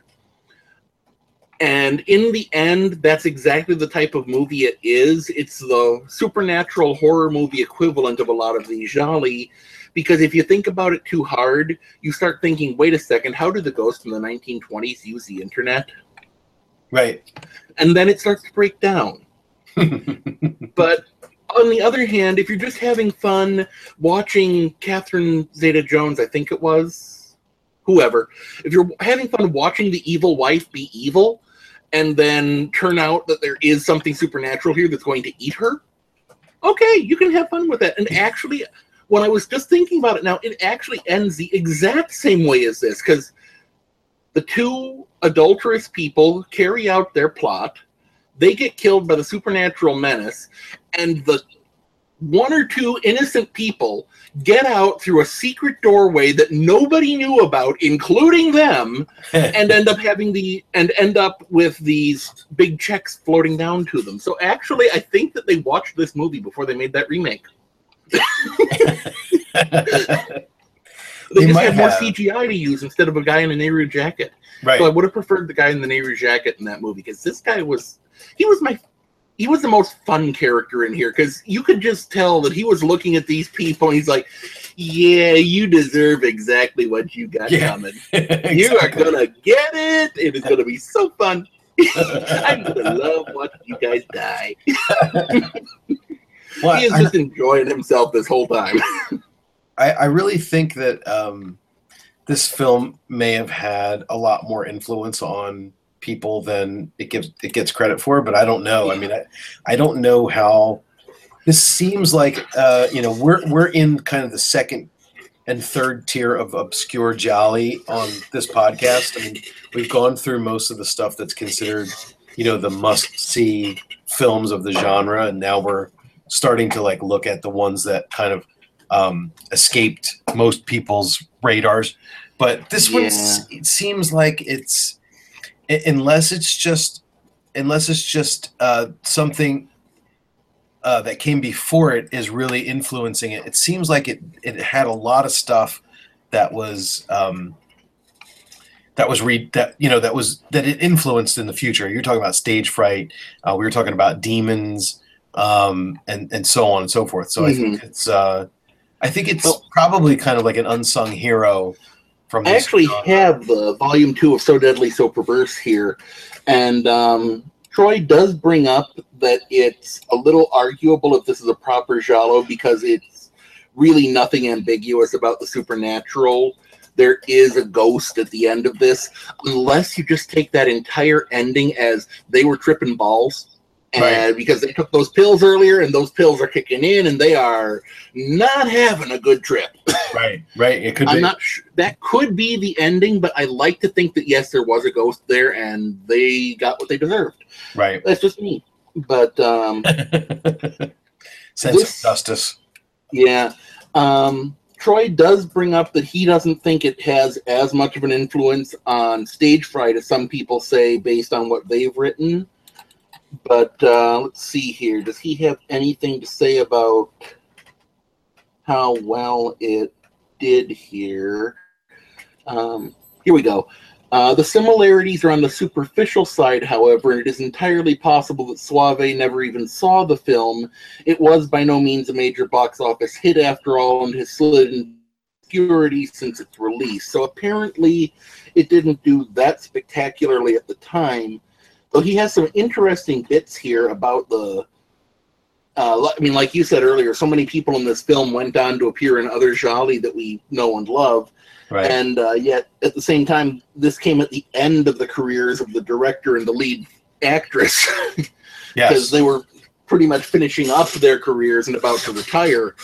[SPEAKER 7] And in the end, that's exactly the type of movie it is. It's the supernatural horror movie equivalent of a lot of these gialli, because if you think about it too hard, you start thinking, wait a second, how did the ghosts from the 1920s use the internet?
[SPEAKER 6] Right.
[SPEAKER 7] And then it starts to break down. but on the other hand, if you're just having fun watching Catherine Zeta Jones, I think it was, whoever, if you're having fun watching the evil wife be evil and then turn out that there is something supernatural here that's going to eat her, okay, you can have fun with that. And actually, when I was just thinking about it now, it actually ends the exact same way as this because the two adulterous people carry out their plot. They get killed by the supernatural menace, and the one or two innocent people get out through a secret doorway that nobody knew about, including them, and end up having the and end up with these big checks floating down to them. So actually, I think that they watched this movie before they made that remake. They,
[SPEAKER 6] They
[SPEAKER 7] just
[SPEAKER 6] might
[SPEAKER 7] had more
[SPEAKER 6] have.
[SPEAKER 7] CGI to use instead of a guy in a Nehru jacket.
[SPEAKER 6] right.
[SPEAKER 7] So I would have preferred the guy in the Nehru jacket in that movie because this guy was he was my he was the most fun character in here because you could just tell that he was looking at these people and he's like, Yeah, you deserve exactly what you got
[SPEAKER 6] Yeah.
[SPEAKER 7] coming. You are gonna get it. It is gonna be so fun. I'm gonna love watching you guys die.
[SPEAKER 6] Well,
[SPEAKER 7] he is
[SPEAKER 6] I-
[SPEAKER 7] just enjoying himself this whole time.
[SPEAKER 6] I, I really think that um, this film may have had a lot more influence on people than it gives it gets credit for, but I don't know. I mean, I, I don't know how this seems like uh, you know we're we're in kind of the second and third tier of obscure gialli on this podcast. I mean, we've gone through most of the stuff that's considered you know the must see films of the genre, and now we're starting to like look at the ones that kind of um, escaped most people's radars. But this one it seems like it's unless it's just unless it's just uh, something uh, that came before it is really influencing it. It seems like it it had a lot of stuff that was um, that was read that you know that was that it influenced in the future. You're talking about stage fright. Uh, we were talking about demons um, and and so on and so forth. So I think it's uh, I think it's
[SPEAKER 7] Well-
[SPEAKER 6] probably kind of like an unsung hero from.
[SPEAKER 7] I actually
[SPEAKER 6] genre.
[SPEAKER 7] have the volume two of So Deadly, So Perverse here, and um, Troy does bring up that it's a little arguable if this is a proper giallo because it's really nothing ambiguous about the supernatural. There is a ghost at the end of this, unless you just take that entire ending as they were tripping balls. And
[SPEAKER 6] Right.
[SPEAKER 7] because they took those pills earlier and those pills are kicking in and they are not having a good trip.
[SPEAKER 6] right, right. It could
[SPEAKER 7] I'm
[SPEAKER 6] be.
[SPEAKER 7] not sure. That could be the ending, but I like to think that yes, there was a ghost there, and they got what they deserved.
[SPEAKER 6] right.
[SPEAKER 7] That's just me. But um,
[SPEAKER 6] Sense
[SPEAKER 7] This-
[SPEAKER 6] of justice.
[SPEAKER 7] yeah, um, Troy does bring up that he doesn't think it has as much of an influence on stage fright as some people say, based on what they've written. But uh, let's see here. Does he have anything to say about how well it did here? Um, here we go. Uh, the similarities are on the superficial side, however, and it is entirely possible that Soavi never even saw the film. It was by no means a major box office hit after all, and has slid in obscurity since its release. So apparently, it didn't do that spectacularly at the time. Though he has some interesting bits here about the uh, I mean, like you said earlier, so many people in this film went on to appear in other gialli that we know and love,
[SPEAKER 6] Right.
[SPEAKER 7] and uh, yet at the same time, this came at the end of the careers of the director and the lead actress because
[SPEAKER 6] yes.
[SPEAKER 7] they were pretty much finishing up their careers and about to retire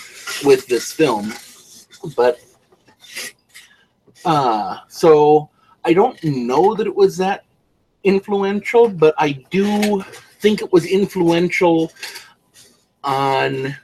[SPEAKER 7] with this film. But uh, so I don't know that it was that influential, but I do think it was influential on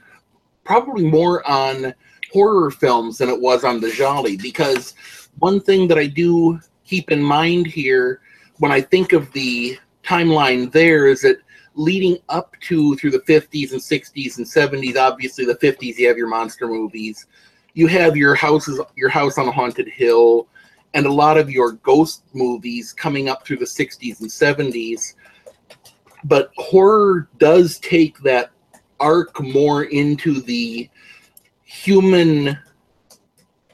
[SPEAKER 7] probably more on horror films than it was on the gialli. Because one thing that I do keep in mind here when I think of the timeline there is that leading up to through the 50s and 60s and 70s obviously the 50s you have your monster movies. You have your houses your house on a haunted hill and a lot of your ghost movies coming up through the 60s and 70s but horror does take that arc more into the human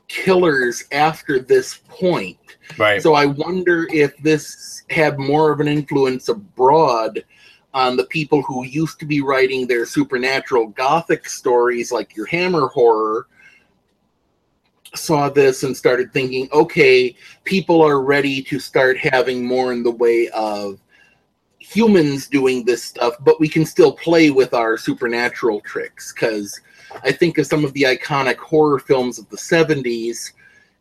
[SPEAKER 7] killers after this point
[SPEAKER 6] right.
[SPEAKER 7] so I wonder if this had more of an influence abroad on the people who used to be writing their supernatural gothic stories, like your Hammer horror, saw this and started thinking, okay, people are ready to start having more in the way of humans doing this stuff, but we can still play with our supernatural tricks. Because I think of some of the iconic horror films of the 70s.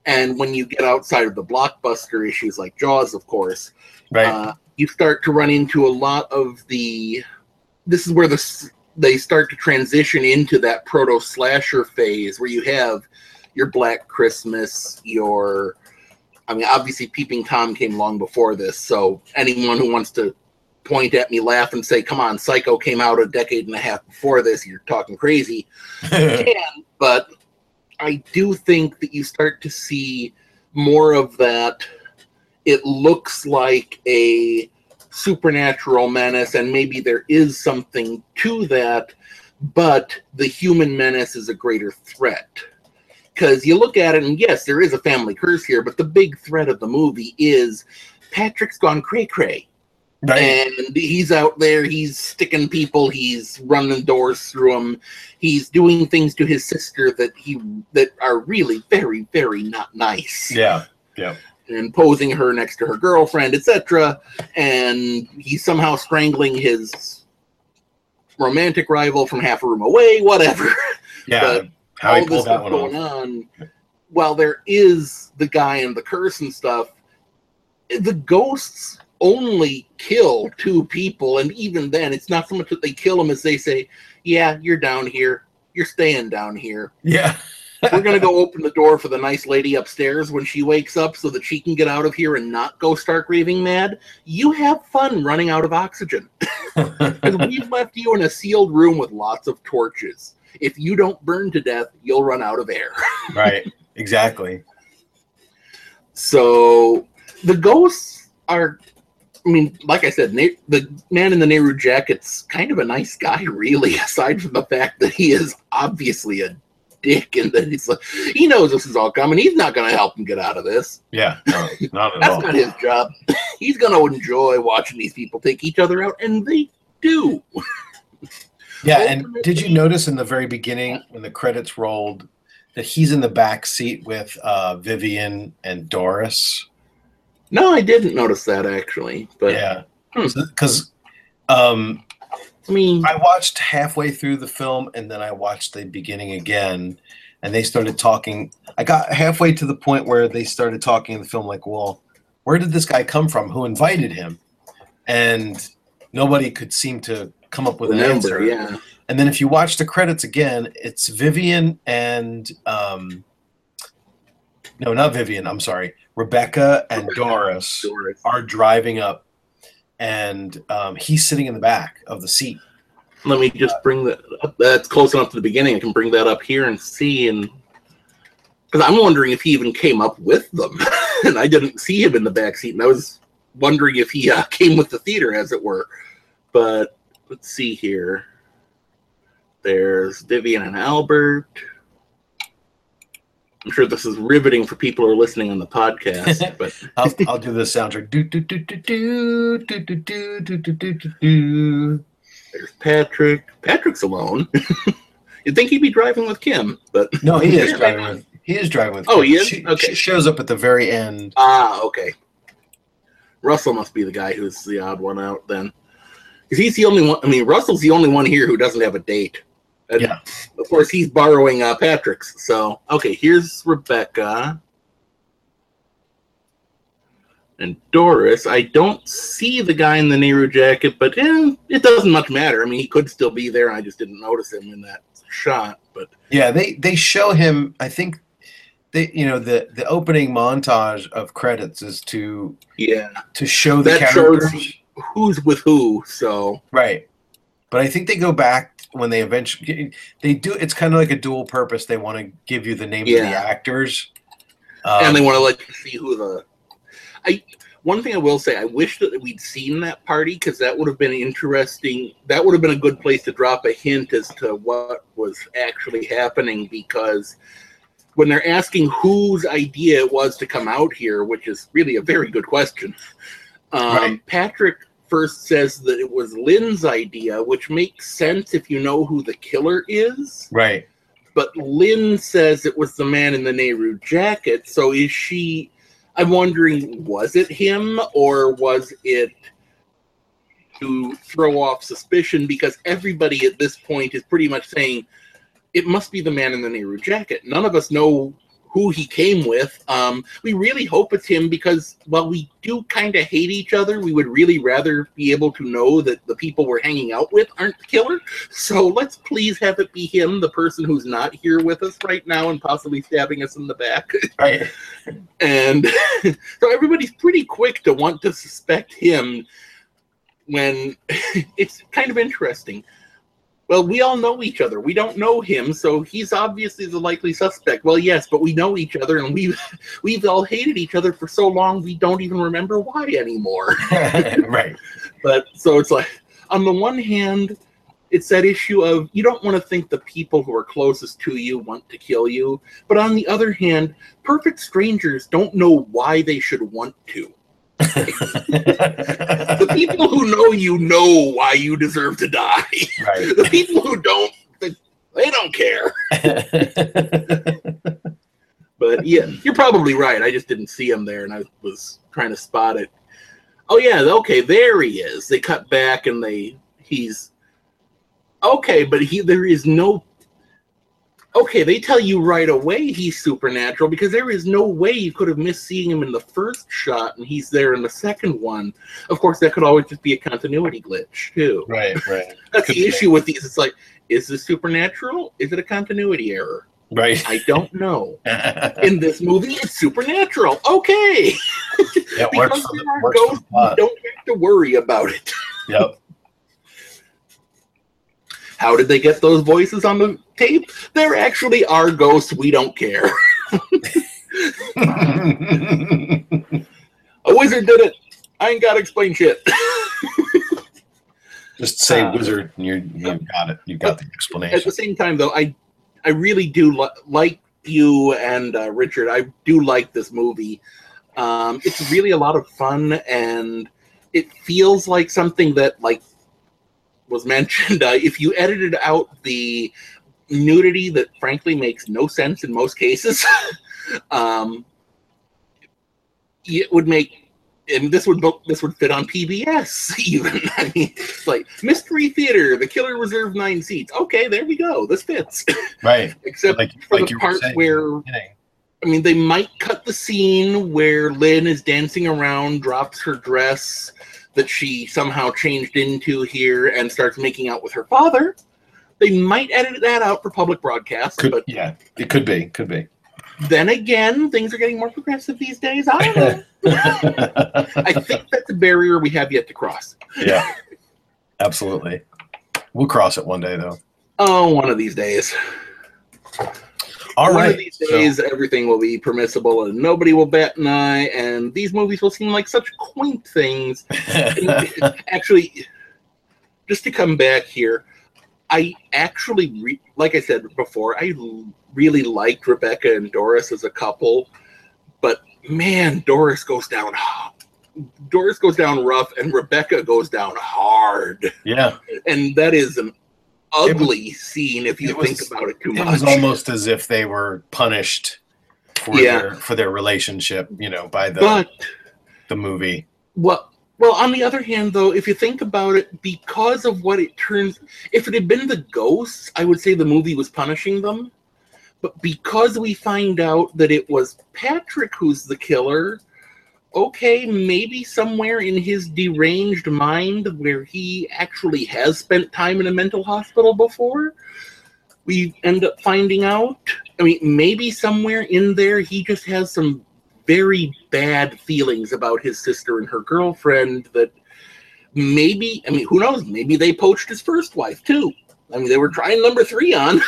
[SPEAKER 7] And when you get outside of the blockbuster issues like Jaws, of course,
[SPEAKER 6] right.
[SPEAKER 7] uh, you start to run into a lot of the. This is where the they start to transition into that proto slasher phase where you have your Black Christmas, your. I mean, obviously, Peeping Tom came long before this, so anyone who wants to point at me, laugh, and say, "Come on, Psycho came out a decade and a half before this," you're talking crazy can, but I do think that you start to see more of that. It looks like a supernatural menace, and maybe there is something to that, but the human menace is a greater threat. Because you look at it, and yes, there is a family curse here, but the big threat of the movie is Patrick's gone cray cray
[SPEAKER 6] right.
[SPEAKER 7] and he's out there he's sticking people he's running doors through them he's doing things to his sister that he that are really very very not nice
[SPEAKER 6] yeah. Yeah.
[SPEAKER 7] and posing her next to her girlfriend etc and he's somehow strangling his romantic rival from half a room away whatever
[SPEAKER 6] Yeah.
[SPEAKER 7] But
[SPEAKER 6] How
[SPEAKER 7] all
[SPEAKER 6] he
[SPEAKER 7] this
[SPEAKER 6] that
[SPEAKER 7] stuff
[SPEAKER 6] one
[SPEAKER 7] going
[SPEAKER 6] off.
[SPEAKER 7] on while there is the guy and the curse and stuff the ghosts only kill two people and even then it's not so much that they kill them as they say yeah you're down here. You're staying down here.
[SPEAKER 6] Yeah.
[SPEAKER 7] we're going to go open the door for the nice lady upstairs when she wakes up so that she can get out of here and not go start raving mad. You have fun running out of oxygen. Because we've left you in a sealed room with lots of torches if you don't burn to death you'll run out of air
[SPEAKER 6] right. Exactly.
[SPEAKER 7] So the ghosts are, I mean, like I said, Na- the man in the Nehru jacket's kind of a nice guy, really, aside from the fact that he is obviously a dick and that he's like, he knows this is all coming. He's not going to help him get out of this.
[SPEAKER 6] Yeah. No, not at all.
[SPEAKER 7] That's
[SPEAKER 6] all.
[SPEAKER 7] not his job. He's going to enjoy watching these people take each other out, and they do.
[SPEAKER 6] Yeah, and did you notice in the very beginning when the credits rolled that he's in the back seat with uh, Vivian and Doris?
[SPEAKER 7] No, I didn't notice that actually, but
[SPEAKER 6] Yeah,
[SPEAKER 7] Hmm.
[SPEAKER 6] because um,
[SPEAKER 7] I mean,
[SPEAKER 6] I watched halfway through the film and then I watched the beginning again, and they started talking. I got halfway to the point where they started talking in the film, like, "Well, where did this guy come from? Who invited him?" And nobody could seem to come up with an answer.
[SPEAKER 7] yeah.
[SPEAKER 6] And then if you watch the credits again, it's Vivian and um no, not Vivian, I'm sorry. Rebecca and Doris
[SPEAKER 7] Doris.
[SPEAKER 6] are driving up and um, he's sitting in the back of the seat.
[SPEAKER 7] Let me just bring that up. That's close enough to the beginning. I can bring that up here and see. And because I'm wondering if he even came up with them, and I didn't see him in the back seat, and I was wondering if he uh, came with the theater, as it were. But let's see here. There's Vivian and Albert. I'm sure this is riveting for people who are listening on the podcast, but
[SPEAKER 6] I'll, I'll do the soundtrack. Do, do, do, do, do, do, do, do, do, do, do, do.
[SPEAKER 7] There's Patrick. Patrick's alone. You'd think he'd be driving with Kim, but
[SPEAKER 6] No, he is driving with. He is driving with.
[SPEAKER 7] Oh,
[SPEAKER 6] Kim.
[SPEAKER 7] he is?
[SPEAKER 6] She,
[SPEAKER 7] Okay.
[SPEAKER 6] she shows up at the very end.
[SPEAKER 7] Ah, okay. Russell must be the guy who's the odd one out then. Because he's the only one. I mean, Russell's the only one here who doesn't have a date. And
[SPEAKER 6] Yeah.
[SPEAKER 7] Of course, he's borrowing uh, Patrick's. So, okay, here's Rebecca. And Doris, I don't see the guy in the Nehru jacket, but eh, it doesn't much matter. I mean, he could still be there. I just didn't notice him in that shot. But
[SPEAKER 6] Yeah, they they show him. I think they you know the the opening montage of credits is to
[SPEAKER 7] yeah,
[SPEAKER 6] to show the
[SPEAKER 7] That
[SPEAKER 6] characters.
[SPEAKER 7] shows- who's with who? So,
[SPEAKER 6] Right. But I think they go back when they eventually they do. It's kind of like a dual purpose. They want to give you the names of the actors, um,
[SPEAKER 7] and they want to let you see who the. I one thing I will say, I wish that we'd seen that party because that would have been interesting. That would have been a good place to drop a hint as to what was actually happening. Because when they're asking whose idea it was to come out here, which is really a very good question, um,
[SPEAKER 6] Right.
[SPEAKER 7] Patrick first says that it was Lynn's idea, which makes sense if you know who the killer is
[SPEAKER 6] right.
[SPEAKER 7] but Lynn says it was the man in the Nehru jacket. So is she? I'm wondering, was it him or was it to throw off suspicion? Because everybody at this point is pretty much saying it must be the man in the Nehru jacket. None of us know who he came with. Um, we really hope it's him because while we do kind of hate each other, we would really rather be able to know that the people we're hanging out with aren't the killer. So let's please have it be him, the person who's not here with us right now and possibly stabbing us in the back.
[SPEAKER 6] Right.
[SPEAKER 7] And so everybody's pretty quick to want to suspect him when it's kind of interesting. Well, we all know each other. We don't know him, so he's obviously the likely suspect. Well, yes, but we know each other, and we've we've all hated each other for so long we don't even remember why anymore.
[SPEAKER 6] right.
[SPEAKER 7] But so it's like, on the one hand, it's that issue of you don't want to think the people who are closest to you want to kill you. But on the other hand, perfect strangers don't know why they should want to. The people who know you know why you deserve to die.
[SPEAKER 6] right.
[SPEAKER 7] The people who don't, they, they don't care. But yeah, you're probably right. I just didn't see him there, and I was trying to spot it. Oh yeah, okay, there he is. They cut back, and they he's okay, but he there is no. Okay, they tell you right away he's supernatural because there is no way you could have missed seeing him in the first shot, and he's there in the second one. Of course, that could always just be a continuity glitch too.
[SPEAKER 6] Right. Right.
[SPEAKER 7] That's the issue with these. It's like, is this supernatural? Is it a continuity error?
[SPEAKER 6] Right.
[SPEAKER 7] I don't know in this movie it's supernatural okay
[SPEAKER 6] works
[SPEAKER 7] because there are ghosts you don't have to worry about it
[SPEAKER 6] Yep.
[SPEAKER 7] How did they get those voices on the tape? There actually are ghosts. We don't care. A wizard did it. I ain't gotta explain shit.
[SPEAKER 6] Just say
[SPEAKER 7] Uh,
[SPEAKER 6] wizard, and you you got it. You got the explanation.
[SPEAKER 7] at the same time though i i really do li- like you and uh, richard. I do like this movie. Um it's really a lot of fun and it feels like something that like was mentioned uh, if you edited out the nudity that frankly makes no sense in most cases um it would make and this would this would fit on PBS even. I mean, it's like mystery theater, the killer reserved nine seats. Okay, there we go. This fits.
[SPEAKER 6] Right.
[SPEAKER 7] Except
[SPEAKER 6] Like,
[SPEAKER 7] for
[SPEAKER 6] like
[SPEAKER 7] the part
[SPEAKER 6] saying.
[SPEAKER 7] where I mean, they might cut the scene where Lynn is dancing around, drops her dress that she somehow changed into here, and starts making out with her father. They might edit that out for public broadcast,
[SPEAKER 6] Could,
[SPEAKER 7] but
[SPEAKER 6] yeah, it could be. Could be.
[SPEAKER 7] then again, things are getting more progressive these days. I don't know. I think that's a barrier we have yet to cross.
[SPEAKER 6] yeah. Absolutely. We'll cross it one day, though.
[SPEAKER 7] Oh, one of these days.
[SPEAKER 6] All
[SPEAKER 7] one
[SPEAKER 6] right.
[SPEAKER 7] of these
[SPEAKER 6] so-
[SPEAKER 7] days, everything will be permissible, and nobody will bat an eye, and these movies will seem like such quaint things. Actually, just to come back here, I actually, re- like I said before, I l- really liked Rebecca and Doris as a couple, but man, Doris goes down. Doris goes down rough, and Rebecca goes down hard. hard,
[SPEAKER 6] Yeah,
[SPEAKER 7] and that is an ugly scene if you think
[SPEAKER 6] was-
[SPEAKER 7] about it too much.
[SPEAKER 6] it was almost as if they were punished for
[SPEAKER 7] Yeah.
[SPEAKER 6] their for their relationship, you know, by the
[SPEAKER 7] but
[SPEAKER 6] the movie.
[SPEAKER 7] Well, well. On the other hand, though, if you think about it, because of what it turns, if it had been the ghosts, I would say the movie was punishing them. But because we find out that it was Patrick who's the killer, okay, maybe somewhere in his deranged mind, where he actually has spent time in a mental hospital before, we end up finding out. I mean, maybe somewhere in there he just has some very bad feelings about his sister and her girlfriend that maybe i mean who knows maybe they poached his first wife too i mean they were trying number three on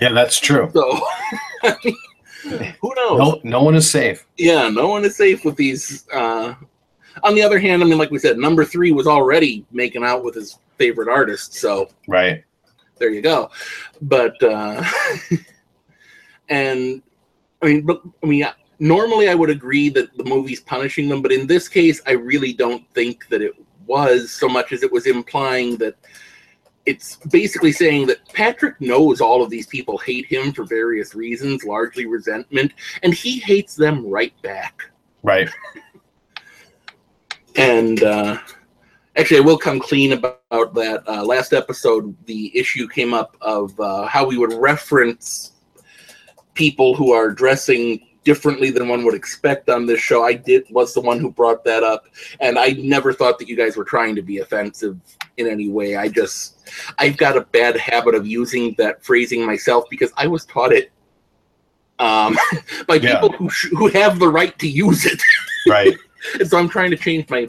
[SPEAKER 6] Yeah, that's true.
[SPEAKER 7] so I mean, who knows
[SPEAKER 6] No, no one is safe.
[SPEAKER 7] yeah no one is safe with these uh on the other hand i mean like we said number three was already making out with his favorite artist so
[SPEAKER 6] Right.
[SPEAKER 7] there you go but uh and i mean but i mean normally i would agree that the movie's punishing them but in this case i really don't think that it was so much as it was implying that it's basically saying that patrick knows all of these people hate him for various reasons largely resentment and he hates them right back
[SPEAKER 6] Right.
[SPEAKER 7] and uh, actually, I will come clean about, that. Uh, last episode, the issue came up of uh, how we would reference people who are dressing differently than one would expect on this show. I did was the one who brought that up, and I never thought that you guys were trying to be offensive in any way. I just I've got a bad habit of using that phrasing myself because I was taught it um, by
[SPEAKER 6] Yeah.
[SPEAKER 7] people who sh- who have the right to use it.
[SPEAKER 6] Right.
[SPEAKER 7] And so I'm trying to change my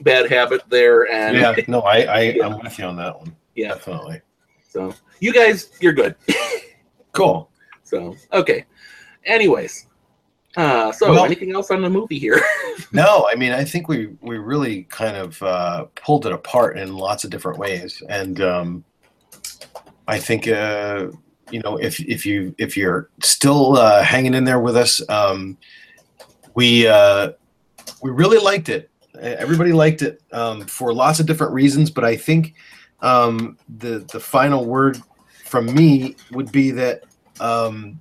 [SPEAKER 7] bad habit there. And
[SPEAKER 6] yeah. No, I, I I'm with you on that one.
[SPEAKER 7] yeah,
[SPEAKER 6] Definitely.
[SPEAKER 7] so you guys, you're good.
[SPEAKER 6] Cool.
[SPEAKER 7] So okay. Anyways, uh, so
[SPEAKER 6] Well-
[SPEAKER 7] anything else on the movie here?
[SPEAKER 6] No, I mean, I think we we really kind of uh, pulled it apart in lots of different ways, and um, I think uh, you know if if you if you're still uh, hanging in there with us, um, we uh, we really liked it. Everybody liked it um, for lots of different reasons, but I think um, the the final word from me would be that um,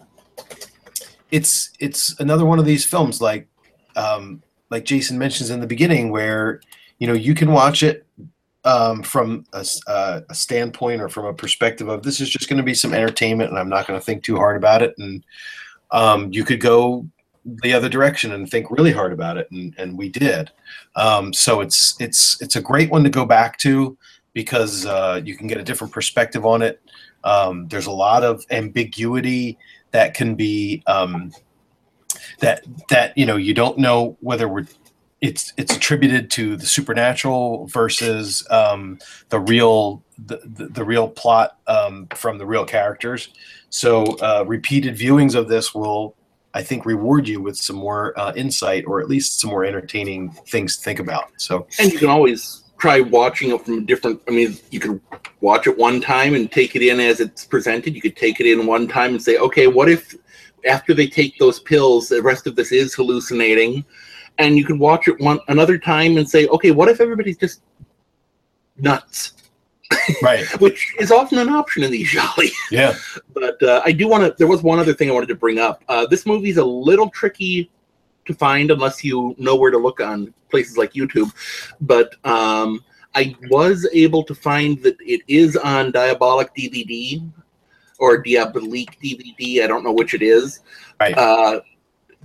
[SPEAKER 6] it's it's another one of these films like um, like Jason mentions in the beginning, where you know you can watch it um, from a, uh, a standpoint or from a perspective of this is just going to be some entertainment, and I'm not going to think too hard about it, and um, you could go the other direction and think really hard about it, and, and we did. Um, so it's it's it's a great one to go back to because uh, you can get a different perspective on it. Um, there's a lot of ambiguity that can be um, that that you know you don't know whether we're it's it's attributed to the supernatural versus um, the real the, the, the real plot um, from the real characters. So uh, repeated viewings of this will, I think, reward you with some more uh, insight or at least some more entertaining things to think about. So
[SPEAKER 7] and you can always try watching it from different. I mean, you can watch it one time and take it in as it's presented. You could take it in one time and say, okay, what if after they take those pills, the rest of this is hallucinating? And you could watch it one another time and say, okay, what if everybody's just nuts?
[SPEAKER 6] right,
[SPEAKER 7] Which is often an option in these gialli.
[SPEAKER 6] yeah,
[SPEAKER 7] But uh, I do want to. There was one other thing I wanted to bring up. Uh, this movie's a little tricky to find unless you know where to look on places like YouTube. But um, I was able to find that it is on Diabolic DVD or Diabolique DVD. I don't know which it is.
[SPEAKER 6] Right.
[SPEAKER 7] Uh,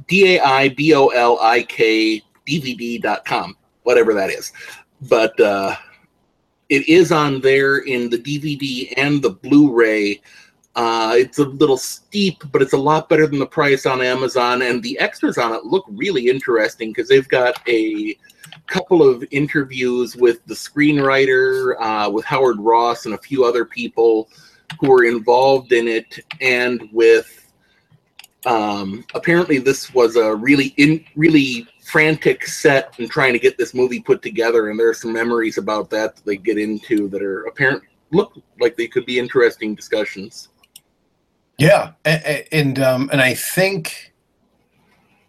[SPEAKER 7] D A I B O L I K DVD.com, whatever that is. But uh, it is on there in the DVD and the Blu-ray. Uh, it's a little steep, but it's a lot better than the price on Amazon. And the extras on it look really interesting because they've got a couple of interviews with the screenwriter, uh, with Howard Ross, and a few other people who were involved in it, and with um, apparently this was a really in really frantic set and trying to get this movie put together. And there are some memories about that that they get into that are apparent look like they could be interesting discussions.
[SPEAKER 6] Yeah, a- a- and um, and I think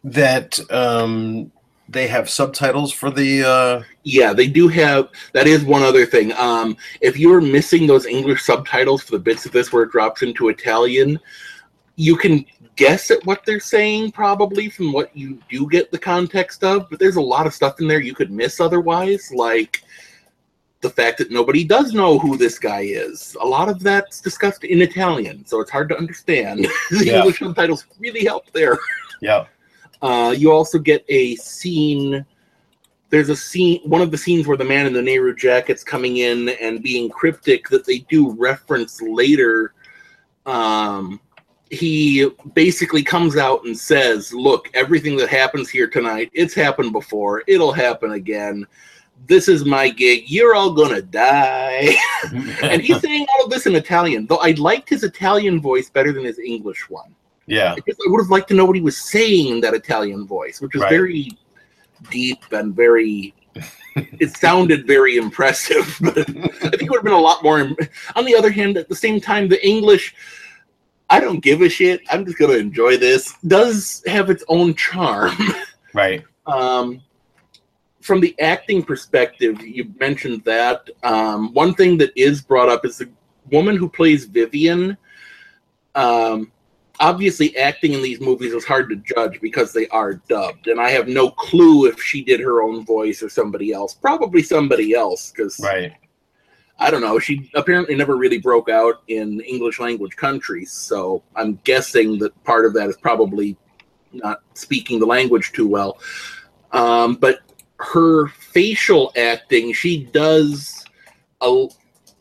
[SPEAKER 6] that um, they have subtitles for the. Uh...
[SPEAKER 7] Yeah, they do have. That is one other thing. Um, if you're missing those English subtitles for the bits of this where it drops into Italian, you can guess at what they're saying probably from what you do get the context of. But there's a lot of stuff in there you could miss otherwise, like the fact that nobody does know who this guy is. A lot of that's discussed in Italian, so it's hard to understand. the
[SPEAKER 6] Yeah.
[SPEAKER 7] English subtitles really help there.
[SPEAKER 6] Yeah.
[SPEAKER 7] Uh, you also get a scene. There's a scene, one of the scenes where the man in the Nehru jacket's coming in and being cryptic that they do reference later. Um, he basically comes out and says, "Look, everything that happens here tonight, it's happened before. It'll happen again. This is my gig. You're all gonna die." and he's saying all of this in Italian, though I liked his Italian voice better than his English one.
[SPEAKER 6] yeah.
[SPEAKER 7] I I would have liked to know what he was saying in that Italian voice, which was
[SPEAKER 6] Right.
[SPEAKER 7] very deep and very. it sounded very impressive, but I think it would have been a lot more. Im- On the other hand, at the same time, the English, I don't give a shit. I'm just to enjoy this, does have its own charm.
[SPEAKER 6] Right.
[SPEAKER 7] um, from the acting perspective, you mentioned that. Um, one thing that is brought up is the woman who plays Vivian. Um, obviously, acting in these movies is hard to judge because they are dubbed, and I have no clue if she did her own voice or somebody else. Probably somebody else, because
[SPEAKER 6] Right.
[SPEAKER 7] I don't know. She apparently never really broke out in English language countries, so I'm guessing that part of that is probably not speaking the language too well. Um, but her facial acting, she does a,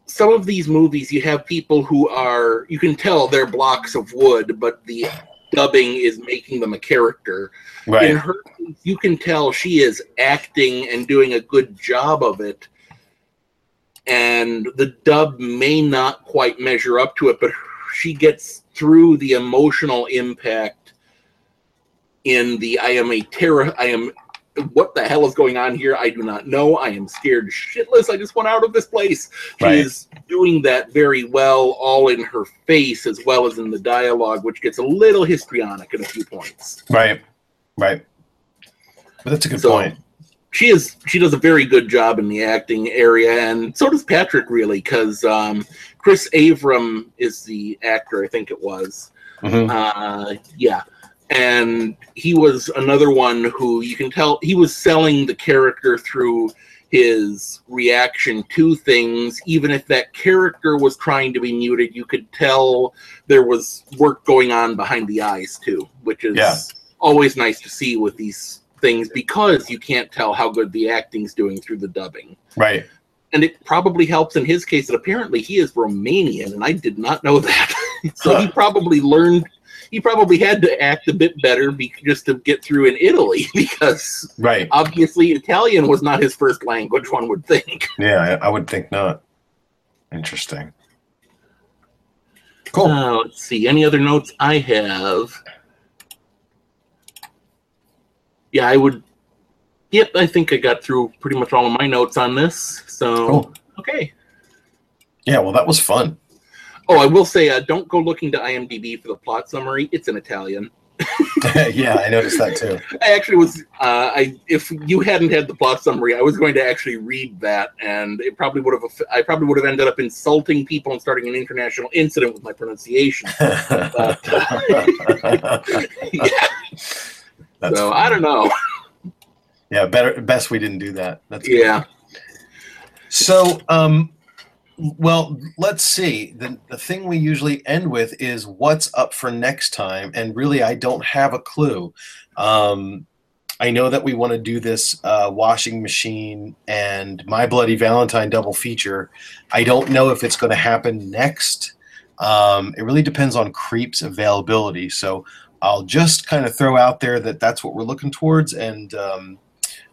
[SPEAKER 7] some of these movies. You have people who are you can tell they're blocks of wood, but the dubbing is making them a character.
[SPEAKER 6] Right.
[SPEAKER 7] In her, you can tell she is acting and doing a good job of it. And the dub may not quite measure up to it, but she gets through the emotional impact in the I am a terror. I am. What the hell is going on here? I do not know. I am scared shitless. I just want out of this place. She
[SPEAKER 6] Right.
[SPEAKER 7] is doing that very well, all in her face as well as in the dialogue, which gets a little histrionic at a few points.
[SPEAKER 6] Right. Right. But that's a good
[SPEAKER 7] So-
[SPEAKER 6] point.
[SPEAKER 7] she is she does a very good job in the acting area and so does patrick really because um, chris avram is the actor i think it was
[SPEAKER 6] Mhm.
[SPEAKER 7] uh, yeah and he was another one who you can tell he was selling the character through his reaction to things even if that character was trying to be muted you could tell there was work going on behind the eyes too which is
[SPEAKER 6] Yeah.
[SPEAKER 7] always nice to see with these things because you can't tell how good the acting's doing through the dubbing
[SPEAKER 6] Right.
[SPEAKER 7] and it probably helps in his case that apparently he is Romanian, and I did not know that. so he probably learned, he probably had to act a bit better be, just to get through in Italy because
[SPEAKER 6] Right.
[SPEAKER 7] obviously Italian was not his first language. One would think.
[SPEAKER 6] Yeah, I, I would think not. Interesting. Cool.
[SPEAKER 7] Uh, let's see. Any other notes I have? Yeah, I would. Yep, I think I got through pretty much all of my notes on this. So
[SPEAKER 6] Cool.
[SPEAKER 7] okay.
[SPEAKER 6] Yeah, well, that was fun.
[SPEAKER 7] Oh, I will say, uh, don't go looking to IMDb for the plot summary. It's in Italian.
[SPEAKER 6] yeah, I noticed that too.
[SPEAKER 7] I actually was. Uh, I if you hadn't had the plot summary, I was going to actually read that, and it probably would have. I probably would have ended up insulting people and starting an international incident with my pronunciation. But, yeah, so
[SPEAKER 6] fun.
[SPEAKER 7] I don't know.
[SPEAKER 6] Yeah, better best we didn't do that. That's.
[SPEAKER 7] Yeah.
[SPEAKER 6] So, um, well, let's see. The the thing we usually end with is what's up for next time, and really, I don't have a clue. Um, I know that we want to do this uh, washing machine and My Bloody Valentine double feature. I don't know if it's going to happen next. Um, it really depends on Creep's availability. So I'll just kind of throw out there that that's what we're looking towards, and um,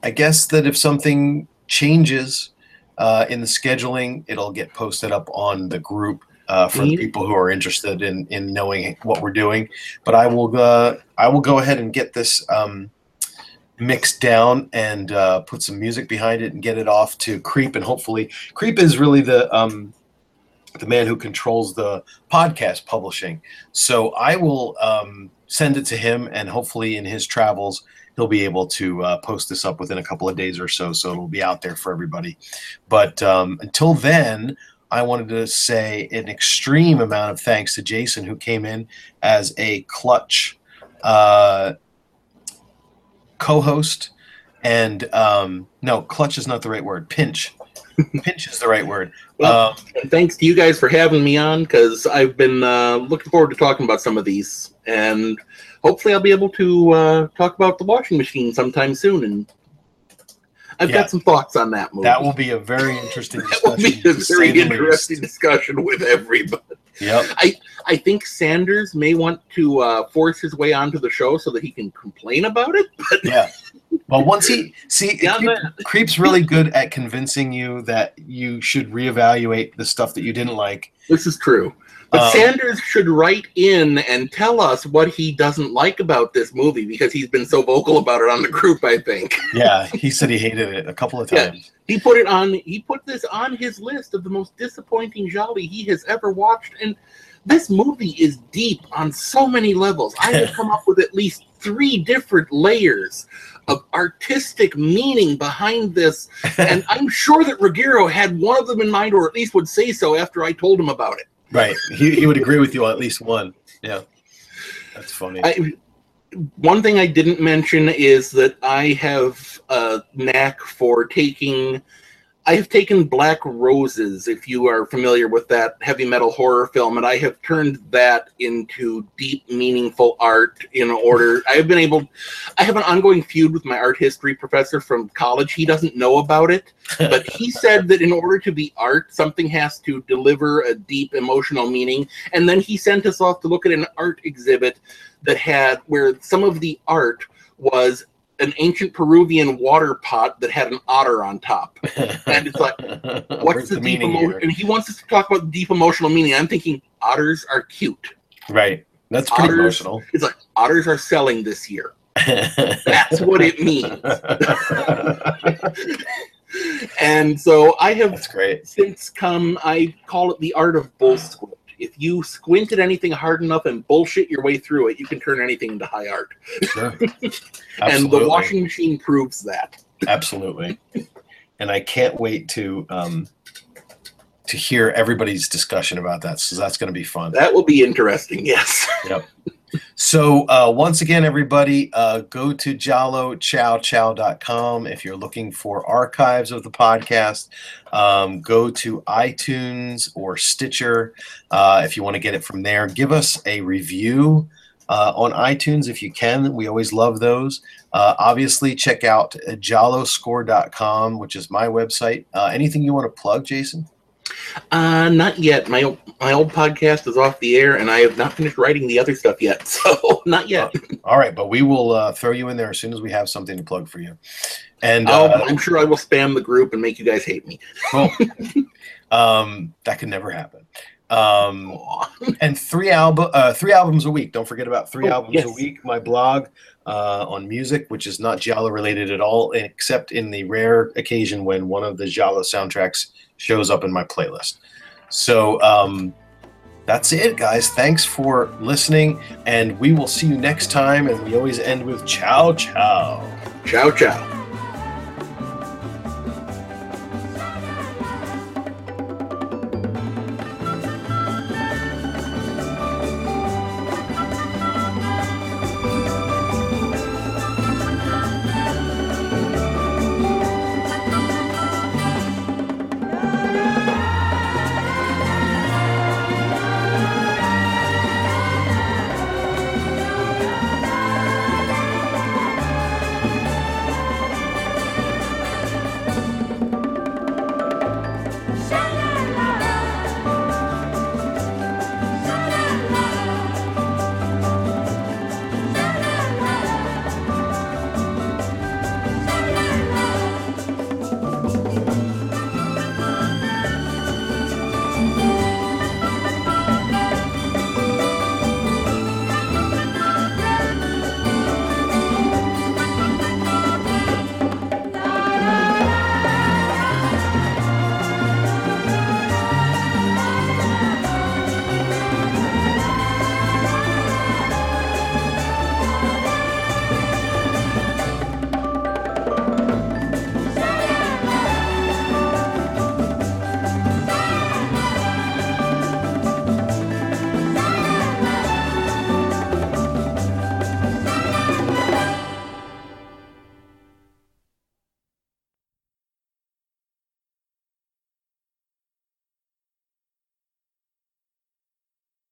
[SPEAKER 6] I guess that if something changes uh, in the scheduling, it'll get posted up on the group uh, for the
[SPEAKER 7] Mhm.
[SPEAKER 6] people who are interested in in knowing what we're doing. But I will uh, I will go ahead and get this um, mixed down and uh, put some music behind it and get it off to Creep and hopefully Creep is really the um, the man who controls the podcast publishing. So I will um, send it to him and hopefully in his travels he'll be able to uh, post this up within a couple of days or so. So it'll be out there for everybody. But um, until then, I wanted to say an extreme amount of thanks to Jason, who came in as a clutch uh, co-host and um, no, clutch is not the right word. Pinch, pinch is the right word.
[SPEAKER 7] Well,
[SPEAKER 6] Um,
[SPEAKER 7] And thanks to you guys for having me on because I've been uh, looking forward to talking about some of these, and hopefully I'll be able to uh, talk about the washing machine sometime soon. And I've
[SPEAKER 6] Yeah.
[SPEAKER 7] got some thoughts on that movie.
[SPEAKER 6] that will be a very interesting
[SPEAKER 7] That will
[SPEAKER 6] discussion.
[SPEAKER 7] be a very
[SPEAKER 6] least.
[SPEAKER 7] interesting discussion with everybody.
[SPEAKER 6] Yep.
[SPEAKER 7] I think Sanders may want to uh, force his way onto the show so that he can complain about it. But
[SPEAKER 6] Yeah. Well, once he see
[SPEAKER 7] Yeah,
[SPEAKER 6] Creep, Creep's really good at convincing you that you should reevaluate the stuff that you didn't like.
[SPEAKER 7] this is true. But
[SPEAKER 6] Um,
[SPEAKER 7] Sanders should write in and tell us what he doesn't like about this movie because he's been so vocal about it on the group. I think.
[SPEAKER 6] Yeah, he said he hated it a couple of
[SPEAKER 7] Yeah.
[SPEAKER 6] times.
[SPEAKER 7] He put it on. He put this on his list of the most disappointing gialli he has ever watched, and this movie is deep on so many levels. I have come up with at least three different layers of artistic meaning behind this, and I'm sure that Ruggero had one of them in mind, or at least would say so after I told him about it.
[SPEAKER 6] Right. He, he would agree with you on at least one. Yeah. That's funny.
[SPEAKER 7] I, one thing I didn't mention is that I have a knack for taking. I have taken Black Roses, if you are familiar with that heavy metal horror film, and I have turned that into deep, meaningful art in order. I have been able. I have an ongoing feud with my art history professor from college. He doesn't know about it, but he said that in order to be art, something has to deliver a deep emotional meaning. And then he sent us off to look at an art exhibit that had where some of the art was an ancient Peruvian water pot that had an otter on top. And it's like, what's the,
[SPEAKER 6] the
[SPEAKER 7] deep
[SPEAKER 6] meaning
[SPEAKER 7] emotion? And he wants us to talk about deep emotional meaning. I'm thinking otters are cute.
[SPEAKER 6] Right. That's pretty
[SPEAKER 7] Otters-
[SPEAKER 6] emotional.
[SPEAKER 7] It's like otters are selling this year. That's what it means. and so I have since come I call it the art of bull hmm. squint. If you squint at anything hard enough and bullshit your way through it, you can turn anything into high art.
[SPEAKER 6] Sure.
[SPEAKER 7] And the washing machine proves that.
[SPEAKER 6] Absolutely. And I can't wait to um to hear everybody's discussion about that. So that's going to be fun.
[SPEAKER 7] That will be interesting, yes.
[SPEAKER 6] Yep. So uh, once again, everybody, uh, go to jalochowchow.com if you're looking for archives of the podcast. Um, go to iTunes or Stitcher uh, if you want to get it from there. Give us a review uh, on iTunes if you can. We always love those. Uh, obviously, check out gialloscore.com, which is my website. Uh, anything you want to plug, Jason?
[SPEAKER 7] Uh, not yet. My old, my old podcast is off the air, and I have not finished writing the other stuff yet. So not yet.
[SPEAKER 6] All right, but we will uh, throw you in there as soon as we have something to plug for you. And
[SPEAKER 7] I'll-
[SPEAKER 6] uh,
[SPEAKER 7] I'm sure I will spam the group and make you guys hate me.
[SPEAKER 6] Cool. um, that could never happen. Um, and three album, uh, three albums a week. Don't forget about three
[SPEAKER 7] Oh,
[SPEAKER 6] albums a week. My blog uh, on music, which is not Giallo related at all, except in the rare occasion when one of the Giallo soundtracks shows up in my playlist. So um, that's it, guys. Thanks for listening, and we will see you next time. And we always end with ciao, ciao.
[SPEAKER 7] Ciao, ciao.